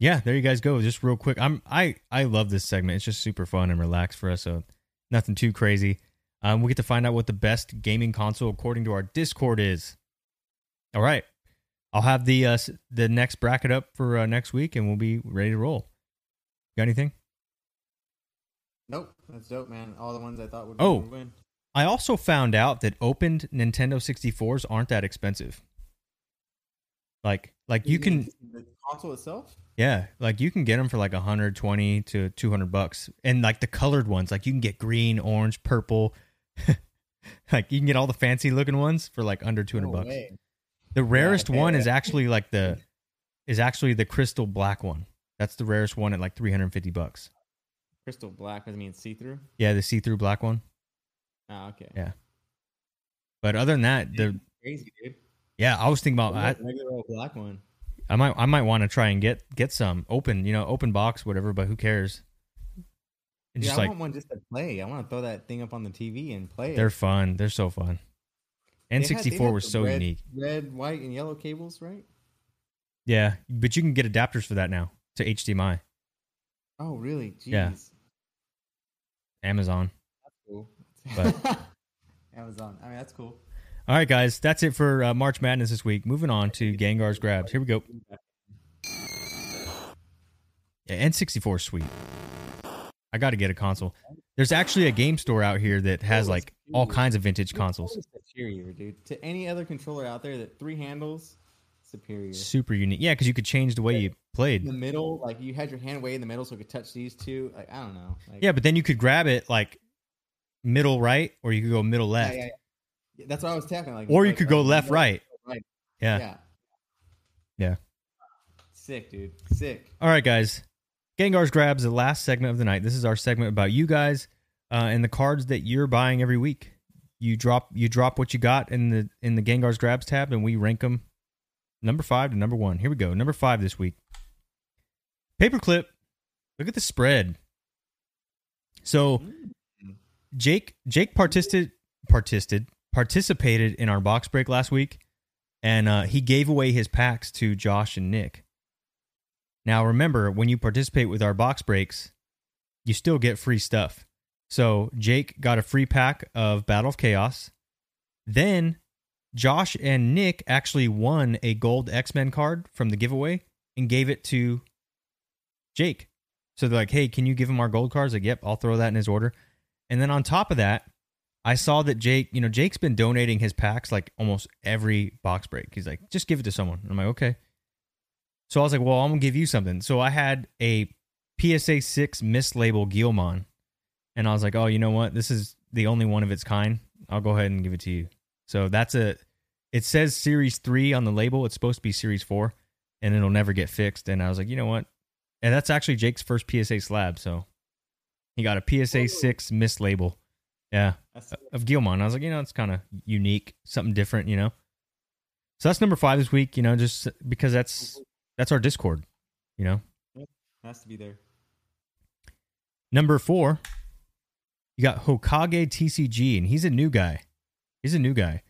yeah, there you guys go. Just real quick, I'm I I love this segment. It's just super fun and relaxed for us. So nothing too crazy. Um, we get to find out what the best gaming console according to our Discord is. All right, I'll have the uh, the next bracket up for uh, next week, and we'll be ready to roll. Got anything? Nope, that's dope, man. All the ones I thought would, Oh. win. I also found out that opened Nintendo 64s aren't that expensive. Like, like you can, the console itself. yeah, like you can get them for like 120 to 200 bucks, and like the colored ones, like you can get green, orange, purple. [LAUGHS] like you can get all the fancy looking ones for like under 200 No bucks. way. The rarest okay, one is actually like the [LAUGHS] is actually the crystal black one. That's the rarest one at like 350 bucks. Crystal black. Does it mean see through? Yeah, the see-through black one. Ah, okay. Yeah. But other than that, the Crazy, dude. yeah, I was thinking about I, Like regular old black one. I might I might want to try and get get some open, you know, open box whatever, but who cares? Dude, just I like want one just to play. I want to throw that thing up on the TV and play it. they're fun. They're so fun. They had- they N64 had was so red, unique. Red, white, and yellow cables, right? Yeah, but you can get adapters for that now to HDMI. Oh, really? Jeez. Yeah. Amazon. That's cool. But- [LAUGHS] Amazon. I mean, that's cool. All right, guys, that's it for uh, March Madness this week. Moving on to Gengar's grabs. Here we go. Yeah, N64 sweet. I got to get a console. There's actually a game store out here that has like all kinds of vintage consoles. Superior, dude. To any other controller out there that three handles, superior. Super unique. Yeah, because you could change the way you played. In the middle, like you had your hand way in the middle so it could touch these two. Like I don't know. Like, Yeah, but then you could grab it like middle right, or you could go middle yeah, left, yeah, yeah. That's what I was talking. Like, or you like, could go like, left right. right. Yeah. Yeah. Yeah. Sick, dude. Sick. All right, guys. Gengar's grabs the last segment of the night. This is our segment about you guys uh, and the cards that you're buying every week. You drop you drop what you got in the in the Gengar's grabs tab, and we rank them number five to number one. Here we go. Number five this week. Paperclip. Look at the spread. So Jake Jake participated participated participated in our box break last week, and uh, he gave away his packs to Josh and Nick. Now, remember, when you participate with our box breaks, you still get free stuff. So, Jake got a free pack of Battle of Chaos. Then, Josh and Nick actually won a gold X Men card from the giveaway and gave it to Jake. So, they're like, hey, can you give him our gold cards? Like, yep, I'll throw that in his order. And then on top of that, I saw that Jake, you know, Jake's been donating his packs like almost every box break. He's like, just give it to someone. I'm like, okay. So I was like, well, I'm gonna give you something. So I had a PSA six mislabel Guilmon, and I was like, oh, you know what? This is the only one of its kind. I'll go ahead and give it to you. So that's a. It says Series three on the label. It's supposed to be Series four, and it'll never get fixed. And I was like, you know what? And that's actually Jake's first PSA slab. So he got a PSA six mislabel. Yeah of Guilmon. I was like, you know, it's kind of unique, something different, you know. So that's number five this week, you know, just because that's mm-hmm. That's our Discord, you know. has to be there. Number four, you got Hokage TCG, and he's a new guy. He's a new guy,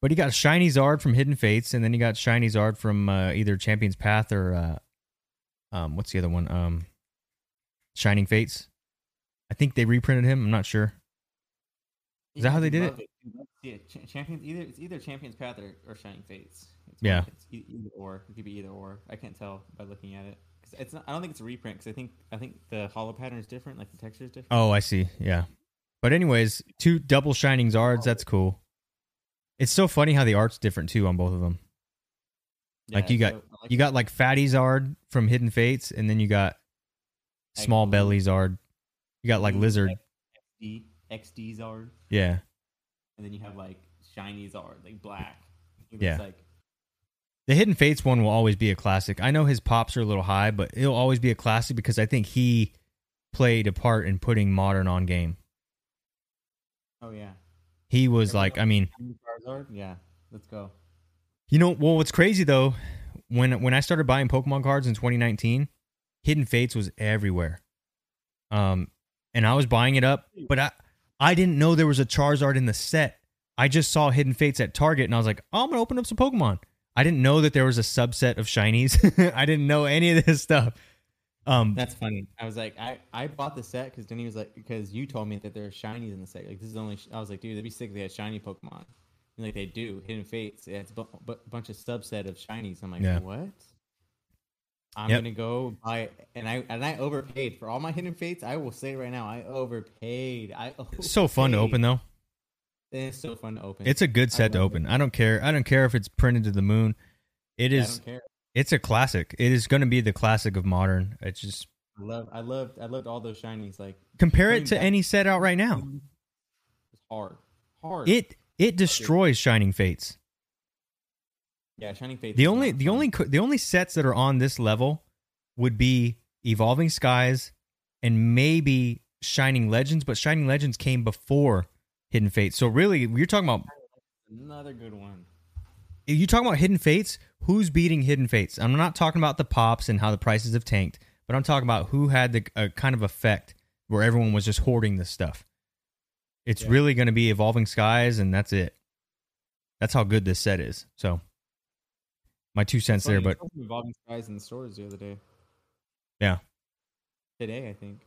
but he got Shiny Zard from Hidden Fates, and then he got Shiny Zard from uh, either Champion's Path or uh, um, what's the other one? Um, Shining Fates. I think they reprinted him. I'm not sure. Is that how they did Love Dude, love to see it. Yeah, Champions either it's either Champions Path or, or Shining Fates. It's Yeah. It's either or. It could be either or. I can't tell by looking at it. 'Cause it's not, I don't think it's a reprint because I think I think the holo pattern is different. Like the texture is different. Oh, I see. Yeah. But anyways, two double shining Zards. That's cool. It's so funny how the art's different too on both of them. like you got- so like You got like Fatty Zard from Hidden Fates, and then you got Small Egg Belly Zard. You got like Lizard. XD, XD Zard, Yeah. and then you have like shiny Zard, like black. It Yeah. like The Hidden Fates one will always be a classic. I know his pops are a little high, but it'll always be a classic because I think he played a part in putting modern on game. oh yeah, He was like, I mean, Charizard. Yeah, let's go. You know, well, what's crazy though, when when I started buying Pokemon cards in 2019, Hidden Fates was everywhere. Um, and I was buying it up, but I I didn't know there was a Charizard in the set. I just saw Hidden Fates at Target, and I was like, oh, I'm gonna open up some Pokemon. I didn't know that there was a subset of shinies. [LAUGHS] I didn't know any of this stuff. Um, That's funny. I was like, I, I bought the set because Denny was like, because you told me that there are shinies in the set. Like this is only. sh- I was like, dude, that'd be sick if they had shiny Pokemon. And like they do, Hidden Fates. Yeah, it's a bu- bu- bunch of subset of shinies. I'm like, Yeah. what? I'm Yep. gonna go buy, and I and I overpaid for all my Hidden Fates. I will say right now, I overpaid. I it's so fun to open though. Eh, it's so fun to open. It's a good set to open. I don't care. I don't care if it's printed to the moon. It is. don't care. It's a classic. It is going to be the classic of modern. It's just I love. I loved. I loved all those shinies. Like compare it to back- any set out right now. it's hard. Hard. It it destroys Shining Fates. yeah, shining fates. The only the fun. only the only sets that are on this level would be Evolving Skies and maybe Shining Legends, but Shining Legends came before Hidden Fates. So really, you're talking about another good one. you talking about Hidden Fates. Who's beating Hidden Fates? I'm not talking about the pops and how the prices have tanked, but I'm talking about who had the a kind of effect where everyone was just hoarding this stuff. It's Yeah. really going to be Evolving Skies, and that's it. That's how good this set is. So, my two cents there. But evolving skies in the stores the other day. Yeah. Today, I think.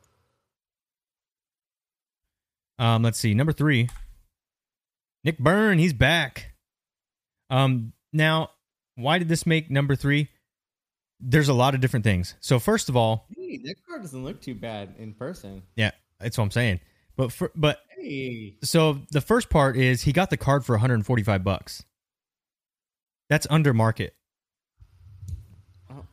Um, let's see. Number three, Nick Byrne. He's back. Um, now, why did this make number three? There's a lot of different things. So first of all, Hey, that card doesn't look too bad in person. yeah, that's what I'm saying. But for, but Hey, so the first part is he got the card for 145 bucks. That's under market. Oh.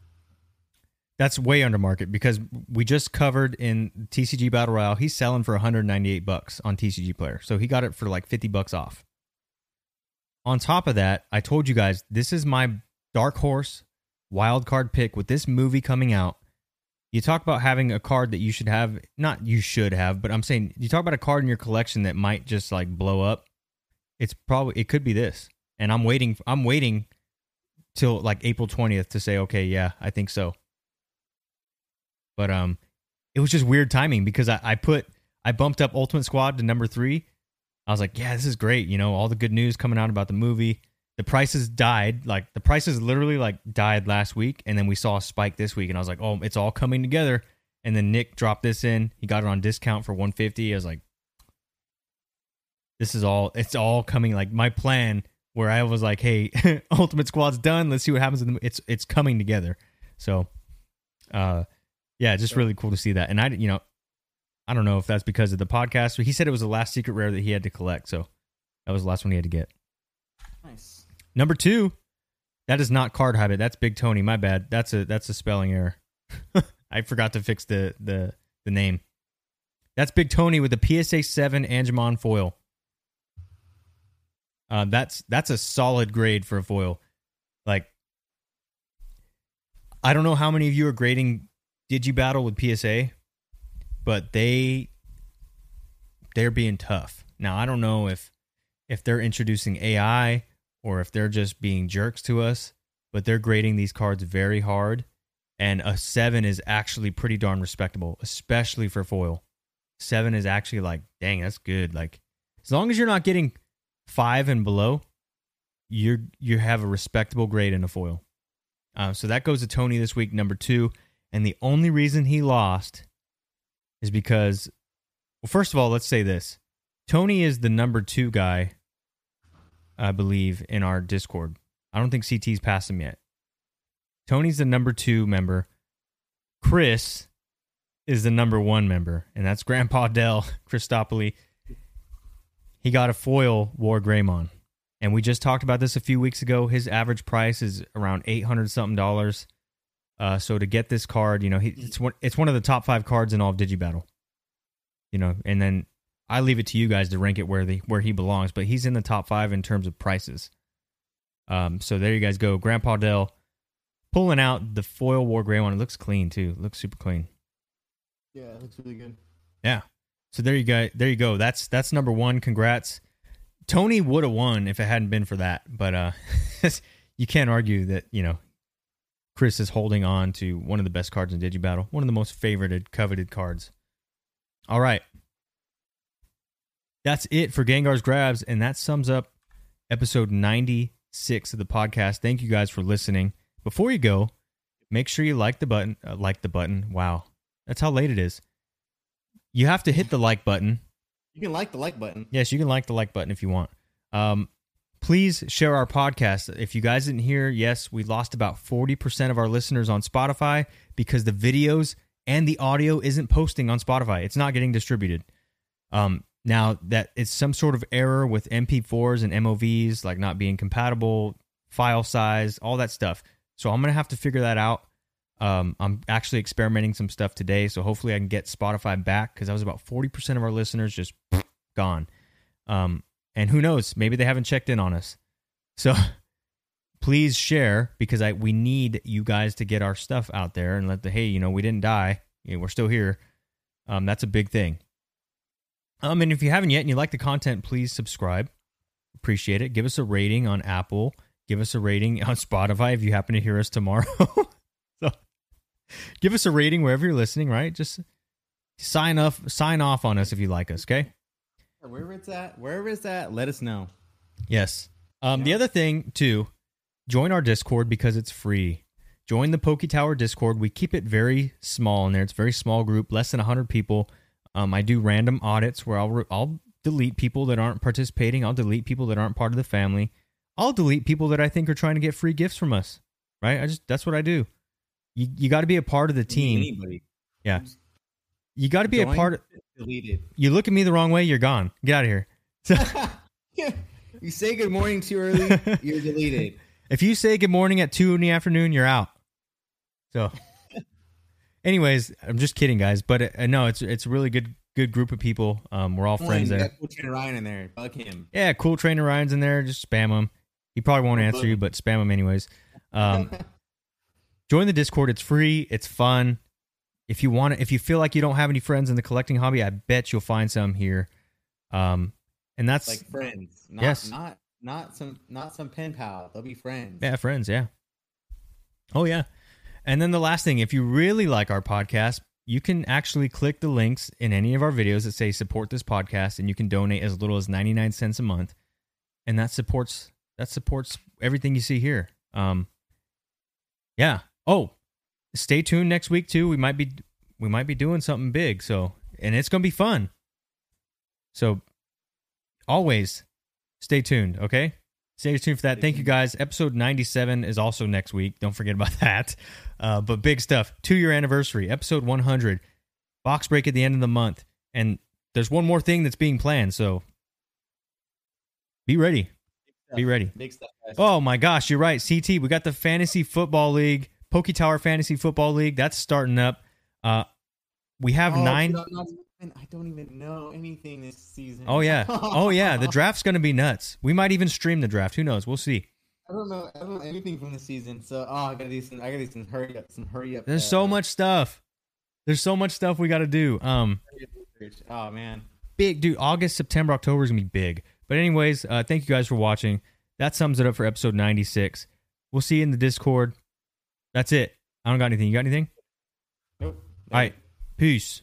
That's way under market because we just covered in TCG Battle Royale. He's selling for 198 bucks on TCG Player, so he got it for like 50 bucks off. On top of that, I told you guys this is my dark horse wild card pick with this movie coming out. You talk about having a card that you should have, not you should have, but I'm saying you talk about a card in your collection that might just like blow up. It's probably it could be this. And I'm waiting I'm waiting till like April 20th to say okay, yeah, I think so. But um it was just weird timing because I, I put I bumped up Ultimate Squad to number 3. I was like, yeah, this is great, you know, all the good news coming out about the movie. The prices died, like the prices literally like died last week and then we saw a spike this week and I was like, "Oh, it's all coming together." And then Nick dropped this in. He got it on discount for 150. I was like, this is all it's all coming like my plan where I was like, "Hey, [LAUGHS] Ultimate Squad's done. Let's see what happens the it's it's coming together." So, uh yeah, just really cool to see that. And I you know, I don't know if that's because of the podcast, but he said it was the last secret rare that he had to collect, so that was the last one he had to get. nice. Number 2, that is not card habit. That's Big Tony. My bad. That's a that's a spelling error. [LAUGHS] I forgot to fix the the the name. That's Big Tony with the PSA 7 Angemon foil. Uh, that's that's a solid grade for a foil. Like, I don't know how many of you are grading Digibattle with PSA, but they they're being tough. Now I don't know if if they're introducing AI or if they're just being jerks to us, but they're grading these cards very hard. And a seven is actually pretty darn respectable, especially for foil. Seven is actually like, dang, that's good. Like, as long as you're not getting five and below, you're you have a respectable grade in a foil. Uh, so that goes to Tony this week, number two. And the only reason he lost is because, well, first of all, let's say this: Tony is the number two guy, I believe, in our Discord. I don't think CT's passed him yet. Tony's the number two member. Chris is the number one member, and that's Grandpa [LAUGHS] Dell Christopoli. He got a foil War Greymon. And we just talked about this a few weeks ago. His average price is around eight hundred something dollars. Uh, so to get this card, you know, he, it's one it's one of the top five cards in all of Digibattle. You know, and then I leave it to you guys to rank it where the where he belongs, but he's in the top five in terms of prices. Um, so there you guys go, Grandpa Dell pulling out the foil War Greymon. It looks clean too. It looks super clean. Yeah, it looks really good. Yeah. So there you go. There you go. That's that's number one. Congrats. Tony would have won if it hadn't been for that, but uh, [LAUGHS] you can't argue that you know Chris is holding on to one of the best cards in Digibattle, one of the most favorited, coveted cards. All right, that's it for Gengar's grabs, and that sums up episode ninety six of the podcast. Thank you guys for listening. Before you go, make sure you like the button. Uh, like the button. Wow, that's how late it is. You have to hit the like button. You can like the like button. Yes, you can like the like button if you want. Um, please share our podcast. If you guys didn't hear, yes, we lost about 40% of our listeners on Spotify because the videos and the audio isn't posting on Spotify. It's not getting distributed. Um, now that it's some sort of error with MP4s and MOVs, like not being compatible, file size, all that stuff. So I'm gonna have to figure that out. Um, I'm actually experimenting some stuff today, so hopefully I can get Spotify back because that was about 40% of our listeners just gone. Um, and who knows, maybe they haven't checked in on us. So [LAUGHS] please share because I we need you guys to get our stuff out there and let the hey, you know, we didn't die, we're still here. Um, that's a big thing. Um, and if you haven't yet and you like the content, please subscribe. Appreciate it. Give us a rating on Apple. Give us a rating [LAUGHS] on Spotify if you happen to hear us tomorrow. [LAUGHS] so give us a rating wherever you're listening, right? Just sign off sign off on us if you like us, okay? Wherever it's at, wherever it's at, let us know. Yes. Um, The other thing too, join our Discord because it's free. Join the Poke Tower Discord. We keep it very small in there. It's a very small group, less than 100 people. Um, I do random audits where I'll, re- I'll delete people that aren't participating. I'll delete people that aren't part of the family. I'll delete people that I think are trying to get free gifts from us. Right? I just that's what I do. You you got to be a part of the team. Anybody. Yeah. You got to be a part of Deleted. You look at me the wrong way, you're gone. Get out of here. yeah [LAUGHS] you say good morning too early, you're deleted. [LAUGHS] If you say good morning at two in the afternoon, you're out. So, anyways, I'm just kidding, guys. But uh, no, it's it's a really good good group of people. Um, we're all friends there. Cool Trainer Ryan in there. Fuck him. Yeah, cool trainer Ryan's in there. Just spam him. He probably won't answer you, but spam him anyways. Um, [LAUGHS] join the Discord. It's free. It's fun. If you want, to, if you feel like you don't have any friends in the collecting hobby, I bet you'll find some here. Um, and that's like friends. Not, Yes. Not not some not some pen pal. They'll be friends. Yeah, friends. Yeah. Oh, yeah. And then the last thing, if you really like our podcast, you can actually click the links in any of our videos that say support this podcast, and you can donate as little as ninety nine cents a month, and that supports that supports everything you see here. Um, yeah. Oh, stay tuned next week too. We might be we might be doing something big. So, and it's gonna be fun. So, always stay tuned. Okay. Stay tuned for that. Thank you guys. Episode 97 is also next week. Don't forget about [LAUGHS] that. Uh, but big stuff. Two year anniversary, episode 100, box break at the end of the month. And there's one more thing that's being planned. So be ready. Be ready. Stuff. Oh my gosh, you're right. CT, we got the Fantasy Football League, Poke Tower Fantasy Football League. That's starting up. Uh, we have Oh, nine I don't even know anything this season. oh yeah. [LAUGHS] Oh yeah. The draft's going to be nuts. We might even stream the draft. Who knows? We'll see. I don't know. I don't know anything from the season. So oh, I gotta do some. I gotta do some hurry up. Some hurry up. There's uh, so much stuff. There's so much stuff we got to do. Um, hurry up research. Oh man. big dude. August, September, October is gonna be big. But anyways, uh, thank you guys for watching. That sums it up for episode 96. We'll see you in the Discord. That's it. I don't got anything. You got anything? Nope. All right. Peace.